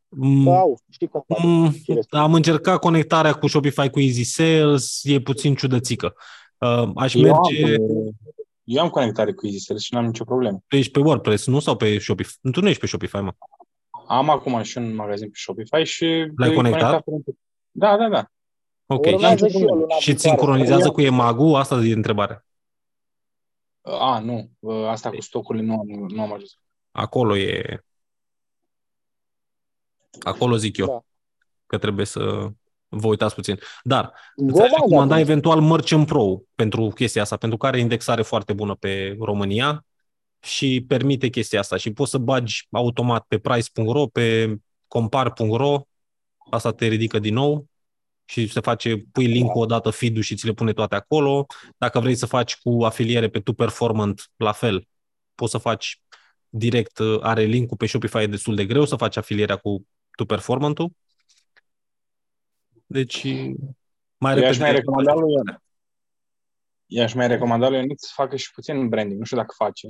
Mm, Că au, știi cum fac. Mm, și restul. am încercat conectarea cu Shopify cu Easy Sales, e puțin ciudățică. Uh, aș Eu am, merge, eu am conectare cu Easy Sales și nu am nicio problemă. tu ești pe WordPress, nu? Sau pe Shopify? Tu nu ești pe Shopify, mă. Am acum și un magazin pe Shopify și... L-ai e conectat? Da, da, da. Ok. Urmează și eu luna Și îți viitoare. sincronizează cu EMAG-ul? Asta e întrebarea. A, nu. Asta cu stocurile nu am, nu am ajuns. Acolo e... Acolo zic eu Da. că trebuie să vă uitați puțin. Dar îți Go aș Mag recomanda acum. eventual Merchant Pro pentru chestia asta, pentru că are indexare foarte bună pe România și permite chestia asta și poți să bagi automat pe price.ro, pe compar.ro, asta te ridică din nou și se face, pui link-ul odată feed-ul și ți le pune toate acolo. Dacă vrei să faci cu afiliere pe tu performant, la fel, poți să faci direct, uh, are link-ul pe Shopify, e destul de greu să faci afilierea cu tu performantul. Deci, mai Eu aș repede. mai recomanda lui I-aș mai recomanda lui Ionit să facă și puțin branding. Nu știu dacă face.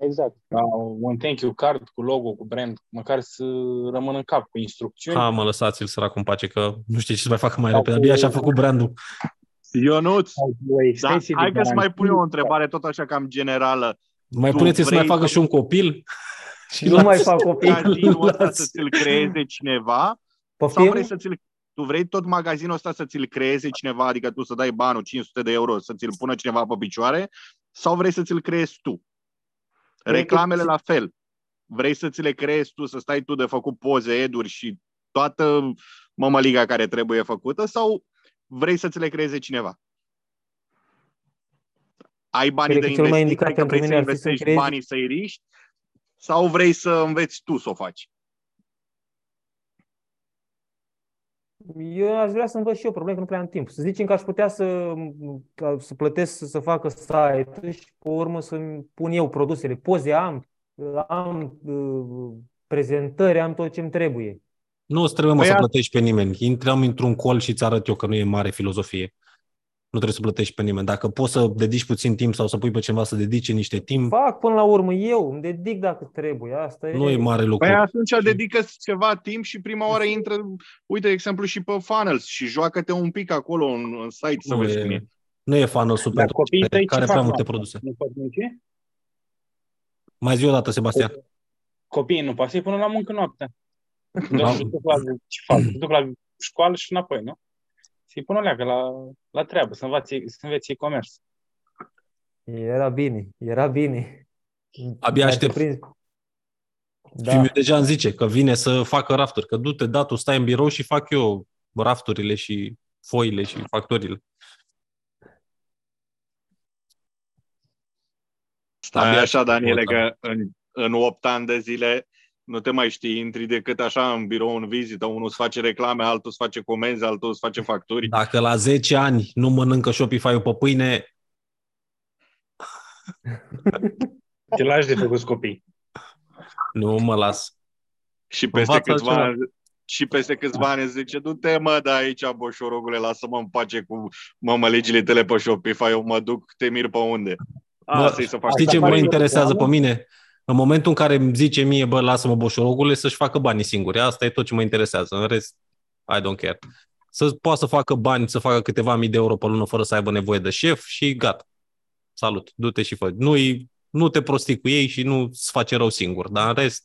Exact. La un thank you card cu logo, cu brand, măcar să rămână în cap cu instrucțiuni. Ha, mă lăsați-l săracul în pace că nu știe ce să mai facă mai Sau repede. cu- Abia și-a făcut brandul. Ionuț, Băi, da, stai să hai zic, că să mai garantii. pun eu o întrebare tot așa cam generală. Mai Tu puneți să mai vrei facă să- și un copil? Și Nu mai las- fac copii. Magazinul ăsta Las. să ți-l creeze cineva sau Poftim? vrei să ți-l tu vrei tot magazinul ăsta să ți-l creeze cineva, adică tu să dai banul 500 de euro, să ți-l pună cineva pe picioare, sau vrei să ți-l creezi tu? Cred că Reclamele ți- la fel. Vrei să ți le creezi tu, să stai tu de făcut poze, eduri și toată mămăliga care trebuie făcută, sau vrei să ți le creeze cineva? Ai banii Cred de că cel mai investiții, indicat adică pentru vrei să mine ar fi să investești creezi- banii să-i riști, sau vrei să înveți tu să o faci? Eu aș vrea să învăț și eu, problema că nu prea am timp. Să zicem că aș putea să, ca să plătesc să, să facă site și pe urmă să pun eu produsele. Poze am, am uh, prezentări, am tot ce-mi trebuie. Nu îți trebuie mă Păi să a- plătești pe nimeni. Intrăm într-un col și îți arăt eu că nu e mare filozofie. Nu trebuie să plătești pe nimeni. Dacă poți să dedici puțin timp sau să pui pe cineva să dedice niște timp, Fac până la urmă eu, îmi dedic dacă trebuie. Asta nu e mare lucru. Păi atunci dedică ceva timp și prima oară intră, uite, de exemplu, și pe funnels și joacă-te un pic acolo în, în site să Nu vezi cum e, e. nu e funnel super Dar copiii tăi ce care fac prea multe noaptea? produse. Nu fac nimic? Mai zi o dată, Sebastian. Copiii nu poate să-i pună la muncă noaptea. Da. Doar și duc la, ce fac? Se duc la școală și înapoi, nu? Să-i pună leagă la, la treabă, să învețe, să învețe e-commerce. Era bine, era bine. Abia Mi-ar aștept. fi prins. Da. Da. Fiul deja îmi zice că vine să facă rafturi, că du-te, da, tu stai în birou și fac eu rafturile și foile și factorile. Stai Abia așa, aștept Daniele, momentan. că în, în 8 ani de zile nu te mai știi, intri decât așa în birou, în vizită, unul îți face reclame, altul îți face comenzi, altul îți face facturi. Dacă la 10 ani nu mănâncă Shopify-ul pe pâine, Te lași de făcut copii. nu mă las. Și peste Învață câțiva altceva. ani, și peste câțiva ani îți zice, du-te mă de aici, boșorogule, lasă-mă în pace cu mămăligile tale pe Shopify, eu mă duc, te mir pe unde. Asta-i să fac. Știi ce Asta mă face interesează pe reclamă? mine? În momentul în care îmi zice mie, bă, lasă-mă boșorogule, să-și facă banii singuri. Asta e tot ce mă interesează. În rest, I don't care. Să poată să facă bani, să facă câteva mii de euro pe lună fără să aibă nevoie de șef și gata. Salut, du-te și fă. nu nu te prostii cu ei și nu-ți face rău singur. Dar în rest,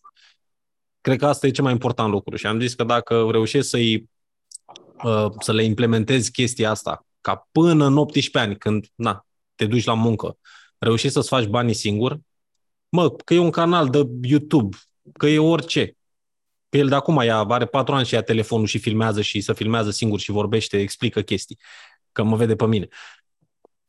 cred că asta e cel mai important lucru. Și am zis că dacă reușești să-i, uh, să le implementezi chestia asta, ca până în 18 ani, când na, te duci la muncă, reușești să-ți faci banii singur, mă, că e un canal de YouTube, că e orice. Că el de acum ia, are patru ani și ia telefonul și filmează și să filmează singur și vorbește, explică chestii, că mă vede pe mine.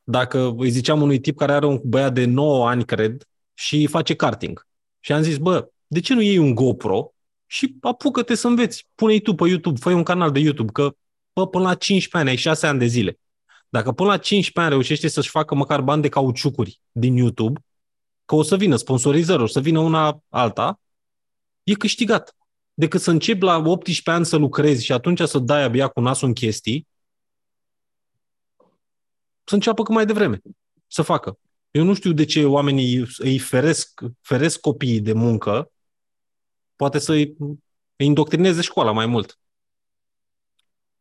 Dacă îi ziceam unui tip care are un băiat de 9 ani, cred, și face karting. Și am zis, bă, de ce nu iei un GoPro și apucă-te să înveți. Pune-i tu pe YouTube, fă un canal de YouTube, că bă, până la 15 ani, ai 6 ani de zile. Dacă până la 15 ani reușește să-și facă măcar bani de cauciucuri din YouTube, că o să vină sponsorizări, o să vină una alta, e câștigat. Decât să începi la 18 ani să lucrezi și atunci să dai abia cu nasul în chestii, să înceapă cât mai devreme să facă. Eu nu știu de ce oamenii îi feresc, feresc copiii de muncă, poate să îi îi indoctrineze școala mai mult.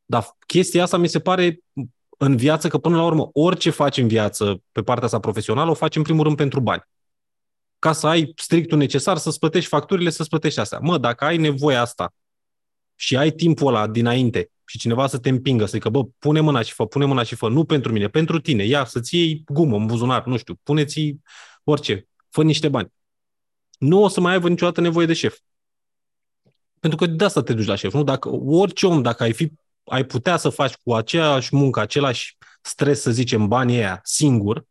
Dar chestia asta mi se pare în viață că până la urmă orice faci în viață pe partea asta profesională o faci în primul rând pentru bani. Ca să ai strictul necesar să-ți plătești facturile, să-ți plătești astea. Mă, dacă ai nevoia asta și ai timpul ăla dinainte și cineva să te împingă, să zică, bă, pune mâna și fă, pune mâna și fă, nu pentru mine, pentru tine, ia să-ți iei gumă în buzunar, nu știu, puneți orice, fă niște bani. Nu o să mai aibă niciodată nevoie de șef. Pentru că de asta te duci la șef, nu? Dacă orice om, dacă ai fi ai putea să faci cu aceeași muncă, același stres, să zicem, banii aia, singur,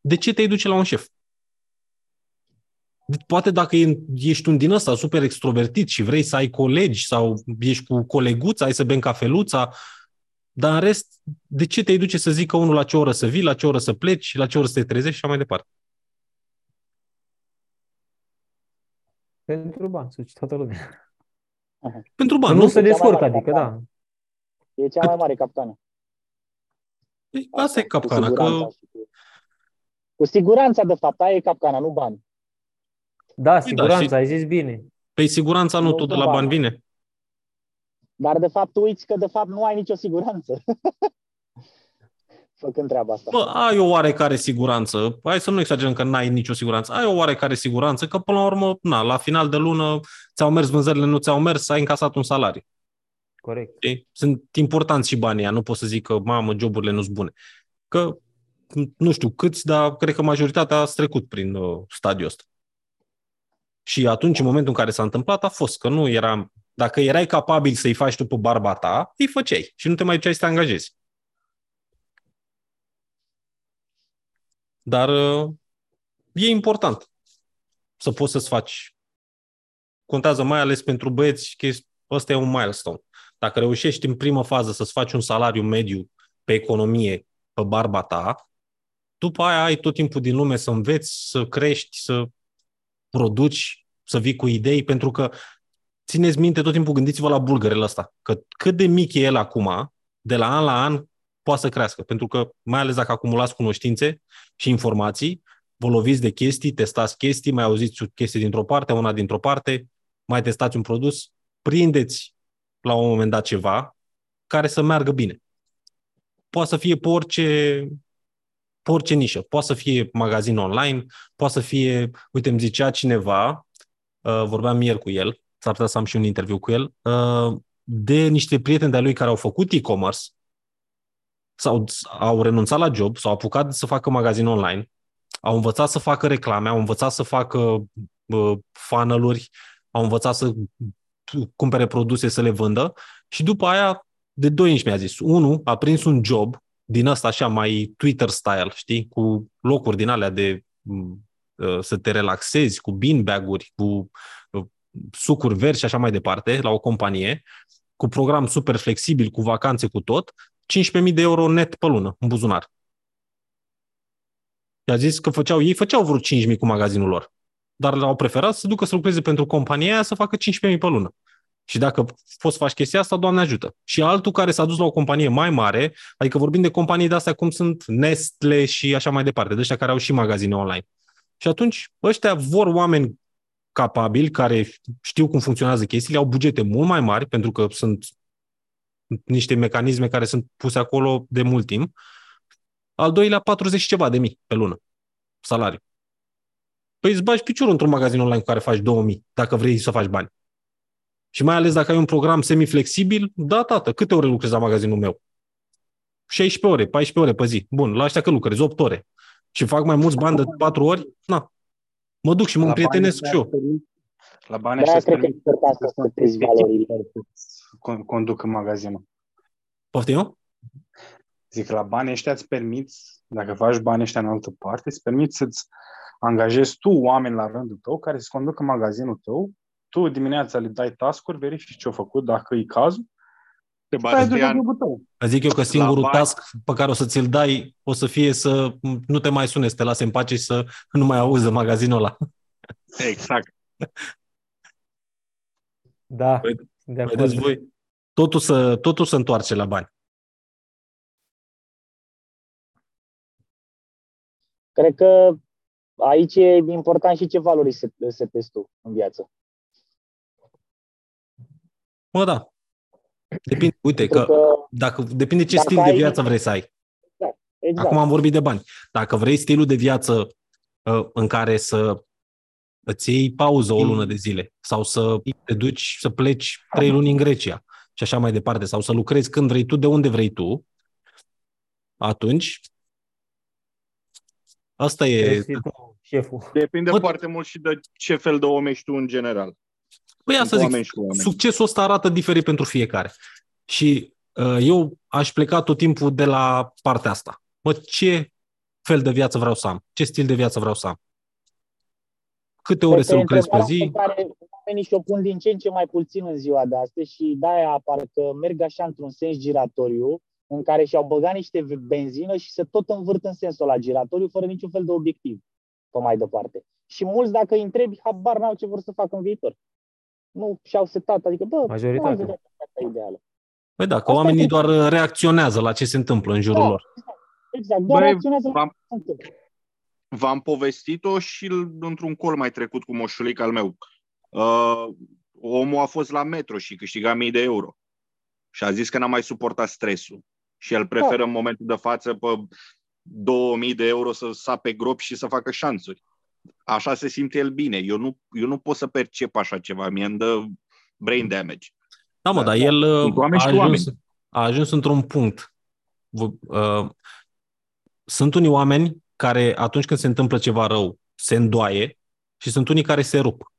de ce te-ai duce la un șef? Poate dacă ești un din ăsta super extrovertit și vrei să ai colegi sau ești cu coleguța, ai să bem cafeluța, dar în rest, de ce te-ai duce să zică unul la ce oră să vii, la ce oră să pleci, la ce oră să te trezești și așa mai departe? Pentru bani, să zice toată lumea. Pentru bani, nu? nu? se Cea mai descurcă, mare adică, capcană. da. E cea mai mare capcană. Ei, Asta e cu capcana, că siguranța și cu... cu siguranța, de fapt, aia e capcana, nu bani. Da, și- siguranța, ai zis bine. Păi siguranța nu Nu tot de la cumva. bani vine. Dar de fapt uiți că de fapt nu ai nicio siguranță. Făcând treaba asta. Bă, ai o oarecare siguranță. Hai să nu exagerăm că n-ai nicio siguranță. Ai o oarecare siguranță că până la urmă, na, la final de lună ți-au mers vânzările, nu ți-au mers, ai încasat un salariu. Corect. știi? Sunt importanți și banii ăia. Nu pot să zic că, mamă, joburile nu sunt bune. Că nu știu câți, dar cred că majoritatea a trecut prin uh, stadiul ăsta. Și atunci, în momentul în care s-a întâmplat, a fost că nu era... Dacă erai capabil să-i faci tu pe barba ta, îi făceai și nu te mai duceai să te angajezi. Dar uh, e important să poți să-ți faci. Contează mai ales pentru băieți că ăsta e un milestone. Dacă reușești în primă fază să-ți faci un salariu mediu pe economie, pe barba ta, după aia ai tot timpul din lume să înveți, să crești, să produci, să vii cu idei, pentru că țineți minte tot timpul, gândiți-vă la bulgărele ăsta, că cât de mic e el acum, de la an la an poate să crească, pentru că mai ales dacă acumulați cunoștințe și informații, vă loviți de chestii, testați chestii, mai auziți o chestie dintr-o parte, una dintr-o parte, mai testați un produs, prindeți la un moment dat ceva care să meargă bine. Poate să fie pe orice, pe orice nișă. Poate să fie magazin online, poate să fie, uite, îmi zicea cineva, uh, vorbeam ieri cu el, s-ar putea să am și un interviu cu el, uh, de niște prieteni de-a lui care au făcut e-commerce, sau au renunțat la job, s-au apucat să facă magazin online, au învățat să facă reclame, au învățat să facă uh, funnel-uri, au învățat să cumpere produse să le vândă și după aia de doi inci mi-a zis. Unu, a prins un job din ăsta așa mai Twitter style, știi, cu locuri din alea de uh, să te relaxezi, cu beanbag-uri, cu uh, sucuri verzi și așa mai departe, la o companie, cu program super flexibil, cu vacanțe, cu tot, 15.000 de euro net pe lună, în buzunar. I-a zis că făceau, ei făceau vreo 5.000 cu magazinul lor, dar au preferat să ducă să lucreze pentru compania aia să facă 15.000 pe lună. Și dacă poți să faci chestia asta, Doamne ajută. Și altul care s-a dus la o companie mai mare, adică vorbim de companii de astea cum sunt Nestle și așa mai departe, de ăștia care au și magazine online. Și atunci ăștia vor oameni capabili, care știu cum funcționează chestiile, au bugete mult mai mari, pentru că sunt niște mecanisme care sunt puse acolo de mult timp. Al doilea, 40 și ceva de mii pe lună, salariu. Păi îți bagi piciorul într-un magazin online cu care faci 2000, dacă vrei să faci bani. Și mai ales dacă ai un program semi-flexibil, da, tată, câte ore lucrezi la magazinul meu? 16 ore, 14 ore pe zi. Bun, la ăștia că lucrezi 8 ore. Și fac mai mulți bani de 4 ori? Na. Mă duc și mă La împrietenesc bani și eu. La bani De-aia ăștia cred că e important să stăteți valorile. con- conduc în magazinul. Poftim eu? Zic, la banii ăștia îți permiți, dacă faci banii ăștia în altă parte, îți permiți să-ți angajezi tu oameni la rândul tău care să conducă magazinul tău, tu dimineața le dai task-uri, verifici ce au făcut, dacă e cazul, stai de Sebastian, jobul tău. Zic eu că singurul bani- task pe care o să ți-l dai o să fie să nu te mai sune, să te lase în pace și să nu mai auzi de magazinul ăla. exact. Da, Păi, sunt de acord. Vedeți voi? Totul se, totul se întoarce la bani. Cred că aici e important și ce valori se, setezi tu în viață. Mă, da. Depinde, uite, Pentru că că, dacă, depinde ce Dacă stil de ai- viață vrei să ai. exact, Acum am vorbit de bani. Dacă vrei stilul de viață uh, în care să îți iei pauză o lună de zile sau să te duci să pleci trei luni în Grecia și așa mai departe, sau să lucrezi când vrei tu, de unde vrei tu, atunci asta e... Trebuie să fii tu șeful. Depinde Bă, foarte mult și de ce fel de om ești tu în general. Păi Sunt asta zic, oameni și oameni. succesul ăsta arată diferit pentru fiecare. Și uh, eu aș pleca tot timpul de la partea asta. Bă, ce fel de viață vreau să am? Ce stil de viață vreau să am? Câte ore Cred să că e lucrez pe întrebarea zi? pe care oamenii și-o pun din ce în ce mai puțin în ziua de astăzi și de-aia parcă merg așa într-un sens giratoriu în care și-au băgat niște benzină și se tot învârt în sensul la giratoriu fără niciun fel de obiectiv pe mai departe. Și mulți, dacă îi întrebi, habar n-au ce vor să facă în viitor. Nu și-au setat, adică, bă, Majoritatea. nu am asta ideală. Păi da, că Asta e oamenii pentru- doar uh, reacționează la ce se întâmplă în jurul Da. lor. Exact, doar Băi, reacționează la v-am- ce se întâmplă. v-am povestit-o și l- într-un col mai trecut cu moșulic al meu. Uh, omul a fost la metro și câștiga mii de euro. Și a zis că n-a mai suportat stresul. Și el preferă în momentul de față pe 2000 de euro să sape grop și să facă șanțuri. Așa se simte el bine. Eu nu, eu nu pot să percep așa ceva. Mie îmi dă brain damage. Da, mă, dar el uh, Sunt oameni a și ajuns, oameni. a ajuns într-un punct. V- uh, Sunt unii oameni care atunci când se întâmplă ceva rău se îndoaie și sunt unii care se rup.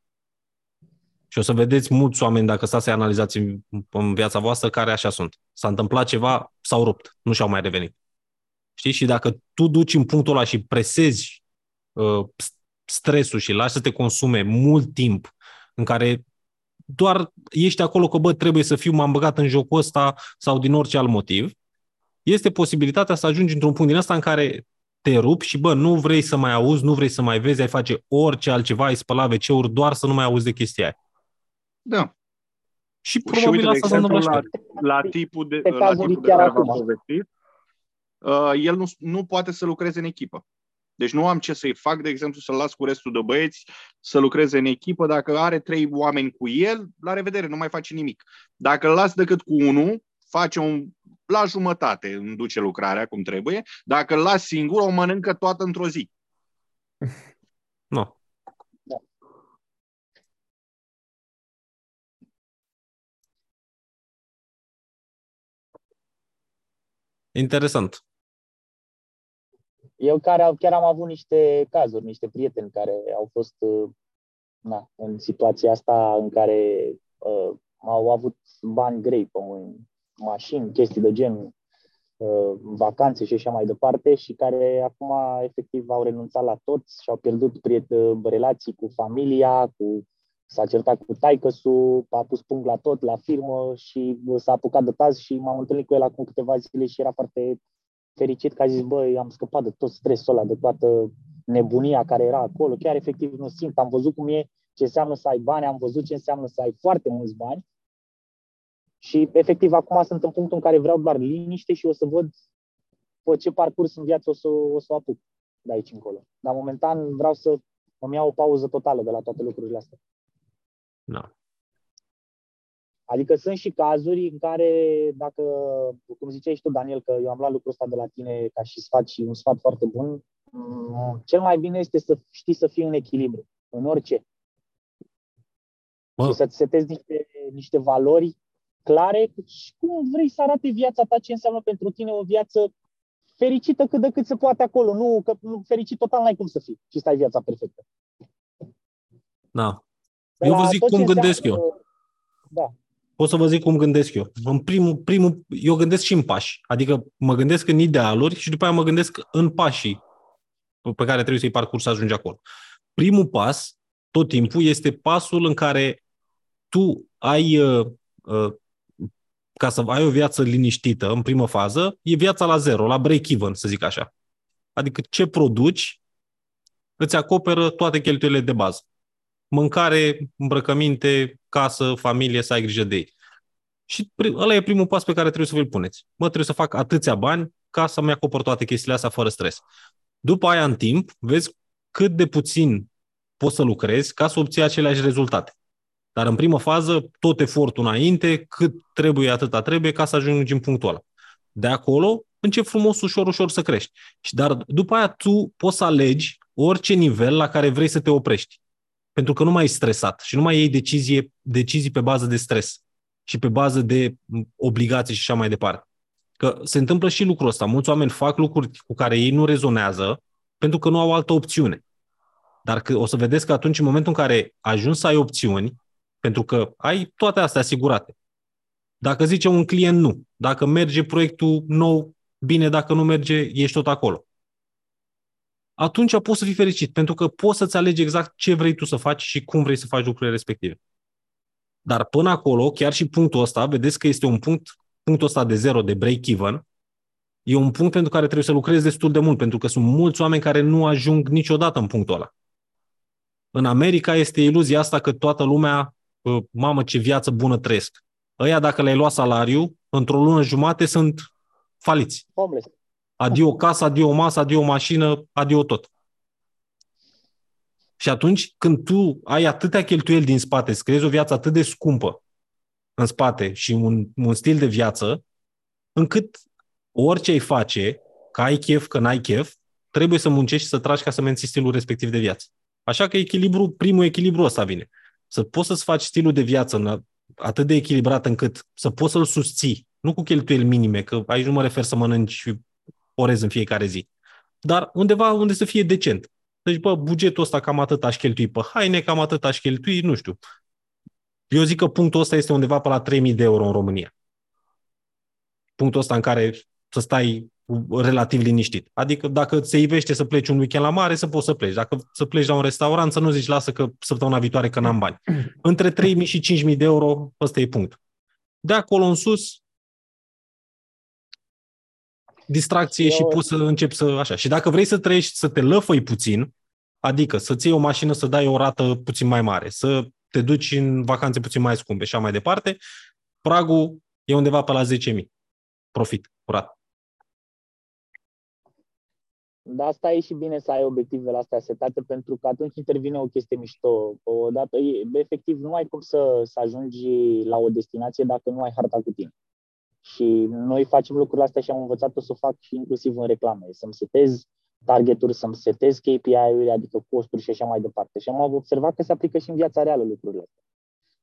Și o să vedeți mulți oameni, dacă stați să analizați în, în viața voastră, care așa sunt. S-a întâmplat ceva, s-au rupt, nu și-au mai revenit. Știți? Și dacă tu duci în punctul ăla și presezi uh, stresul și lași să te consume mult timp în care doar ești acolo că, bă, trebuie să fiu, m-am băgat în jocul ăsta sau din orice alt motiv, este posibilitatea să ajungi într-un punct din ăsta în care te rupi și, bă, nu vrei să mai auzi, nu vrei să mai vezi, ai face orice altceva, ai spăla wc doar să nu mai auzi de chestia aia. Da. Și Și probabil uite, de asta s-a exemplu, întâmplat și la, pe la tipul de, Pe la cazuri tipul de chiar care v-am acum. povestit, uh, el nu, nu poate să lucreze în echipă. Deci nu am ce să-i fac, de exemplu, să-l las cu restul de băieți să lucreze în echipă. Dacă are trei oameni cu el, la revedere, nu mai face nimic. Dacă îl las decât cu unul, face un, la jumătate, îmi duce lucrarea cum trebuie. Dacă îl las singur, o mănâncă toată într-o zi. Nu. Interesant. Eu care, chiar am avut niște cazuri, niște prieteni care au fost uh, na, în situația asta în care uh, au avut bani grei pe un mașini, chestii de genul, uh, vacanțe și așa mai departe și care acum efectiv au renunțat la toți și au pierdut priet- uh, relații cu familia, cu s-a certat cu taică a pus punct la tot, la firmă și uh, s-a apucat de taz și m-am întâlnit cu el acum câteva zile și era foarte fericit că a zis, băi, am scăpat de tot stresul ăla, de toată nebunia care era acolo. Chiar efectiv nu simt. Am văzut cum e ce înseamnă să ai bani, am văzut ce înseamnă să ai foarte mulți bani. Și efectiv acum sunt în punctul în care vreau doar liniște și o să văd pe ce parcurs în viață o să, o să o apuc de aici încolo. Dar momentan vreau să îmi iau o pauză totală de la toate lucrurile astea. Da. Adică sunt și cazuri în care, dacă, cum ziceai și tu, Daniel, că eu am luat lucrul ăsta de la tine ca și sfat și un sfat foarte bun, mm, cel mai bine este să știi să fii în echilibru, în orice. Bă. Și să-ți setezi niște, niște valori clare și cum vrei să arate viața ta, ce înseamnă pentru tine o viață fericită cât de cât se poate acolo. Nu, că nu, fericit total n-ai cum să fii și să ai viața perfectă. Da. De Eu la vă zic tot ce cum gândesc înseamnă- eu. Da. Pot să vă zic cum gândesc eu. În primul, primul, eu gândesc și în pași. Adică mă gândesc în idealuri și după aia mă gândesc în pașii pe care trebuie să-i parcurs să ajungi acolo. Primul pas, tot timpul, este pasul în care tu ai, uh, uh, ca să ai o viață liniștită în primă fază, e viața la zero, la break-even, să zic așa. Adică ce produci îți acoperă toate cheltuielile de bază. Mâncare, îmbrăcăminte, casă, familie, să ai grijă de ei. Și pri- ăla e primul pas pe care trebuie să vi-l puneți. Mă, trebuie să fac atâția bani ca să-mi acopăr toate chestiile astea fără stres. După aia, în timp, vezi cât de puțin poți să lucrezi ca să obții aceleași rezultate. Dar în primă fază, tot efortul înainte, cât trebuie, atâta trebuie ca să ajungi în punctul ăla. De acolo, începi frumos, ușor, ușor să crești. Și dar după aia tu poți să alegi orice nivel la care vrei să te oprești. Pentru că nu mai ești stresat și nu mai iei decizie, decizii pe bază de stres și pe bază de obligații și așa mai departe. Că se întâmplă și lucrul ăsta. Mulți oameni fac lucruri cu care ei nu rezonează pentru că nu au altă opțiune. Dar că, o să vedeți că atunci, în momentul în care ajungi să ai opțiuni, pentru că ai toate astea asigurate, dacă zice un client nu, dacă merge proiectul nou, bine, dacă nu merge, ești tot acolo. Atunci poți să fii fericit, pentru că poți să-ți alegi exact ce vrei tu să faci și cum vrei să faci lucrurile respective. Dar până acolo, chiar și punctul ăsta, vedeți că este un punct, punctul ăsta de zero, de break-even, e un punct pentru care trebuie să lucrezi destul de mult, pentru că sunt mulți oameni care nu ajung niciodată în punctul ăla. În America este iluzia asta că toată lumea, "Bă, mamă, ce viață bună trăiesc. Ăia, dacă le-ai luat salariu, într-o lună jumate sunt faliți. Homeless. Adio casă, adio masă, adio mașină, adio tot. Și atunci când tu ai atâtea cheltuieli din spate, îți creezi o viață atât de scumpă în spate și un, un stil de viață, încât orice ai face, că ai chef, că n-ai chef, trebuie să muncești și să tragi ca să menții stilul respectiv de viață. Așa că echilibru, primul echilibru ăsta vine. Să poți să-ți faci stilul de viață în- atât de echilibrat încât să poți să-l susții, nu cu cheltuieli minime, că aici nu mă refer să mănânci orez în fiecare zi, dar undeva unde să fie decent. Deci, bă, bugetul ăsta cam atât aș cheltui pe haine, cam atât aș cheltui, nu știu. Eu zic că punctul ăsta este undeva pe la 3000 de euro în România. Punctul ăsta în care să stai relativ liniștit. Adică dacă se ivește să pleci un weekend la mare, să poți să pleci. Dacă să pleci la un restaurant, să nu zici, lasă că săptămâna viitoare că n-am bani. Între 3.000 și 5.000 de euro, ăsta e punct. De acolo în sus, distracție și Eu- poți să începi să așa. Și dacă vrei să trăiești, să te lăfăi puțin, adică să-ți iei o mașină să dai o rată puțin mai mare, să te duci în vacanțe puțin mai scumpe și așa mai departe, pragul e undeva pe la 10.000 profit curat. Dar asta e și bine să ai obiectivele astea setate pentru că atunci intervine o chestie mișto. Odată, e, efectiv, nu ai cum să, să ajungi la o destinație dacă nu ai harta cu tine. Și noi facem lucrurile astea și am învățat-o să o fac și inclusiv în reclame. Să-mi setez targeturi, să-mi setez KPI-uri, adică costuri și așa mai departe. Și am observat că se aplică și în viața reală lucrurile astea.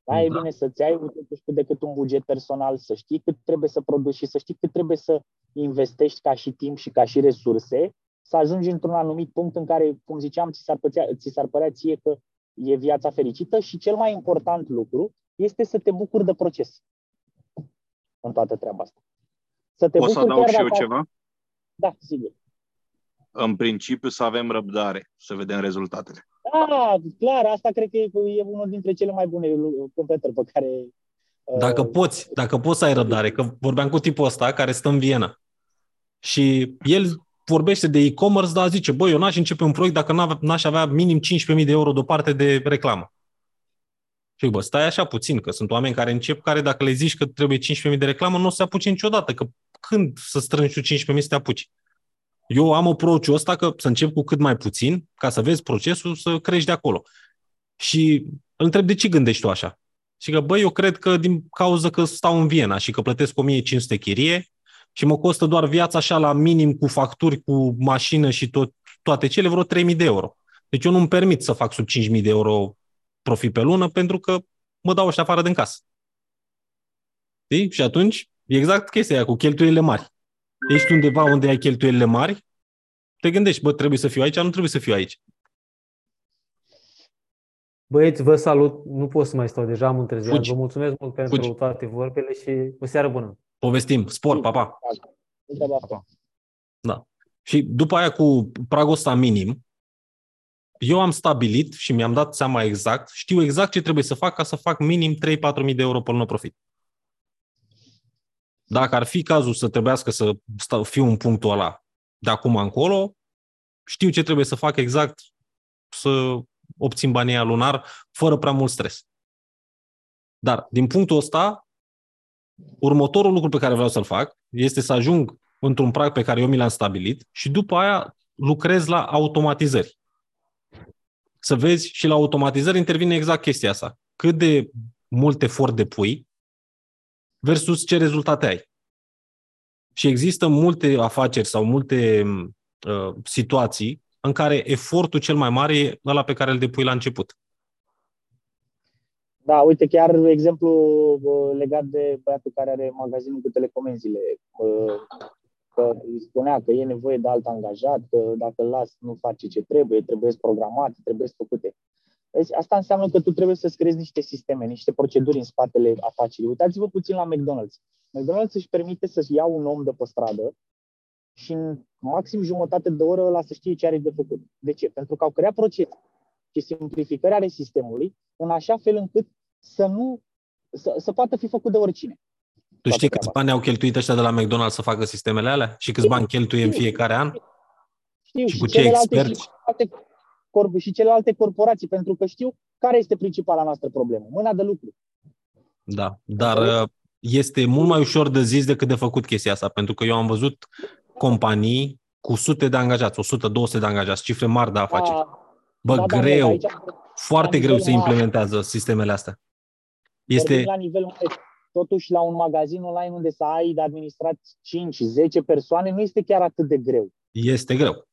Da, e Da. bine să-ți ai totuși cât de cât un buget personal, să știi cât trebuie să produci și să știi cât trebuie să investești ca și timp și ca și resurse, să ajungi într-un anumit punct în care, cum ziceam, ți s-ar, pățea, ți s-ar părea ție că e viața fericită și cel mai important lucru este să te bucuri de proces în toată treaba asta. Să te O să bucuri adaug chiar și eu dacă- ceva? Da, sigur. În principiu să avem răbdare, să vedem rezultatele. Da, clar, asta cred că e, e unul dintre cele mai bune lu- completări pe care... uh, Dacă poți, dacă poți să ai răbdare, că vorbeam cu tipul ăsta care stă în Viena și el vorbește de e-commerce, dar zice, băi, eu n-aș începe un proiect dacă n-ave- n-aș avea minim 15.000 de euro deoparte de reclamă. Și bă, stai așa puțin, că sunt oameni care încep, care dacă le zici că trebuie 15.000 de reclamă, nu o să se apuce niciodată, că când să strângi tu 15.000 să te apuci? Eu am approach-ul ăsta că să încep cu cât mai puțin, ca să vezi procesul, să crești de acolo. Și îl întreb de ce gândești tu așa? Și că, băi, eu cred că din cauza că stau în Viena și că plătesc 1500 chirie și mă costă doar viața așa la minim cu facturi, cu mașină și tot, toate cele, vreo 3000 de euro. Deci eu nu-mi permit să fac sub 5000 de euro profit pe lună pentru că mă dau ăștia afară din casă. Știi? Și atunci e exact chestia aia cu cheltuielile mari. Ești undeva unde ai cheltuielile mari, te gândești, bă, trebuie să fiu aici, nu trebuie să fiu aici. Băieți, vă salut. Nu pot să mai stau, deja am întârziat. Fugi. Vă mulțumesc mult pentru Fugi. toate vorbele și o seară bună. Povestim, spor, papa. Pa. Treaba asta. Da. Și după aia cu pragul ăsta minim, eu am stabilit și mi-am dat seama exact, știu exact ce trebuie să fac ca să fac minim 3-4 mii de euro pe lună profit. Dacă ar fi cazul să trebuiască să stau, fiu în punctul ăla de acum încolo, știu ce trebuie să fac exact să obțin banii aia lunar fără prea mult stres. Dar din punctul ăsta, următorul lucru pe care vreau să-l fac este să ajung într-un prag pe care eu mi l-am stabilit și după aia lucrez la automatizări. Să vezi și la automatizări intervine exact chestia asta. Cât de mult efort depui versus ce rezultate ai. Și există multe afaceri sau multe uh, situații în care efortul cel mai mare e ăla pe care îl depui la început. Da, uite, chiar exemplu uh, legat de băiatul care are magazinul cu telecomenzile, uh, că îi spunea că e nevoie de alt angajat, că dacă îl las nu face ce trebuie, trebuie programate, trebuie făcute. Deci, asta înseamnă că tu trebuie să-ți creezi niște sisteme, niște proceduri în spatele afacerii. Uitați-vă puțin la McDonald's. McDonald's își permite să-și ia un om de pe stradă și în maxim jumătate de oră ăla să știe ce are de făcut. De ce? Pentru că au creat procese și simplificări ale sistemului în așa fel încât să nu să, să poată fi făcut de oricine. Tu știi treaba câți bani au cheltuit ăștia de la McDonald's să facă sistemele alea? Și câți bani cheltuie în fiecare an? Știu, Și cu ce celelalte, experți? Și celelalte, corp- și celelalte corporații, pentru că știu care este principala noastră problemă. Mâna de lucru. Da, dar uh, este mult mai ușor de zis decât de făcut chestia asta, pentru că eu am văzut companii cu sute de angajați, 100-200 de angajați, cifre mari de afaceri. Da, Bă, Da, da, nu, greu. aici Foarte la greu nivel se mare. implementează sistemele astea. Vorbim Este, la nivel mare. Totuși, la un magazin online unde să ai de administrat 5-10 persoane, nu este chiar atât de greu. este greu.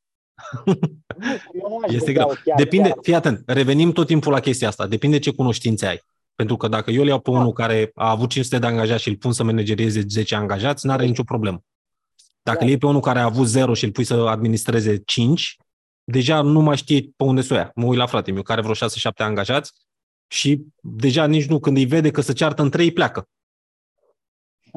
Eu nu aș Este vedea-o greu. chiar, Depinde, chiar. fii atent, revenim tot timpul la chestia asta. Depinde ce cunoștințe ai. Pentru că dacă eu le iau pe unul care a avut 500 de angajați și îl pun să managerieze 10 angajați, n-are nicio problemă. Dacă Da. le iei pe unul care a avut 0 și îl pui să administreze 5, deja nu mai știe pe unde să o ia. Mă uit la frate meu, care vreo 6-7 angajați și deja nici nu, când îi vede că se ceartă în trei, pleacă.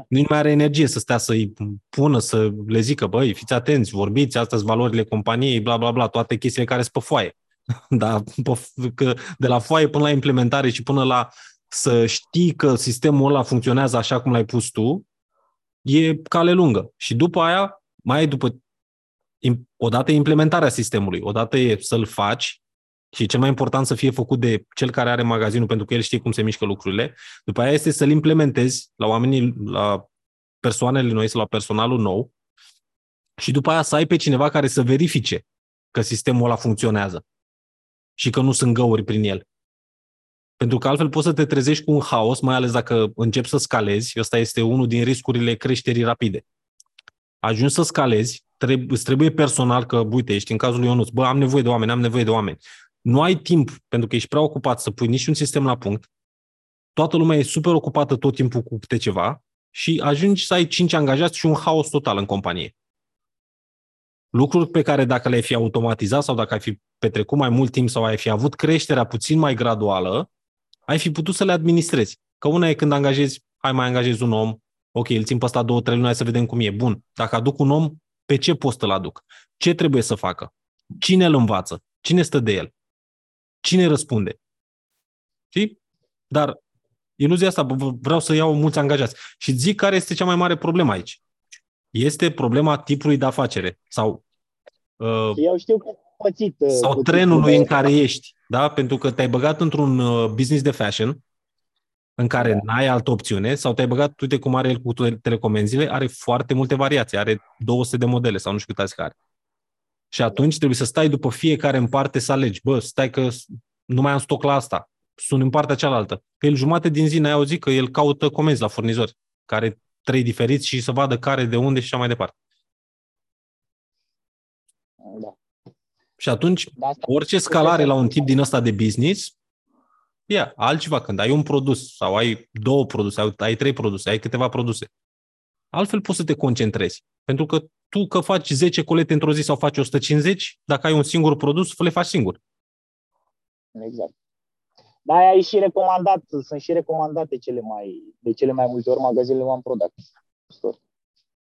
Nici nu mai are energie să stea să-i pună, să le zică, băi, fiți atenți, vorbiți, astea sunt valorile companiei, bla, bla, bla, toate chestiile care sunt pe foaie. Dar pe- că de la foaie până la implementare și până la să știi că sistemul ăla funcționează așa cum l-ai pus tu, e cale lungă. Și după aia, mai e după, im- odată e implementarea sistemului, odată e să-l faci și cel mai important să fie făcut de cel care are magazinul pentru că el știe cum se mișcă lucrurile. După aia este să-l implementezi la oamenii, la persoanele noi sau la personalul nou și după aia să ai pe cineva care să verifice că sistemul ăla funcționează și că nu sunt găuri prin el. Pentru că altfel poți să te trezești cu un haos, mai ales dacă începi să scalezi. Ăsta este unul din riscurile creșterii rapide. Ajungi să scalezi, trebuie, îți trebuie personal, că, uite, ești în cazul lui Ionuț, bă, am nevoie de oameni, am nevoie de oameni. Nu ai timp, pentru că ești prea ocupat să pui niciun sistem la punct. Toată lumea e super ocupată tot timpul cu câte ceva și ajungi să ai cinci angajați și un haos total în companie. Lucruri pe care dacă le-ai fi automatizat sau dacă ai fi petrecut mai mult timp sau ai fi avut creșterea puțin mai graduală, ai fi putut să le administrezi. Că una e când angajezi, hai mai angajezi un om, ok, îl țin pe ăsta două, trei luni, hai să vedem cum e. Bun, dacă aduc un om, pe ce post îl aduc? Ce trebuie să facă? Cine îl învață? Cine stă de el? Cine răspunde? Știi? Dar iluzia asta, bă, vreau să iau mulți angajați. Și zic care este cea mai mare problemă aici. Este problema tipului de afacere sau uh, Eu știu că am pățit. uh, sau puțin trenului de- în care ești, da? Pentru că te-ai băgat într-un uh, business de fashion în care n-ai altă opțiune sau te-ai băgat, uite cum are el cu tele- telecomenzile, are foarte multe variații, are 200 de modele sau nu știu câte are. Și atunci trebuie să stai după fiecare în parte să alegi. Bă, stai că s- nu mai am stoc la asta. Sun în partea cealaltă. Că el jumate din zi n-ai auzit că el caută comenzi la furnizori, care trei diferiți și să vadă care, de unde și așa mai departe. Da. Și atunci, Da, asta- orice scalare la un tip din ăsta de business, e altceva. Când ai un produs sau ai două produse, ai, ai trei produse, ai câteva produse. Altfel poți să te concentrezi. Pentru că tu că faci 10 colete într-o zi sau faci 150, dacă ai un singur produs, le faci singur. Exact. Da, aia e și recomandat, sunt și recomandate cele mai, de cele mai multe ori magazinele One Product Store.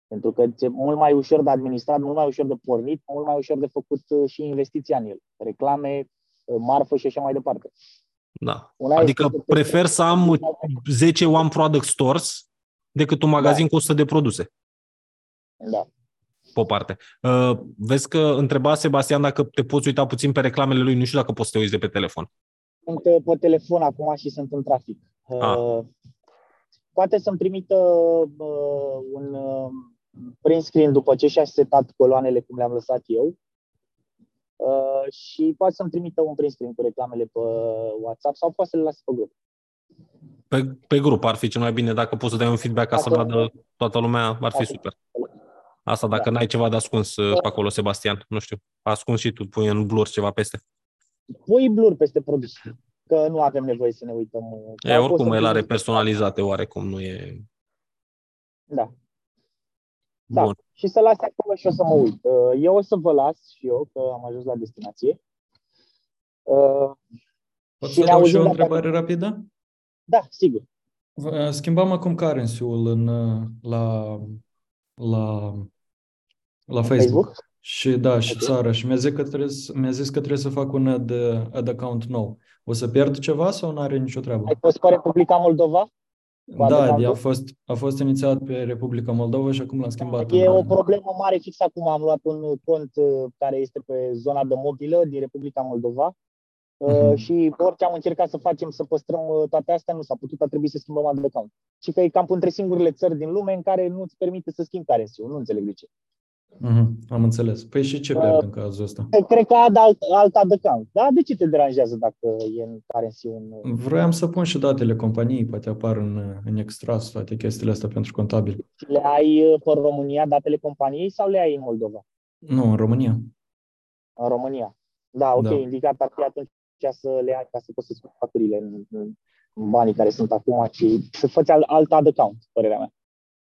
Pentru că e mult mai ușor de administrat, mult mai ușor de pornit, mult mai ușor de făcut uh, și investiția în el. Reclame, uh, marfă și așa mai departe. Da. Una Adică este că- prefer să am 10 One Product Stores decât un magazin cu 100 de produse. Da. pe o parte. Uh, vezi că întreba Sebastian dacă te poți uita puțin pe reclamele lui, nu știu dacă poți să te uiți de pe telefon. Sunt uh, pe telefon acum și sunt în trafic. Ah. Uh, Poate să-mi trimită uh, un uh, print screen după ce și-a setat coloanele cum le-am lăsat eu. Uh, și poate să-mi trimită un print screen cu reclamele pe WhatsApp sau poate să le las pe grup. Pe, pe grup ar fi cel mai bine dacă poți să dai un feedback ca să Dacă- vadă toată lumea, ar fi Dacă- super. Asta dacă n-ai ceva de ascuns uh, pe acolo, Sebastian, nu știu, ascuns și tu, pui în blur ceva peste. Pui blur peste produs, că nu avem nevoie să ne uităm. E, Sau oricum, poți să el are pui- personalizate oarecum, nu e... Da. Da. Bun. Și să las acolo și o să mă uit. Uh, Eu o să vă las și eu, că am ajuns la destinație. Uh, Pot Și să ne dau și auzim o data întrebare rapidă? Da, sigur. V- Schimbam acum currency-ul în, uh, la, la, la Facebook. Facebook? Și da, și Ok. țara. Și mi-a zis că trebuie să, mi-a zis că trebuie să fac un ad, ad account nou. O să pierd ceva sau nu are nicio treabă? Ai fost pe Republica Moldova? Cu Da, ad a account? fost, a fost inițiat pe Republica Moldova și acum l-am schimbat. E în- o problemă mare. Fix acum am luat un cont uh, care este pe zona de mobilă din Republica Moldova. Uh, Mhm. Și orice am încercat să facem să păstrăm uh, toate astea, nu s-a putut, a trebuit să schimbăm ad account. Și că e cam între singurele țări din lume în care nu îți permite să schimbi currency Nu înțeleg de ce. Mhm, am înțeles. Păi și ce pierd în cazul ăsta? Cred că ad alt, alt ad account. Da? De ce te deranjează dacă e în currency un... Vroiam să pun și datele companiei, poate apar în, în extras toate chestiile astea pentru contabil. Le ai uh, pe România, datele companiei, sau le ai în Moldova? Nu, în România. În România. Da, ok, Da. indicat ar fi atunci să le ai ca să poți să spui facturile în, în, în banii care sunt acum și să faci alt, alt ad account, părerea mea.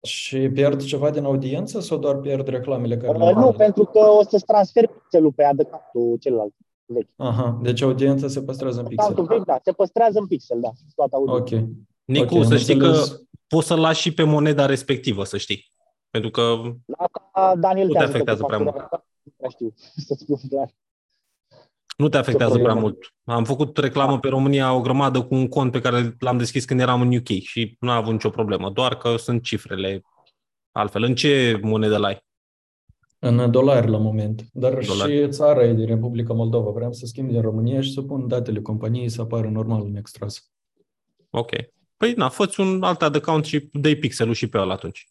Și pierd ceva din audiență sau doar pierd reclamele care Uh, le-am nu, dat? pentru că o să-ți transferi pixelul pe ad accountul celălalt vechi. Aha, deci audiența se păstrează în pixel. Accountul vechi, da, se păstrează în pixel, da, toată audiența. Ok. Nicu, Ok, să am știi înțeles. că poți să-l lași și pe moneda respectivă, să știi. Pentru că Asta Daniel Nu te ajută cu afectează prea factura asta, Nu prea știu, să spun clar. Nu te afectează prea problemă. mult. Am făcut reclamă pe România o grămadă cu un cont pe care l-am deschis când eram în UK și nu a avut nicio problemă, doar că sunt cifrele altfel. În ce monedă l-ai? În dolari la moment. Dar Dolari. și țara e din Republica Moldova. Vreau să schimb din România și să pun datele companiei să apară normal în extras. Ok. Păi, na, fă un alt ad account și dă pixelul și pe ăla atunci.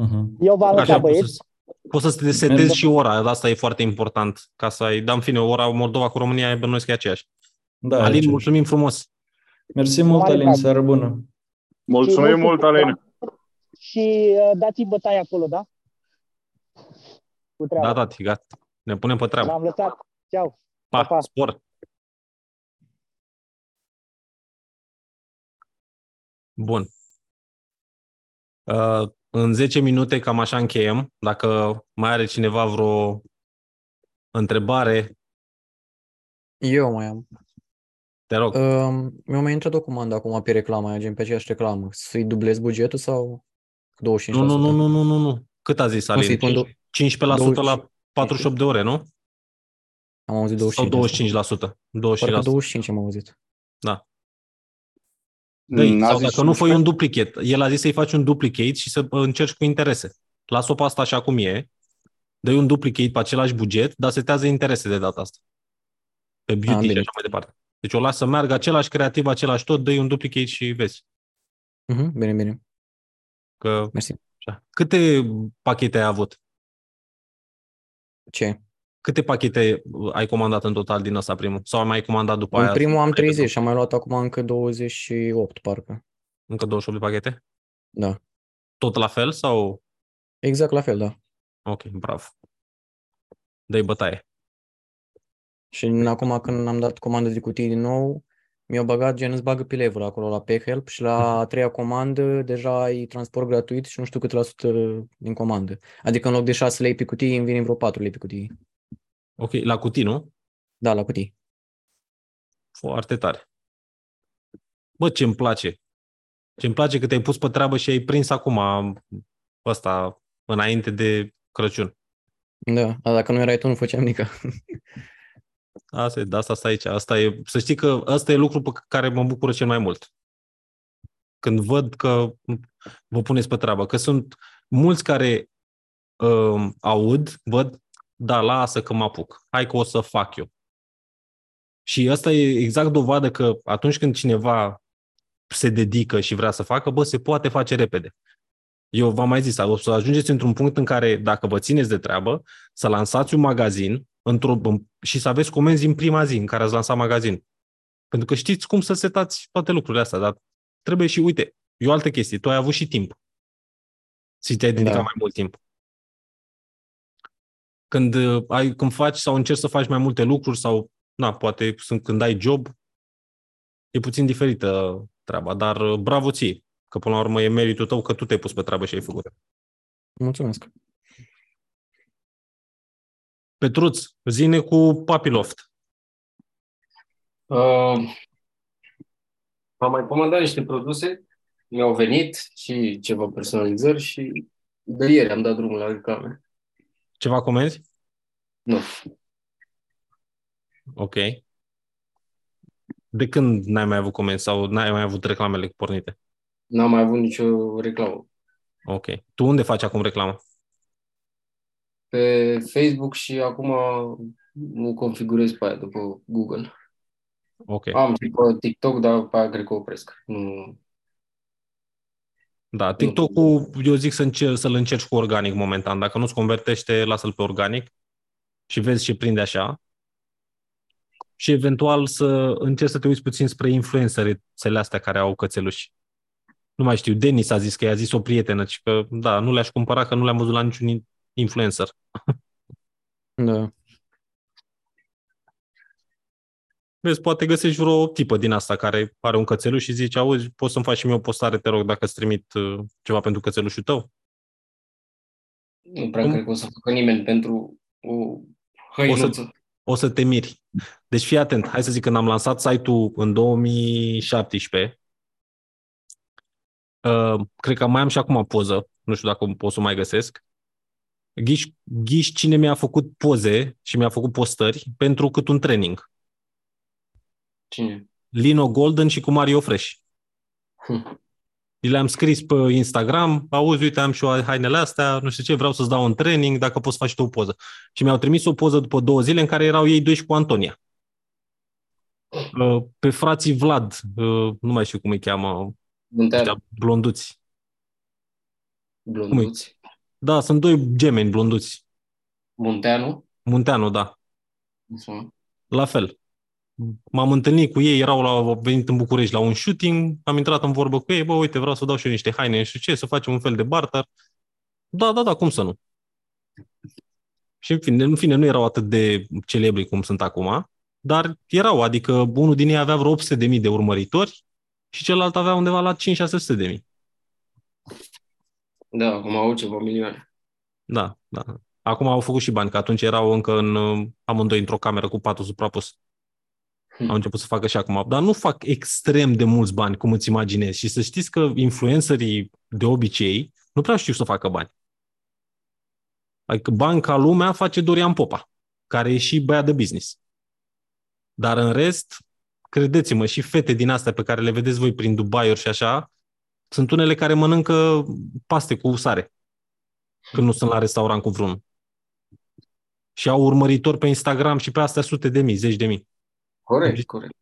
Uh-huh. Eu v-am Așa lăsat, poți băieți. să, poți să te setezi și ora, asta e foarte important, ca să ai, dar în fine, ora Moldova cu România e bănuiesc că e aceeași. Da, Alin, aceeași. mulțumim frumos! Mersi mult, Mare Alin, drag. seară bună! Mulțumim Și mult, nu- Alin! Și uh, dați bătaie acolo, da? Cu treaba. Da, tati, gata. Ne punem pe treabă. V-am lăsat. Ceau. Pa, pa. spor! Bun. Uh, în 10 minute cam așa încheiem. Dacă mai are cineva vreo întrebare, Eu mai am. te rog. Um, mi-a mai intrat o comandă acum pe reclamă, aia, gen pe aceeași reclamă. Să-i dublez bugetul sau 25%? Nu, nu, nu, nu, nu, nu, nu. Cât a zis Nu, Alin? să-i pun do- 15% la 48 de ore, nu? Am auzit Sau 25. 25%? 25%. Parcă 25 am auzit. Da. Dă-i, N-a sau zis dacă nu fă un 11? duplicate. El a zis să-i faci un duplicate și să încerci cu interese. Lasă-o pe asta așa cum e, dă un duplicate pe același buget, dar setează interese de data asta. Pe beauty și bine. așa mai departe. Deci o lasă să meargă același creativ, același tot, dă un duplicate și vezi. Mhm, bine, bine. Că, Mersi. așa. Câte pachete ai avut? Ce? Câte pachete ai comandat în total din ăsta primul? Sau ai mai comandat după În aia? primul am repede? 30 și am mai luat acum încă 28, parcă. Încă 28 de pachete? Da. Tot la fel sau? Exact la fel, da. Ok, bravo. Dă-i bătaie. Și în- acum când am dat comandă de cutii din nou, mi-au băgat gen îți bagă pe level acolo la PayHelp și la a treia comandă deja ai transport gratuit și nu știu cât la sută din comandă. Adică în loc de 6 lei pe cutie îmi vine vreo 4 lei pe cutie. Ok, la cutii, nu? Da, la cutii. Foarte tare. Bă, ce-mi place. Ce-mi place că te-ai pus pe treabă și ai prins acum ăsta înainte de Crăciun. Da, dar dacă nu erai tu, nu făceam nică. Asta e, de asta stai aici. Asta e, să știi că ăsta e lucru pe care mă bucură cel mai mult. Când văd că vă puneți pe treabă. Că sunt mulți care um, aud, văd, da, lasă că mă apuc. Hai că o să fac eu. Și asta e exact dovadă că atunci când cineva se dedică și vrea să facă, bă, se poate face repede. Eu v-am mai zis, o să ajungeți într-un punct în care, dacă vă țineți de treabă, să lansați un magazin într-o, și să aveți comenzi în prima zi în care ați lansat magazin. Pentru că știți cum să setați toate lucrurile astea, dar trebuie și, uite, e o altă chestie, tu ai avut și timp. Și te-ai dedicat Da. mai mult timp. Când, uh, ai, când faci sau încerci să faci mai multe lucruri sau, na, poate sunt când ai job, e puțin diferită treaba, dar uh, bravo ție, că până la urmă e meritul tău că tu te-ai pus pe treabă și ai făcut. Mulțumesc. Petruț, zine cu Papiloft. Uh, am mai comandat niște produse, mi-au venit și ceva personalizări și de ieri am dat drumul la reclame. Ceva comenzi? Nu. Ok. De când n-ai mai avut comenzi sau n-ai mai avut reclamele pornite? N-am mai avut nicio reclamă. Ok. Tu unde faci acum reclamă? Pe Facebook și acum o configurez pe aia după Google. Ok. Am și pe TikTok, dar pe aia cred că opresc. Nu. Da, TikTok-ul, eu zic să încer- să-l încerci cu organic momentan. Dacă nu-ți convertește, lasă-l pe organic și vezi ce prinde așa. Și eventual să încerci să te uiți puțin spre influențele astea care au cățeluși. Nu mai știu, Denis a zis că i-a zis o prietenă și că, da, nu le-aș cumpăra că nu le-am văzut la niciun influencer. Da. Vezi, poate găsești vreo tipă din asta care are un cățeluș și zici, auzi, poți să-mi faci și mie o postare, te rog, dacă îți trimit uh, ceva pentru cățelușul tău? Nu prea Cum? cred că o să facă nimeni pentru o O hăinuță. să, o să te miri. Deci fii atent, hai să zic, când am lansat site-ul în 2017, uh, cred că mai am și acum o poză, nu știu dacă pot să o mai găsesc, ghiși, ghiși cine mi-a făcut poze și mi-a făcut postări pentru cât un training. Cine? Lino Golden și cu Mario Fresh. Hm. Le-am scris pe Instagram, auzi, uite, am și eu hainele astea, nu știu ce, vreau să-ți dau un training, dacă poți să faci tu o poză. Și mi-au trimis o poză după două zile în care erau ei doi și cu Antonia. Uh, Pe frații Vlad, uh, nu mai știu cum îi cheamă, Munteanu. ăștia blonduți. Blonduți. Da, sunt doi gemeni blonduți. Munteanu. Munteanu, da. Așa. La fel. M-am întâlnit cu ei, erau la, au venit în București la un shooting, am intrat în vorbă cu ei, bă, uite, vreau să dau și eu niște haine, nu știu ce, să facem un fel de barter. Da, da, da, cum să nu? Și în fine, în fine, nu erau atât de celebri cum sunt acum, dar erau, adică unul din ei avea vreo 800.000 de urmăritori și celălalt avea undeva la 5-600.000. Da, acum au ceva milioane. Da, da. Acum au făcut și bani, că atunci erau încă în, uh, amândoi într-o cameră cu patul suprapus. Au început să facă și acum. Dar nu fac extrem de mulți bani, cum îți imaginezi. Și să știți că influencerii de obicei nu prea știu să facă bani. Adică banca lumea face Dorian Popa, care e și băiat de business. Dar în rest, credeți-mă, și fete din astea pe care le vedeți voi prin Dubai și așa, sunt unele care mănâncă paste cu sare când nu sunt la restaurant cu vreunul. Și au urmăritori pe Instagram și pe astea sute de mii, zeci de mii. Corect, corect.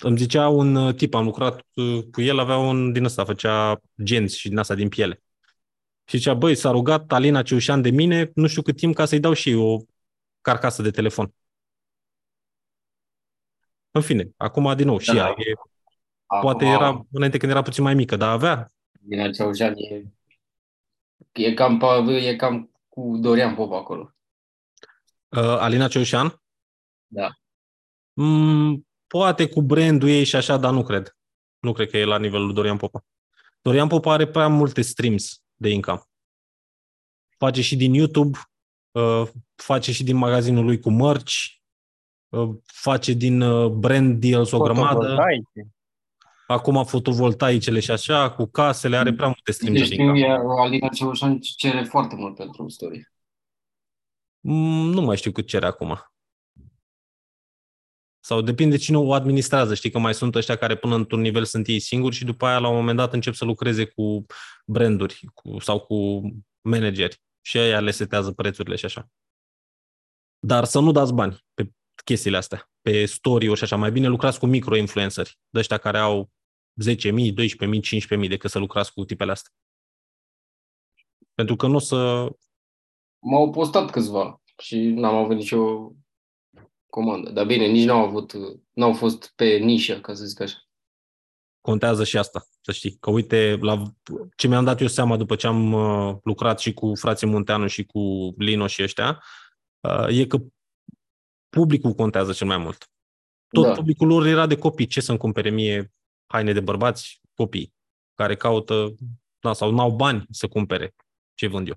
Îmi zicea un uh, tip, am lucrat uh, cu el, avea un din ăsta, făcea genți și din asta din piele. Și zicea, băi, s-a rugat Alina Ceușan de mine nu știu cât timp ca să-i dau și eu o carcasă de telefon. În fine, acum din nou, și Da. ea, e, Acum, poate era înainte când era puțin mai mică, dar avea. Din acea e, e, cam, pe- e cam cu Dorian Popa acolo. Uh, Alina Ceușan? Da. Mm, poate cu brandul ei și așa, dar nu cred. Nu cred că e la nivelul lui Dorian Popa. Dorian Popa are prea multe streams de income. Face și din YouTube, uh, face și din magazinul lui cu mărci, uh, face din uh, brand deals o grămadă. Fotovoltaice. Acum fotovoltaicele și așa, cu casele, are prea multe streams Deci de știu, income. e- Alina Ceușan cere foarte mult pentru story. Mm, Nu mai știu cât cere acum. Sau depinde cine o administrează. Știi că mai sunt ăștia care până într-un nivel sunt ei singuri și după aia la un moment dat încep să lucreze cu branduri cu, sau cu manageri și aia le setează prețurile și așa. Dar să nu dați bani pe chestiile astea, pe story-uri și așa. Mai bine lucrați cu micro-influenceri, de ăștia care au 10.000, 12.000, 15.000 decât să lucrați cu tipele astea. Pentru că nu o să... M-au postat câțiva și n-am avut nicio comandă. Dar bine, nici n-au avut, n-au fost pe nișă, ca să zic așa. contează și asta, să știi. Că uite, la ce mi-am dat eu seama după ce am uh, lucrat și cu frații Munteanu și cu Lino și ăștia, uh, e că publicul contează cel mai mult. Tot Da. publicul lor era de copii. Ce să-mi cumpere mie haine de bărbați? Copii care caută da, sau n-au bani să cumpere ce vând eu.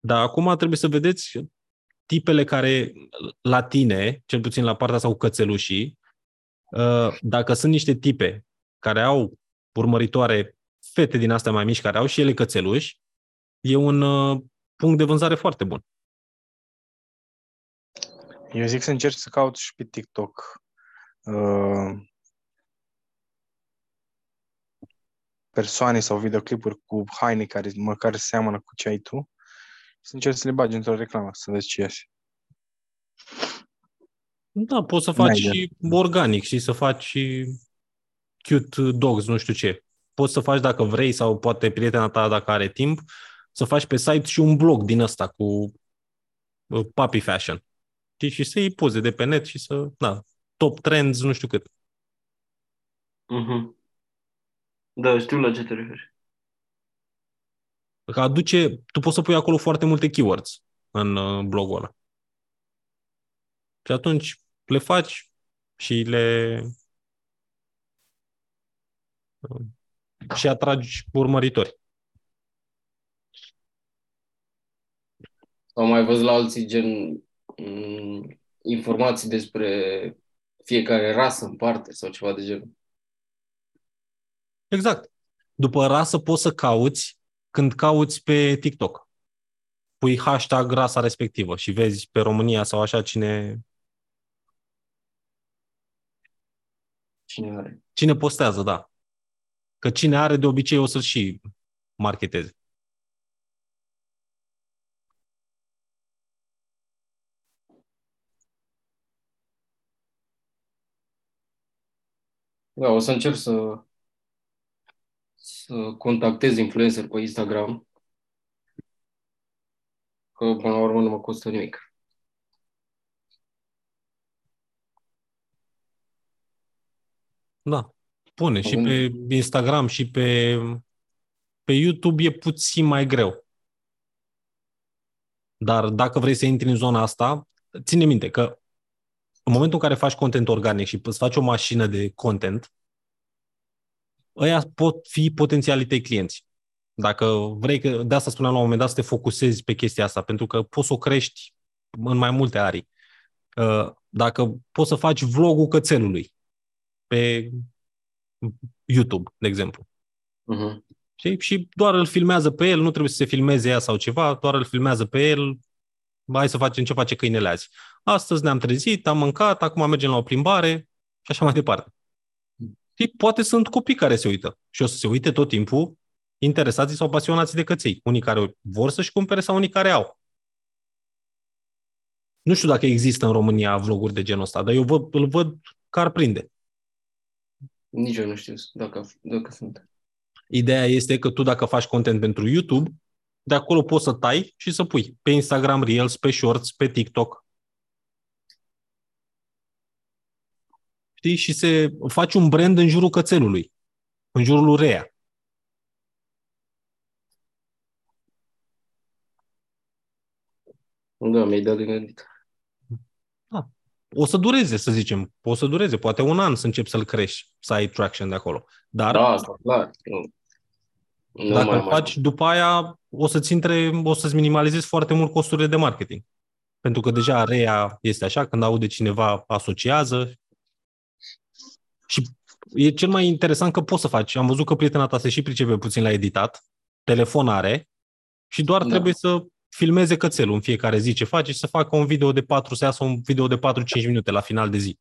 Dar acum trebuie să vedeți tipele care la tine, cel puțin la partea sau cățelușii, uh, dacă sunt niște tipe care au urmăritoare fete din astea mai mici, care au și ele cățeluși, e un uh, punct de vânzare foarte bun. Eu zic să încerci să cauți și pe TikTok uh, persoane sau videoclipuri cu haine care măcar seamănă cu ce ai tu să încerci să le bagi într-o reclamă, să vezi ce iese. Da, poți să N-ai faci de- și organic și să faci și cute dogs, nu știu ce. poți să faci dacă vrei sau poate prietena ta dacă are timp, să faci pe site și un blog din ăsta cu uh, puppy fashion. Știi? Și să iei poze de pe net și să, da, top trends, nu știu cât. Mhm. Da, știu la ce te referi. Că aduce, tu poți să pui acolo foarte multe keywords în uh, blogul ăla. Și atunci le faci și le uh, și atragi urmăritori. Sau mai văzut la alții gen m, informații despre fiecare rasă în parte sau ceva de genul. Exact. După rasă poți să cauți când cauți pe TikTok. Pui hashtag rasa respectivă și vezi pe România sau așa cine, Cine are? cine postează, da. Că cine are de obicei o să-l și marketeze. Da, o să încerc să, să contactez influencer pe Instagram. Că până la urmă nu mă costă nimic. Da. Pune și Acum- pe Instagram și pe, pe YouTube e puțin mai greu. Dar dacă vrei să intri în zona asta, ține minte că în momentul în care faci content organic și îți faci o mașină de content, ăia pot fi potențialii tăi clienți. Dacă vrei, că de asta spuneam la un moment dat, să te focusezi pe chestia asta, pentru că poți să o crești în mai multe arii. Uh, Dacă poți să faci vlogul cățelului pe YouTube, de exemplu. Mhm. Știi? Și doar îl filmează pe el, nu trebuie să se filmeze ea sau ceva, doar îl filmează pe el, hai să facem ce face câinele azi. Astăzi ne-am trezit, am mâncat, acum mergem la o plimbare și așa mai departe. Și poate sunt copii care se uită și o să se uite tot timpul interesați sau pasionați de căței. Unii care vor să-și cumpere sau unii care au. Nu știu dacă există în România vloguri de genul ăsta, dar eu văd, îl văd că ar prinde. Nici eu nu știu dacă, dacă sunt. Ideea este că tu dacă faci content pentru YouTube, de acolo poți să tai și să pui pe Instagram Reels, pe Shorts, pe TikTok. Știi? Și se faci un brand în jurul cățelului, în jurul lui Rea. Da, mi-ai dat de gândit. O să dureze, să zicem. O să dureze, poate un an să începi să-l crești, să ai traction de acolo. Dar Da, asta, clar. Nu. Nu dacă mai îl am faci, după aia o să-ți intre, o să-ți minimalizezi foarte mult costurile de marketing. Pentru că deja Rea este așa, când aude cineva, asociază. Și e cel mai interesant că poți să faci. Am văzut că prietena ta se și pricepe puțin la editat, telefon are și doar Da. trebuie să filmeze cățelul în fiecare zi ce face și să facă un video de 4, să iasă un video de 4-5 minute la final de zi.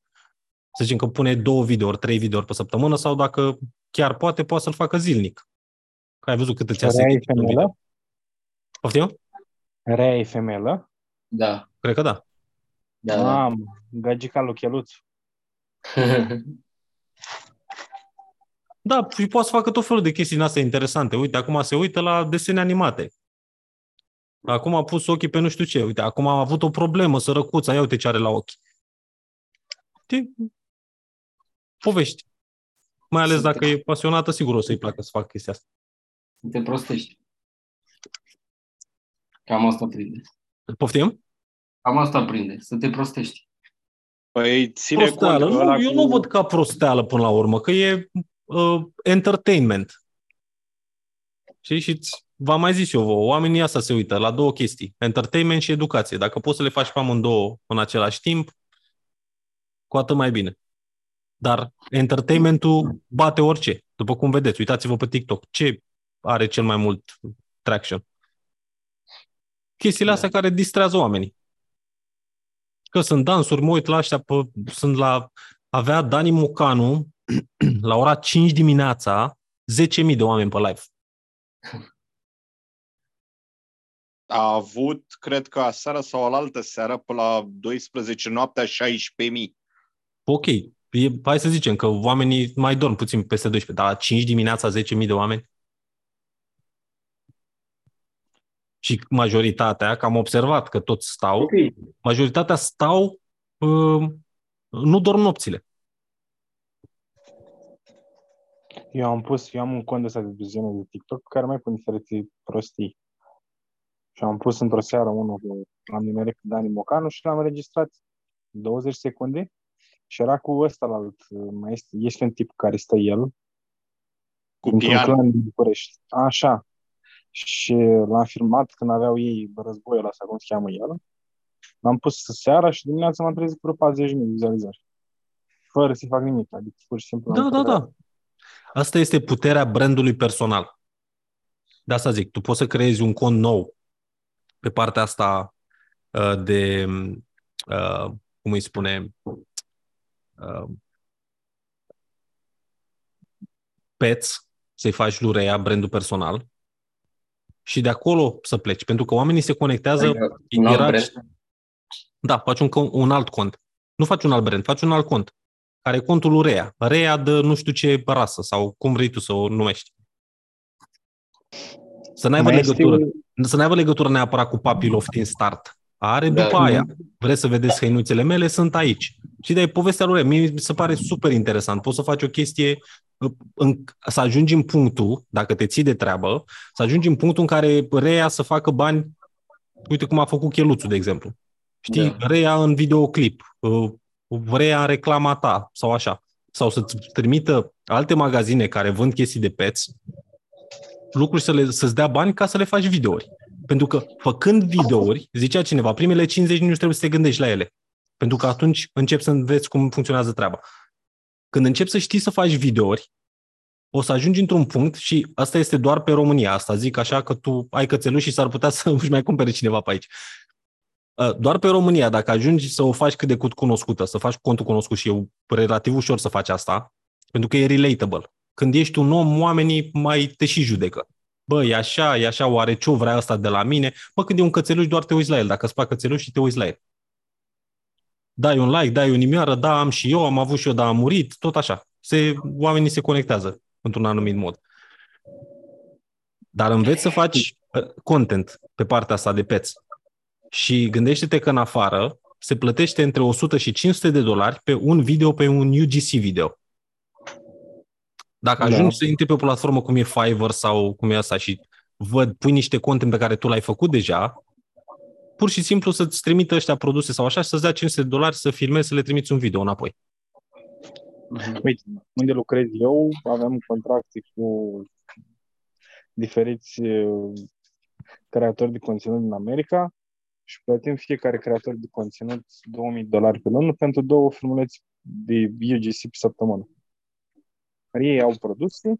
Să zicem că pune două videouri, trei videouri pe săptămână sau dacă chiar poate, poate să-l facă zilnic. Că ai văzut cât îți ia Rea e secret un video. femelă? Poftim? Rea e femelă? Da. Cred că da. Da, da. Mamă, gagica lui Cheluț. Da, și poate să facă tot felul de chestii din astea interesante. Uite, acum se uită la desene animate. Acum a pus ochii pe nu știu ce. Uite, acum a avut o problemă, sărăcuța, ia uite ce are la ochi. Știi? Povești. Mai ales dacă e pasionată, sigur o să-i placă să facă chestia asta. Să te prostești. Cam asta prinde. Poftim? Cam asta prinde, să te prostești. Păi ține Prosteală. cont că Nu, ăla eu cu... nu văd ca prosteală până la urmă, că e uh, entertainment. Știi? Și ți- v-am mai zis eu vouă, oamenii asta se uită la două chestii, entertainment și educație. Dacă poți să le faci pe amândouă în același timp, cu atât mai bine. Dar entertainmentul bate orice. După cum vedeți, uitați-vă pe TikTok. Ce are cel mai mult traction? Chestiile astea care distrează oamenii. Că sunt dansuri, mă uit la ăștia, pe, sunt la, avea Dani Mocanu la ora 5 dimineața 10.000 de oameni pe live. A avut, cred că aseară sau alaltă seară, pe la 12 noaptea, 16.000. Ok, e, hai să zicem că oamenii mai dorm puțin peste 12, dar la 5 dimineața 10.000 de oameni? Și majoritatea, că am observat că toți stau, Ok. majoritatea stau, uh, nu dorm nopțile. Eu am pus, eu am un cont ăsta de viziune de TikTok care mai pun diferite prostii. Și am pus într-o seară unul cu am nimerit cu Dani Mocanu și l-am înregistrat 20 secunde și era cu ăsta la alt, mai este, este un tip care stă el Cu într-un pian. clan din București. Așa. Și l-am filmat când aveau ei războiul ăsta, cum se cheamă el. L-am pus seara și dimineața m-am trezit cu vreo 40.000 de vizualizări. Fără să fac nimic. Adică pur și simplu Da, am da, făcut- da. Asta este puterea brandului personal. De asta zic, tu poți să creezi un cont nou pe partea asta uh, de, uh, cum îi spune, uh, pets, să-i faci lui Rea brandul personal și de acolo să pleci, pentru că oamenii se conectează. Adică un alt era- brand? Da, faci un, con- un alt cont. Nu faci un alt brand, faci un alt cont. Care e contul lui Rea. Rea de nu știu ce rasă sau cum vrei tu să o numești. Să n-aibă Mai este legătură. un- Să n-aibă legătură neapărat cu Papilov din start. Are Da. după aia. Vreți să vedeți hăinuțele mele? Sunt aici. Și de povestea lui Rea. Mie mi se pare super interesant. Poți să faci o chestie uh, în, să ajungi în punctul, dacă te ții de treabă, să ajungi în punctul în care Rea să facă bani, uite cum a făcut Cheluțu, de exemplu. Știi, Da. Rea în videoclip, uh, Rea în reclama ta sau așa. Sau să-ți trimită alte magazine care vând chestii de pets, lucruri să le, să-ți dea bani ca să le faci videouri. Pentru că făcând videouri, zicea cineva, primele 50 nu trebuie să te gândești la ele. Pentru că atunci începi să înveți cum funcționează treaba. Când începi să știi să faci videouri, o să ajungi într-un punct și asta este doar pe România. Asta zic așa că tu ai cățeluși și s-ar putea să își mai cumpere cineva pe aici. Uh, Doar pe România, dacă ajungi să o faci cât de cât cunoscută, să faci contul cunoscut și e relativ ușor să faci asta, pentru că e relatable. Când ești un om, oamenii mai te și judecă. Bă, e așa, e așa, oare ce vrea asta de la mine? Bă, când e un cățeluș, doar te uiți la el. Dacă îți plac cățeluși și te uiți la el. Dai un like, dai o nimioară, da, am și eu, am avut și eu, dar am murit, tot așa. Se, oamenii se conectează într-un anumit mod. Dar înveți să faci uh, content pe partea asta de pets. Și gândește-te că în afară se plătește între 100 și 500 de dolari pe un video, pe un UGC video. Dacă Da. ajungi să intri pe o platformă cum e Fiverr sau cum e asta și văd, pui niște content pe care tu l-ai făcut deja, pur și simplu să-ți trimită ăștia produse sau așa și să-ți dea 500 de dolari să filmezi, să le trimiți un video înapoi. Uite, unde lucrez eu, avem contracte cu diferiți uh, creatori de conținut din America și plătim fiecare creator de conținut 2000 de dolari pe lună pentru două filmuleți de UGC pe săptămână. Care ei au produse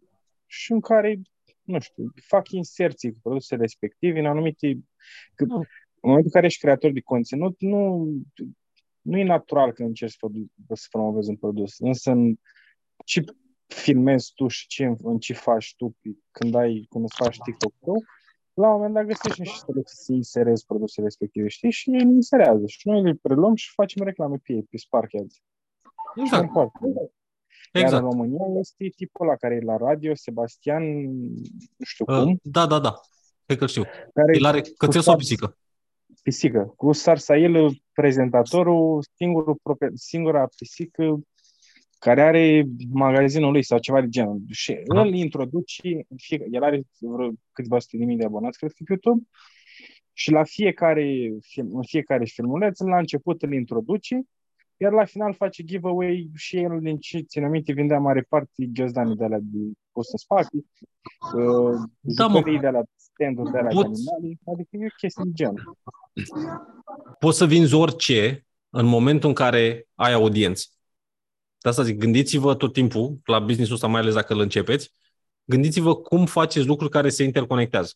și în care, nu știu, fac inserții cu produsele respective în anumite... Că, în momentul în care ești creator de conținut, nu, nu e natural că încerci să, produ- să promovezi un produs. Însă în ce filmezi tu și ce, în ce faci tu când, ai, când îți faci TikTok tău, la un moment dat găsești niște soluții să inserezi produsele respective, știi? Și ei le inserează. Și noi le preluăm și facem reclame pe ei, pe Spark Ads. Exact. Și foarte bine. Iar Exact. în România este tipul ăla care e la radio, Sebastian, nu știu Uh, cum, Da, da, da. Cred că știu. care El are cu cățel sau Sar- pisică? Pisică. Cu Sarsail, prezentatorul, singurul, prope- singura pisică care are magazinul lui sau ceva de genul. Și Aha. îl introduce, în fie, el are vreo câteva sute de mii de abonați, cred că pe YouTube, și la fiecare, film, în fiecare filmuleț, la început îl introduce, iar la final face giveaway și el, din ce țin aminte, vindea mare parte ghiozdanii de alea de pus în spate, uh, Da, mă. jucării de alea, stand-uri de alea de Pot- animale, adică e o chestie de genul. Poți să vinzi orice în momentul în care ai audiență. De asta zic, gândiți-vă tot timpul, la business-ul ăsta, mai ales dacă îl începeți, gândiți-vă cum faceți lucruri care se interconectează.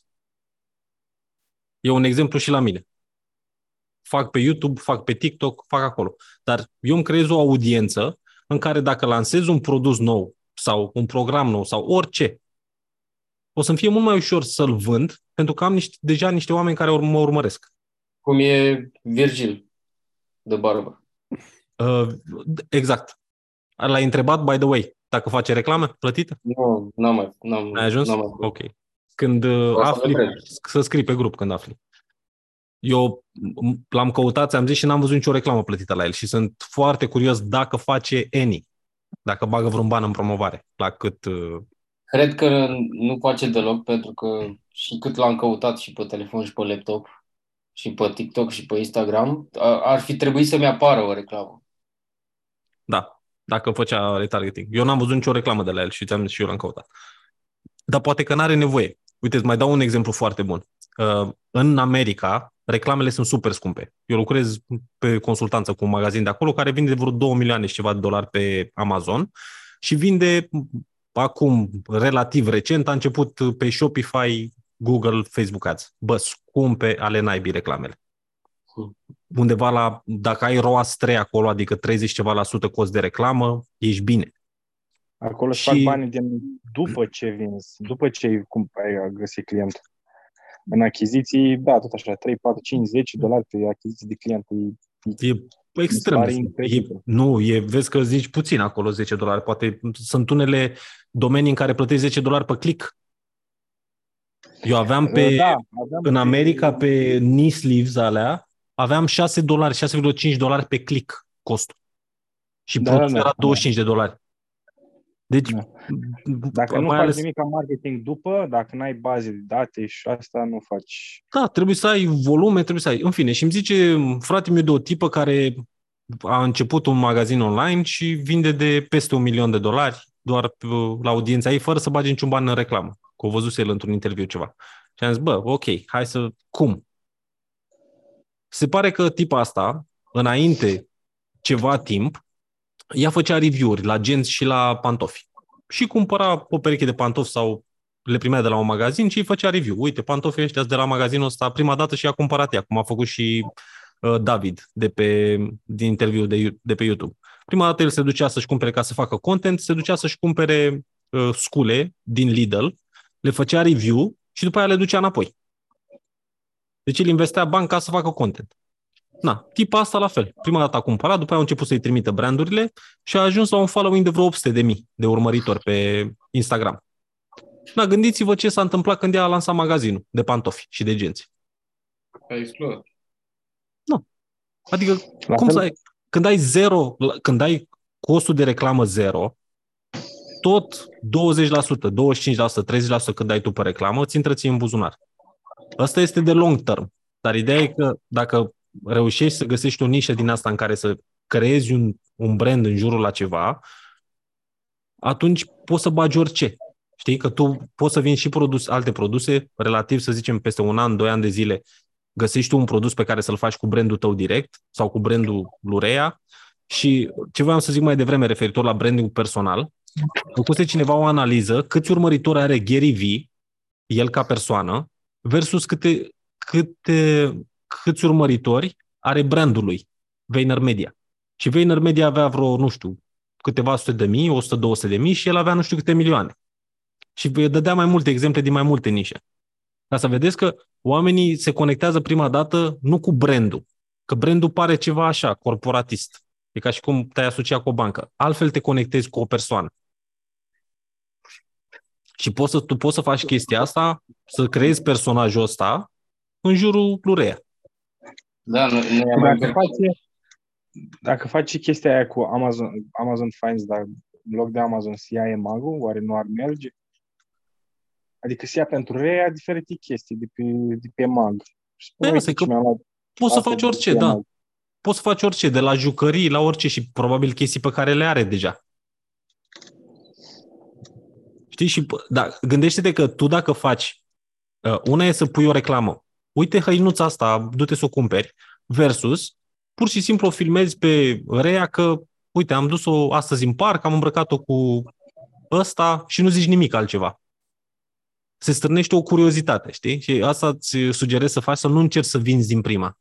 E un exemplu și la mine. Fac pe YouTube, fac pe TikTok, fac acolo. Dar eu îmi creez o audiență în care dacă lansez un produs nou sau un program nou sau orice, o să-mi fie mult mai ușor să-l vând pentru că am niște, deja niște oameni care mă urmăresc. Cum e Virgil de barbă. Uh, exact. L-ai întrebat, by the way, dacă face reclame plătite? Nu, n-am mai, n-am, Ai ajuns? n-am mai. Ok. Când uh, O să afli, întreb. să scrii pe grup când afli. Eu m- l-am căutat, ți-am zis, și n-am văzut nicio reclamă plătită la el și sunt foarte curios dacă face any, dacă bagă vreun ban în promovare, la cât... uh, Cred că nu face deloc, pentru că și cât l-am căutat și pe telefon și pe laptop, și pe TikTok și pe Instagram, a- ar fi trebuit să-mi apară o reclamă. Da, dacă făcea retargeting. Eu n-am văzut nicio reclamă de la el și ți-am zis și eu l-am căutat. Dar poate că n-are nevoie. Uite, îți mai dau un exemplu foarte bun. Uh, În America, reclamele sunt super scumpe. Eu lucrez pe consultanță cu un magazin de acolo care vinde vreo 2 milioane și ceva de dolari pe Amazon și vinde acum, relativ recent, a început pe Shopify, Google, Facebook Ads. Bă, scumpe ale naibii reclamele. Undeva la, dacă ai ROAS 3 acolo, adică 30 ceva la sută cost de reclamă, ești bine. Acolo și... Și- fac banii din după ce vinzi, după ce ai, cum, ai găsit client. În achiziții, da, tot așa, 3, 4, 5, 10 dolari pe achiziții de client. E, E extrem. pare de scump. E, incredibil. nu, e, vezi că zici puțin acolo 10 dolari. Poate sunt unele domenii în care plătești 10 dolari pe click. Eu aveam pe, da, aveam în America pe knee sleeves alea, aveam 6 dolari, 6,5 dolari pe click costul. Și Da, produsul da, da, era da. 25 de dolari. Deci, Da. Dacă nu mai faci ales, nimic ca marketing după, dacă n-ai baze de date și asta, nu faci. da, trebuie să ai volume, trebuie să ai. În fine, și îmi zice frate meu de o tipă care a început un magazin online și vinde de peste un milion de dolari doar pe- la audiența ei, fără să bage niciun ban în reclamă. Că o văzuse el într-un interviu ceva. Și am zis, bă, ok, hai să... Cum? Se pare că tipa asta, înainte ceva timp, ea făcea review-uri la genți și la pantofi. Și cumpăra o pereche de pantofi sau le primea de la un magazin și îi făcea review. Uite, pantofii ăștia sunt de la magazinul ăsta prima dată și a cumpărat ea, cum a făcut și uh, David de pe, din interviu de, de pe YouTube. Prima dată el se ducea să-și cumpere ca să facă content, se ducea să-și cumpere uh, scule din Lidl, le făcea review și după aia le ducea înapoi. Deci el investea bani ca să facă content. Na, tipa asta la fel. Prima dată a cumpărat, după aia au început să-i trimită brandurile și a ajuns la un following de vreo 800 de mii de urmăritori pe Instagram. Na, gândiți-vă ce s-a întâmplat când ea a lansat magazinul de pantofi și de genți. A explodat. Adică, La cum fel- să ai, când ai zero, când ai costul de reclamă zero, tot 20%, 25%, 30% când ai tu pe reclamă, ți intră ție în buzunar. Asta este de long term. Dar ideea e că dacă reușești să găsești o nișă din asta în care să creezi un, un brand în jurul la ceva, atunci poți să bagi orice. Știi? Că tu poți să vinzi și produs, alte produse, relativ, să zicem, peste un an, doi ani de zile, găsești tu un produs pe care să-l faci cu brandul tău direct sau cu brandul Lurea și ce voiam să zic mai devreme referitor la branding personal, făcuse cineva o analiză câți urmăritori are Gary V, el ca persoană, versus câte, câte, câți urmăritori are brandul lui, VaynerMedia. Și VaynerMedia avea vreo, nu știu, câteva sute de mii, 100-200 de mii și el avea nu știu câte milioane. Și vă dădea mai multe exemple din mai multe nișe. Ca să vedeți că oamenii se conectează prima dată nu cu brandul, că brandul pare ceva așa, corporatist. E ca și cum te-ai asociat cu o bancă. Altfel te conectezi cu o persoană. Și poți să, tu poți să faci chestia asta, să creezi personajul ăsta în jurul Lurea. Da, noi, noi am Dacă încercat. faci, dacă faci chestia aia cu Amazon, Amazon Finds, dar în loc de Amazon să ia EMAG-ul, oare nu ar merge? Adică să ia pentru rea diferite chestii de pe, de pe EMAG. Și spune, Păi uite asta e ce că mi-am luat Poți să asta faci de orice, pe da. EMAG. Poți să faci orice, de la jucării la orice și probabil chestii pe care le are deja. Știi? Și, p- da, gândește-te că tu dacă faci, uh, una e să pui o reclamă, uite hăinuța asta, du-te să o cumperi, versus pur și simplu o filmezi pe rea că, uite, am dus-o astăzi în parc, am îmbrăcat-o cu ăsta și nu zici nimic altceva. Se strânește o curiozitate, știi? Și asta îți sugerez să faci, să nu încerci să vinzi din prima.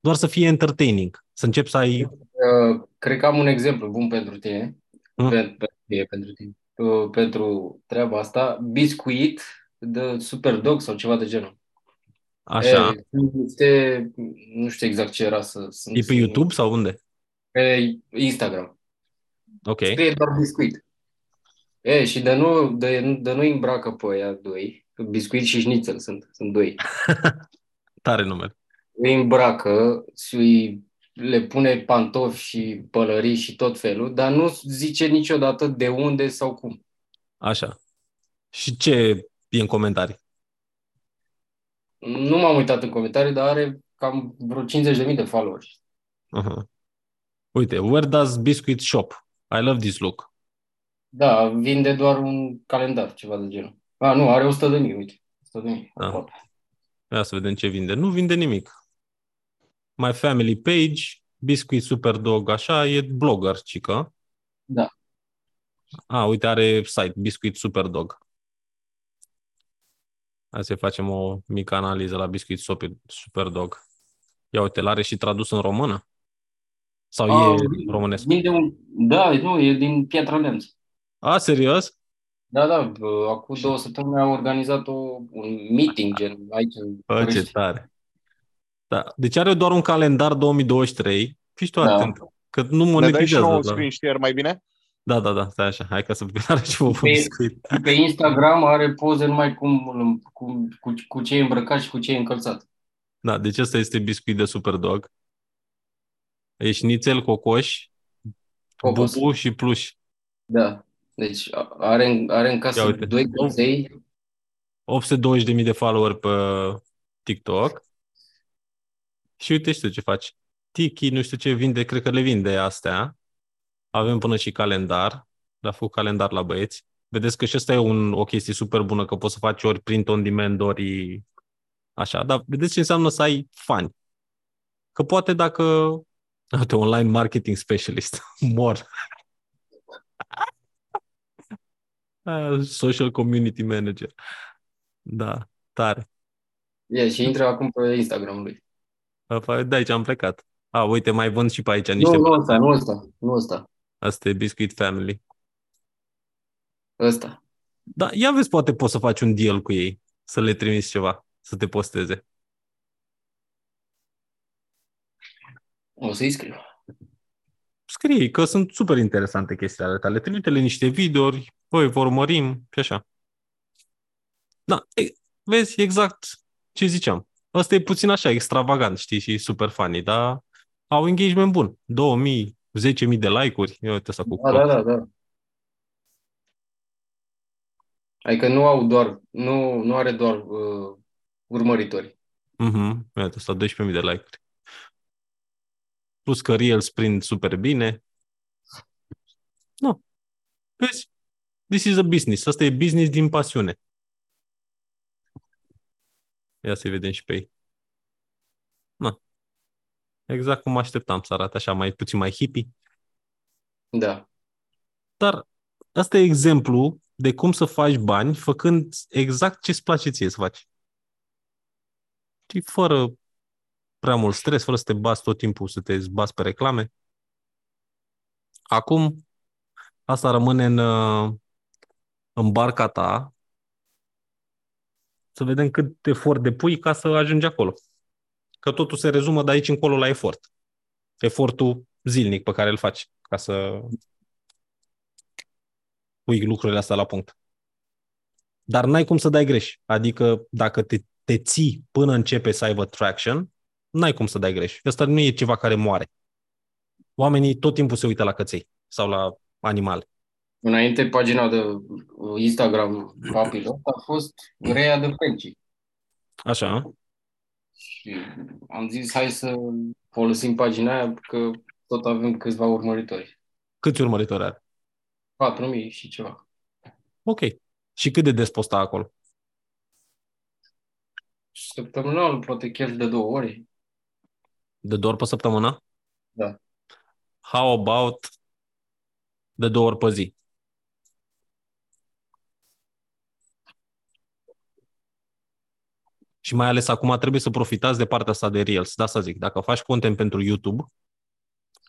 Doar să fie entertaining, să începi să ai... Uh, cred că am un exemplu bun pentru tine. Mm. Pentru, pentru tine, pentru tine. Uh, pentru treaba asta. Biscuit de Superdog sau ceva de genul. Așa. E, este, nu știu exact ce era să... să E pe YouTube sau unde? Pe Instagram. Ok. Scrie doar biscuit. E, și de nu, de, de nu îmbracă pe aia doi, biscuit și șnițel sunt, sunt doi. Tare numele. Îi îmbracă și îi le pune pantofi și pălării și tot felul, dar nu zice niciodată de unde sau cum. Așa. Și ce e în comentarii? Nu m-am uitat în comentarii, dar are cam vreo 50.000 de followers. Uh-huh. Uite, where does Biscuit shop? I love this look. Da, vinde doar un calendar, ceva de genul. A, nu, are 100 de mii, uite. 100 de mii. Da. Ia să vedem ce vinde. Nu vinde nimic. My family page, Biscuit Superdog, așa, e blogger, cică. Da. A, uite, are site, Biscuit Superdog. Hai să facem o mică analiză la Biscuit Super- Superdog. Ia uite, l-are și tradus în română? Sau A, e românesc? Vinde un... Da, nu, e din Piatra Neamț. A, serios? Da, da, bă, acum două săptămâni am organizat o, un meeting gen aici în Bă, ce București. tare. Da. Deci are doar un calendar 2023. Fii și tu Da. atent, că nu Ne dai și monetizează. nouă un Da, screen share mai bine? da, da, da, stai așa. Hai ca să are și vă Pe, biscuit. pe Instagram are poze numai cum, cum, cu, cu ce e îmbrăcat și cu ce e încălțat. Da, deci ăsta este biscuit de Superdog. E șnițel, cocoș, Cocos. bubu și pluș. Da. Deci a- are, în- are în Ia casă uite. doi căței. 820.000 de follower pe TikTok. Și uite și tu ce faci. Tiki, nu știu ce vinde, cred că le vinde astea. Avem până și calendar. Le-a făcut calendar la băieți. Vedeți că și asta e un, o chestie super bună, că poți să faci ori print on demand, ori așa. Dar vedeți ce înseamnă să ai fani. Că poate dacă... Uite, online marketing specialist. Mor. Ah, Social community manager. Da, tare. E, și intră acum pe Instagram lui. Păi, De aici am plecat. A, uite, mai vând și pe aici niște... Nu, nu ăsta, nu ăsta, nu ăsta. Asta e Biscuit Family. Ăsta. Da, ia vezi, poate poți să faci un deal cu ei, să le trimiți ceva, să te posteze. O să-i scriu. Scrie că sunt super interesante chestiile ale tale. Trimite-le niște videouri, voi vă urmărim și așa. Da, e, vezi exact ce ziceam. Ăsta e puțin așa, extravagant, știi, și super funny, dar au engagement bun. 2000, 10.000 de like-uri. Ia uite asta cu Da, da, da, da. Adică nu au doar, nu, nu are doar uh, urmăritori. Mhm, Iată, asta 12.000 de like-uri. Plus că Reels prind super bine. Nu. Vezi? This is a business. Asta e business din pasiune. Ia să-i vedem și pe ei. Na. Exact cum așteptam să arate așa, mai puțin mai hippie. Da. Dar asta e exemplu de cum să faci bani făcând exact ce îți place ție să faci. Și fără prea mult stres, fără să te bați tot timpul, să te bați pe reclame. Acum, asta rămâne în, uh, în barca ta să vedem cât efort depui ca să ajungi acolo. Că totul se rezumă de aici încolo la efort. Efortul zilnic pe care îl faci ca să pui lucrurile astea la punct. Dar n-ai cum să dai greș. Adică dacă te, te ții până începe să aibă traction, n-ai cum să dai greș. Asta nu e ceva care moare. Oamenii tot timpul se uită la căței sau la animale. Înainte, pagina de uh, Instagram Papilot a fost Rea de Penci. Așa. Și am zis, hai să folosim pagina aia, că tot avem câțiva urmăritori. Câți urmăritori are? 4.000 și ceva. Ok. Și cât de des posta acolo? Săptămânal, poate chiar de două ori. De două ori pe săptămână? Da. How about de două ori pe zi? Și mai ales acum trebuie să profitați de partea asta de Reels. Da, să zic, dacă faci content pentru YouTube,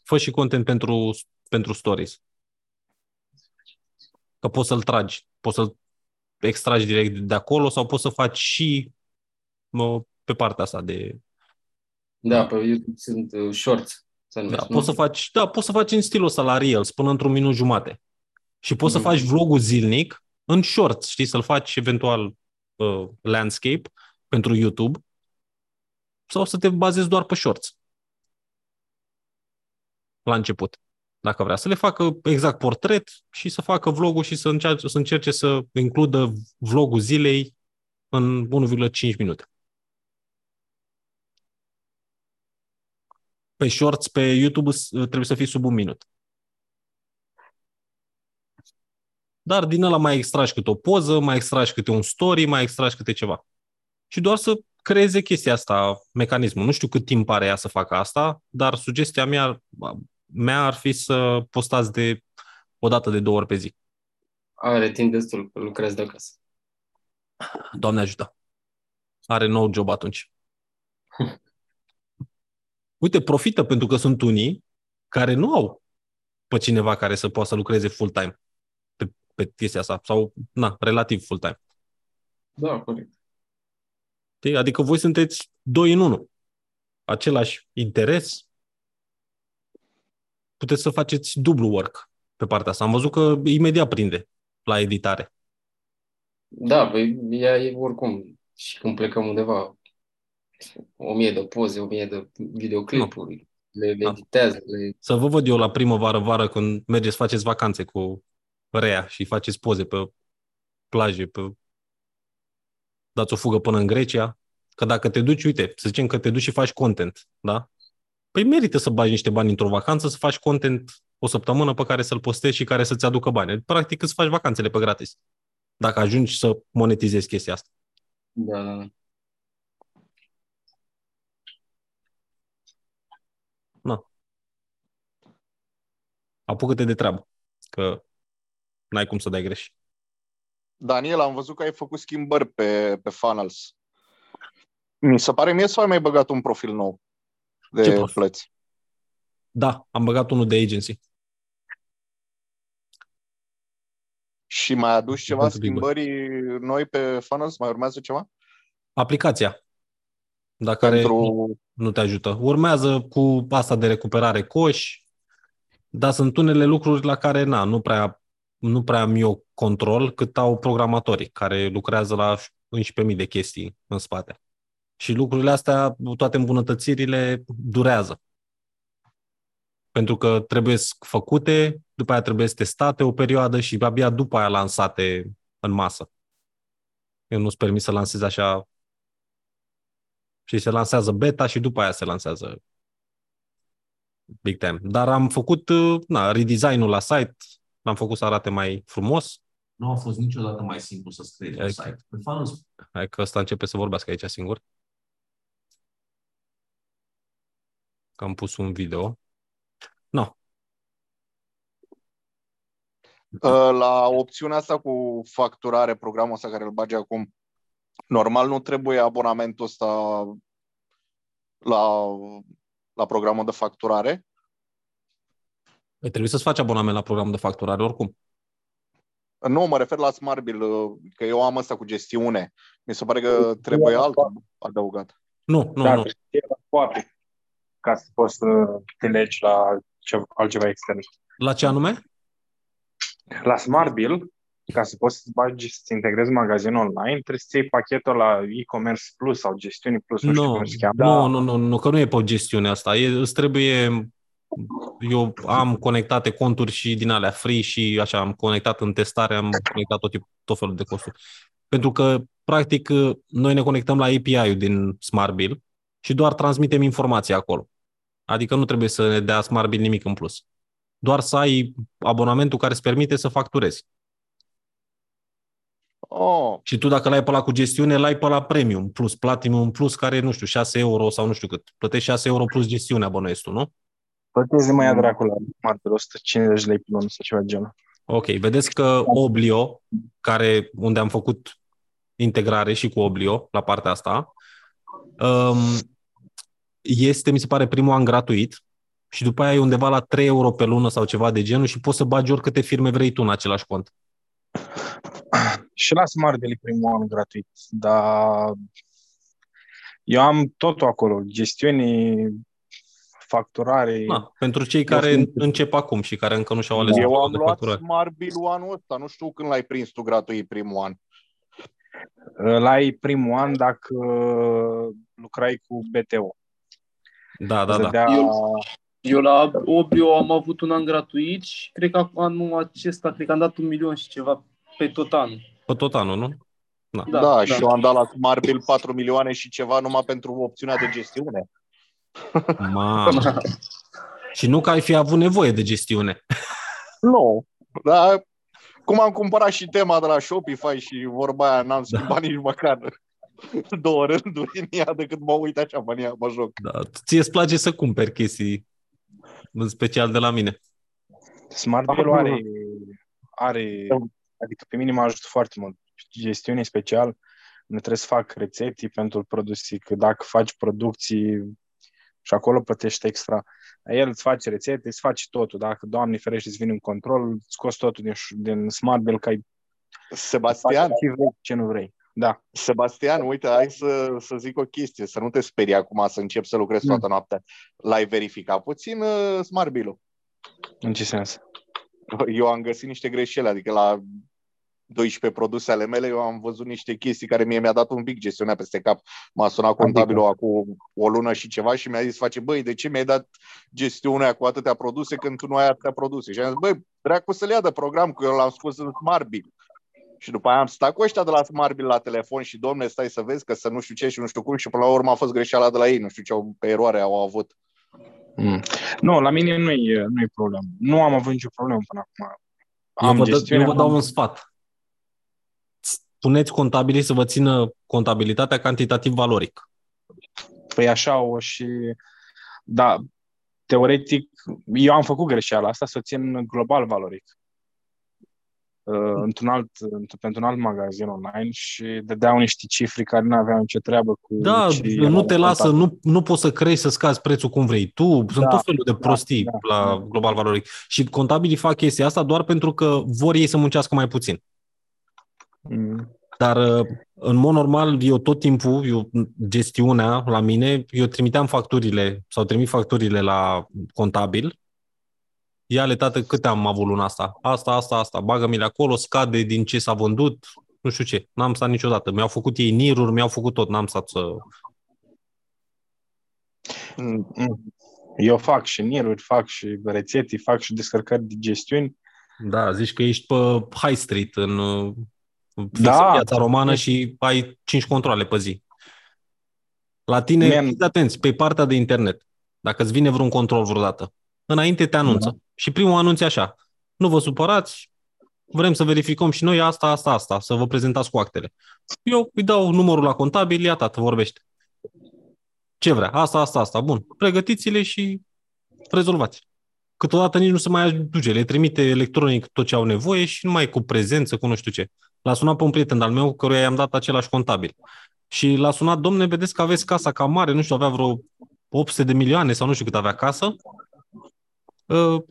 fă și content pentru, pentru Stories. Că poți să-l tragi, poți să-l extragi direct de acolo sau poți să faci și mă, pe partea asta de... Da, pe YouTube sunt uh, shorts. Se Da, numesc, poți să nu? faci, da, poți să faci în stilul ăsta la Reels până într-un minut jumate. Și poți Mhm. să faci vlogul zilnic în shorts, știi, să-l faci eventual uh, landscape pentru YouTube sau să te bazezi doar pe shorts la început. Dacă vrea să le facă exact portret și să facă vlogul și să încerce să, încerce să includă vlogul zilei în 1,5 minute. Pe shorts, pe YouTube s- trebuie să fii sub un minut. Dar din ăla mai extragi câte o poză, mai extragi câte un story, mai extragi câte ceva. Și doar să creeze chestia asta, mecanismul. Nu știu cât timp are ea să facă asta, dar sugestia mea, mea ar fi să postați de o dată de două ori pe zi. Are timp destul, că lucrez de acasă. Doamne ajută. Are nou job atunci. Uite, profită pentru că sunt unii care nu au pe cineva care să poată să lucreze full-time pe, pe chestia asta, sau, na, relativ full-time. Da, corect. Știi? Adică voi sunteți doi în unul. Același interes. Puteți să faceți dublu work pe partea asta. Am văzut că imediat prinde la editare. Da, păi ea e oricum. Și când plecăm undeva, o mie de poze, o mie de videoclipuri, le, le Da. editează, le... Să vă văd eu la primăvară-vară când mergeți, faceți vacanțe cu Rea și faceți poze pe plaje, pe... dați o fugă până în Grecia, că dacă te duci, uite, să zicem că te duci și faci content, da? Păi merită să bagi niște bani într-o vacanță, să faci content o săptămână pe care să-l postezi și care să-ți aducă bani. Practic îți faci vacanțele pe gratis. Dacă ajungi să monetizezi chestia asta. Da, da, da. Na. Apucă-te de treabă, că n-ai cum să dai greș. Daniel, am văzut că ai făcut schimbări pe, pe funnels. Mi se pare mie sau ai mai băgat un profil nou de Ce profil? plăți? Da, am băgat unul de agency. Și mai aduci ceva Pentru Big Boy. schimbări noi pe funnels? Mai urmează ceva? Aplicația, dar care Pentru... nu, nu te ajută. Urmează cu asta de recuperare coși, dar sunt unele lucruri la care na, nu, prea, nu prea am eu control, cât au programatorii care lucrează la 11.000 de chestii în spate. Și lucrurile astea, toate îmbunătățirile, durează. Pentru că trebuie făcute, după aia trebuie testate o perioadă și abia după aia lansate în masă. Eu nu-ți permis să lansezi așa și se lansează beta și după aia se lansează big time. Dar am făcut uh, na, redesign-ul la site, l-am făcut să arate mai frumos. Nu a fost niciodată mai simplu să scrii un Hai- site. Pe Funnels Hai că ăsta începe să vorbească aici singur. Că am pus un video. No, Uh, La opțiunea asta cu facturare, programul ăsta care îl bagi acum, normal nu trebuie abonamentul ăsta la, la programul de facturare? Păi trebuie să-ți faci abonament la programul de facturare oricum. Nu, mă refer la Smart Bill, uh, că eu am asta cu gestiune. Mi se pare că trebuie altul adăugat. Nu, nu, Dar nu. poate ca să poți să te legi la ce, altceva extern. La ce anume? La Smart Bill, ca să poți să bagi, să integrezi magazinul online, trebuie să iei pachetul la e-commerce plus sau gestiune plus, nu, știu Nu, cum se cheamă. nu, nu, nu, nu, că nu e pe gestiunea asta. E, îți trebuie... Eu am conectate conturi și din alea free și așa, am conectat în testare, am conectat tot, tip, tot felul de costuri. Pentru că, practic, noi ne conectăm la API-ul din Smart Bill și doar transmitem informația acolo. Adică nu trebuie să ne dea Smart Bill nimic în plus. Doar să ai abonamentul care îți permite să facturezi. Oh, Și tu dacă l-ai pe la cu gestiune, l-ai pe la Premium plus, Platinum plus, care, nu știu, 6 euro sau nu știu cât. Plătești 6 euro plus gestiune, abonuezi tu, nu? Plătezi mai ia dracu la Smart Bill 150 lei pe lună sau ceva de genul. Ok, vedeți că Oblio, care, unde am făcut integrare și cu Oblio la partea asta, um, este, mi se pare, primul an gratuit și după aia e undeva la 3 euro pe lună sau ceva de genul și poți să bagi oricâte firme vrei tu în același cont. Și la Smart Bill e primul an gratuit, dar eu am totul acolo, gestiune, facturare. Da, pentru cei Eu care sunt- încep acum și care încă nu și-au ales Eu metoda am de luat facturare. Smart Bill-ul anul ăsta, nu știu când l-ai prins tu gratuit primul an. L-ai primul an dacă lucrai cu BTO. Da, da, Îți da. dădea- Eu, eu la Oblio am avut un an gratuit și cred că anul acesta, cred că am dat un milion și ceva pe tot anul. Pe tot anul, nu? Da. Da, da, și eu am dat la Smart Bill 4 milioane și ceva numai pentru opțiunea de gestiune. Mamă. și nu că ai fi avut nevoie de gestiune. Nu, dar cum am cumpărat și tema de la Shopify și vorba aia, n-am schimbat nici măcar două rânduri în ea decât mă uit așa pe ea, mă joc. Da. Ție îți place să cumperi chestii, în special de la mine. Smart Bill are, are, adică pe mine m-a ajutat foarte mult. Gestiune special, nu trebuie să fac rețete pentru produse, că dacă faci producții și acolo plătești extra, el îți face rețete, îți face totul. Dacă, Doamne ferește, îți vine un control, îți scoți totul din, din Smart Bill, că ai Sebastian, ce vrei, ce nu vrei. Da. Sebastian, uite, hai să, să zic o chestie, să nu te sperii acum să încep să lucrezi toată noaptea. L-ai verificat puțin uh, Smart Bill-ul? În ce sens? Eu am găsit niște greșeli, adică la 12 produse ale mele, eu am văzut niște chestii care mie mi-a dat un pic gestiunea peste cap. M-a sunat contabilul acum o lună și ceva și mi-a zis, face, băi, de ce mi-ai dat gestiunea cu atâtea produse când tu nu ai atâtea produse? Și am zis, băi, dracu să le ia de program, că eu l-am scos în Smart Bill. Și după aia am stat cu ăștia de la Smart Bill la telefon și, domne, stai să vezi că să nu știu ce și nu știu cum și până la urmă a fost greșeala de la ei, nu știu ce au, pe eroare au avut. Mm. Nu, la mine nu e, nu e problemă. Nu am avut nicio problemă până acum. Eu vă, dă, gestiunea, eu vă dau am- un sfat. Puneți contabilii să vă țină contabilitatea cantitativ-valoric. Păi așa o și... Da, teoretic, eu am făcut greșeala asta să o țin global valoric. Uh, într-un alt, într- pentru un alt magazin online și dădeau niște cifre care nu aveau nicio treabă cu Da, ce nu erau te lasă, contate. nu, nu poți să crești, să scazi prețul cum vrei tu. Sunt Da, tot felul de da, prostii da, la global valoric. Și contabilii fac chestia asta doar pentru că vor ei să muncească mai puțin. Mm. Dar uh, în mod normal, eu tot timpul, eu, gestiunea la mine, eu trimiteam facturile sau trimit facturile la contabil. Ia le tată câte am avut luna asta. Asta, asta, asta. Bagă-mi-le acolo, scade din ce s-a vândut, nu știu ce. N-am stat niciodată. Mi-au făcut ei niruri, mi-au făcut tot. N-am stat să... Mm, mm. Eu fac și niruri, fac și rețete, fac și descărcări de gestiuni. Da, zici că ești pe High Street, în, uh, fix Da. în piața romană și ai 5 controle pe zi. La tine, Man. fiți atenți, pe partea de internet, dacă îți vine vreun control vreodată, înainte te anunță. Da. Și primul anunț e așa, nu vă supărați, vrem să verificăm și noi asta, asta, asta, să vă prezentați cu actele. Eu îi dau numărul la contabil, ia tată, vorbește. Ce vrea? Asta, asta, asta. Bun. Pregătiți-le și rezolvați. Câteodată nici nu se mai duce. Le trimite electronic tot ce au nevoie și nu mai e cu prezență, cu nu știu ce. L-a sunat pe un prieten al meu, căruia i-am dat același contabil. Și l-a sunat, domne, vedeți că aveți casa cam mare, nu știu, avea vreo 800 de milioane sau nu știu cât avea casă. Uh,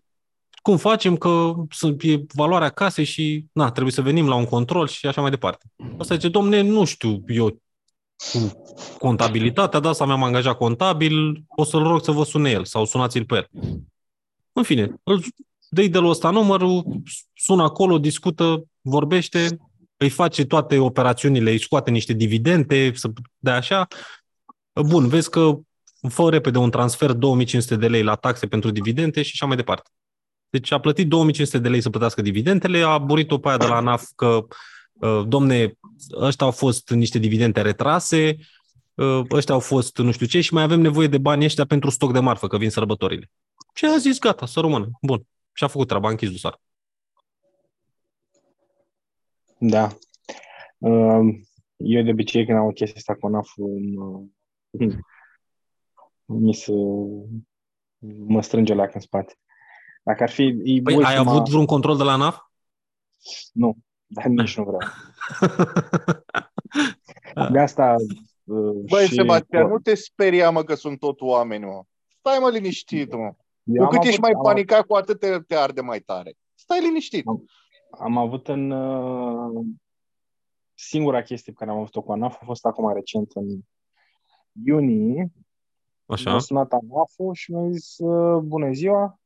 cum facem că sunt- e valoarea casei și na, trebuie să venim la un control și așa mai departe. Asta zice, domne, nu știu eu cu contabilitatea, da, să mi-am angajat contabil, o să-l rog să vă sune el sau sunați-l pe el. În fine, îl dă de ăsta numărul, sună acolo, discută, vorbește, îi face toate operațiunile, îi scoate niște dividende, să dea așa. Bun, vezi că fă repede un transfer 2500 de lei la taxe pentru dividende și așa mai departe. Deci a plătit 2500 de lei să plătească dividendele, a burit-o pe aia de la ANAF că, uh, domne, ăștia au fost niște dividende retrase, uh, ăștia au fost nu știu ce și mai avem nevoie de bani ăștia pentru stoc de marfă, că vin sărbătorile. Și a zis, gata, să rămână. Bun. Și a făcut treaba, a închis dosar. Da. Um, Eu de obicei când am o chestie asta cu anaf mi se mă strânge la în spate. Dacă ar fi... E Păi, ai avut vreun control de la ANAF? Nu, dar nici nu vreau. De asta... uh, Băi, și- Sebastian, nu te speria, mă, că sunt tot oameni, mă. Stai, mă, liniștit, mă. Eu Cu am cât ești avut- mai am- panicat, cu atât te, te arde mai tare. Stai liniștit. Am avut în... uh, Singura chestie pe care am avut-o cu ANAF a fost acum recent, în iunie. Așa. M-a sunat ANAF-ul și mi-a zis, uh, bună ziua,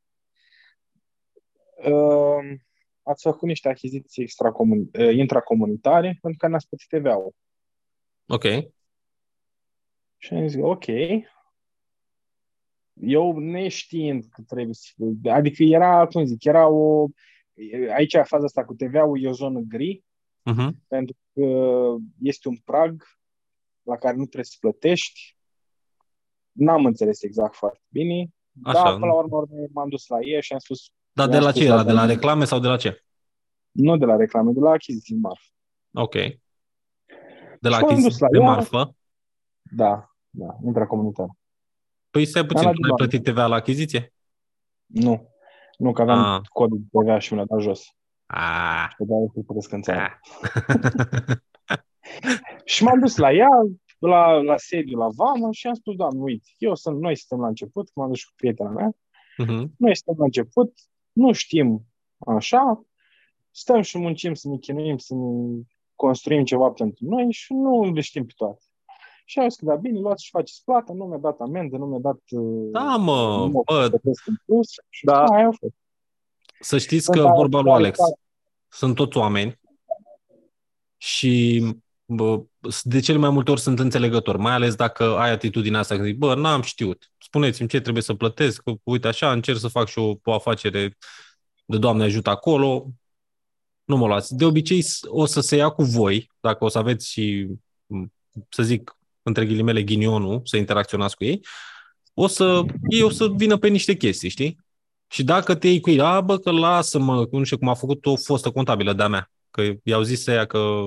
uh, ați făcut niște achiziții extracomun- uh, intracomunitare pentru că n-ați plătit TVA-ul. Ok. Și am zis, ok. Eu neștiind că trebuie să... Adică era, cum zic, era o... Aici faza asta cu TVA-ul e o zonă gri, Uh-huh. pentru că este un prag la care nu trebuie să plătești. N-am înțeles exact foarte bine, Așa. dar până la urmă urmei, m-am dus la ei și am spus... Dar de i-am la spus ce era? De la doamnei- reclame sau de la ce? Nu de la reclame, de la achiziții marfă. Ok. De la Și m-am dus achiziții la de ea. marfă? Da, da, intracomunitar. Păi stai puțin, La tu n-ai doamnă. plătit TVA la achiziție? Nu. Nu, că aveam Ah. codul de TVA și mi l-a dat jos. Ah. Că de-aia să plătesc în țară. Și m-am dus la ea, la, la sediu, la vamă și am spus, doamne, uite, eu sunt, noi suntem la început, că m-am dus și cu prietena mea, Mhm. noi suntem la început, nu știm așa, stăm și muncim să ne chinuim, să ne construim ceva pentru noi și nu le știm pe toate. Și au zis că da, bine, luați și faceți plata, nu mi-a dat amendă, nu mi-a dat... uh, Da, mă, nu mă bă. plătesc în plus. Și Da. aia a fost. Să știți Sunt că da, vorba lui da, Alex, da. sunt toți oameni și bă, de cele mai multe ori sunt înțelegători, mai ales dacă ai atitudinea asta, când zici, bă, n-am știut, spuneți-mi ce trebuie să plătesc, că, uite așa, încerc să fac și o, o afacere de Doamne ajută acolo, nu mă luați. De obicei s- o să se ia cu voi, dacă o să aveți și, m, să zic, între ghilimele, ghinionul, să interacționați cu ei, o să, ei o să vină pe niște chestii, știi? Și dacă te iei cu ei, a, bă, că lasă-mă, nu știu cum a făcut o fostă contabilă de-a mea, că i-au zis ea că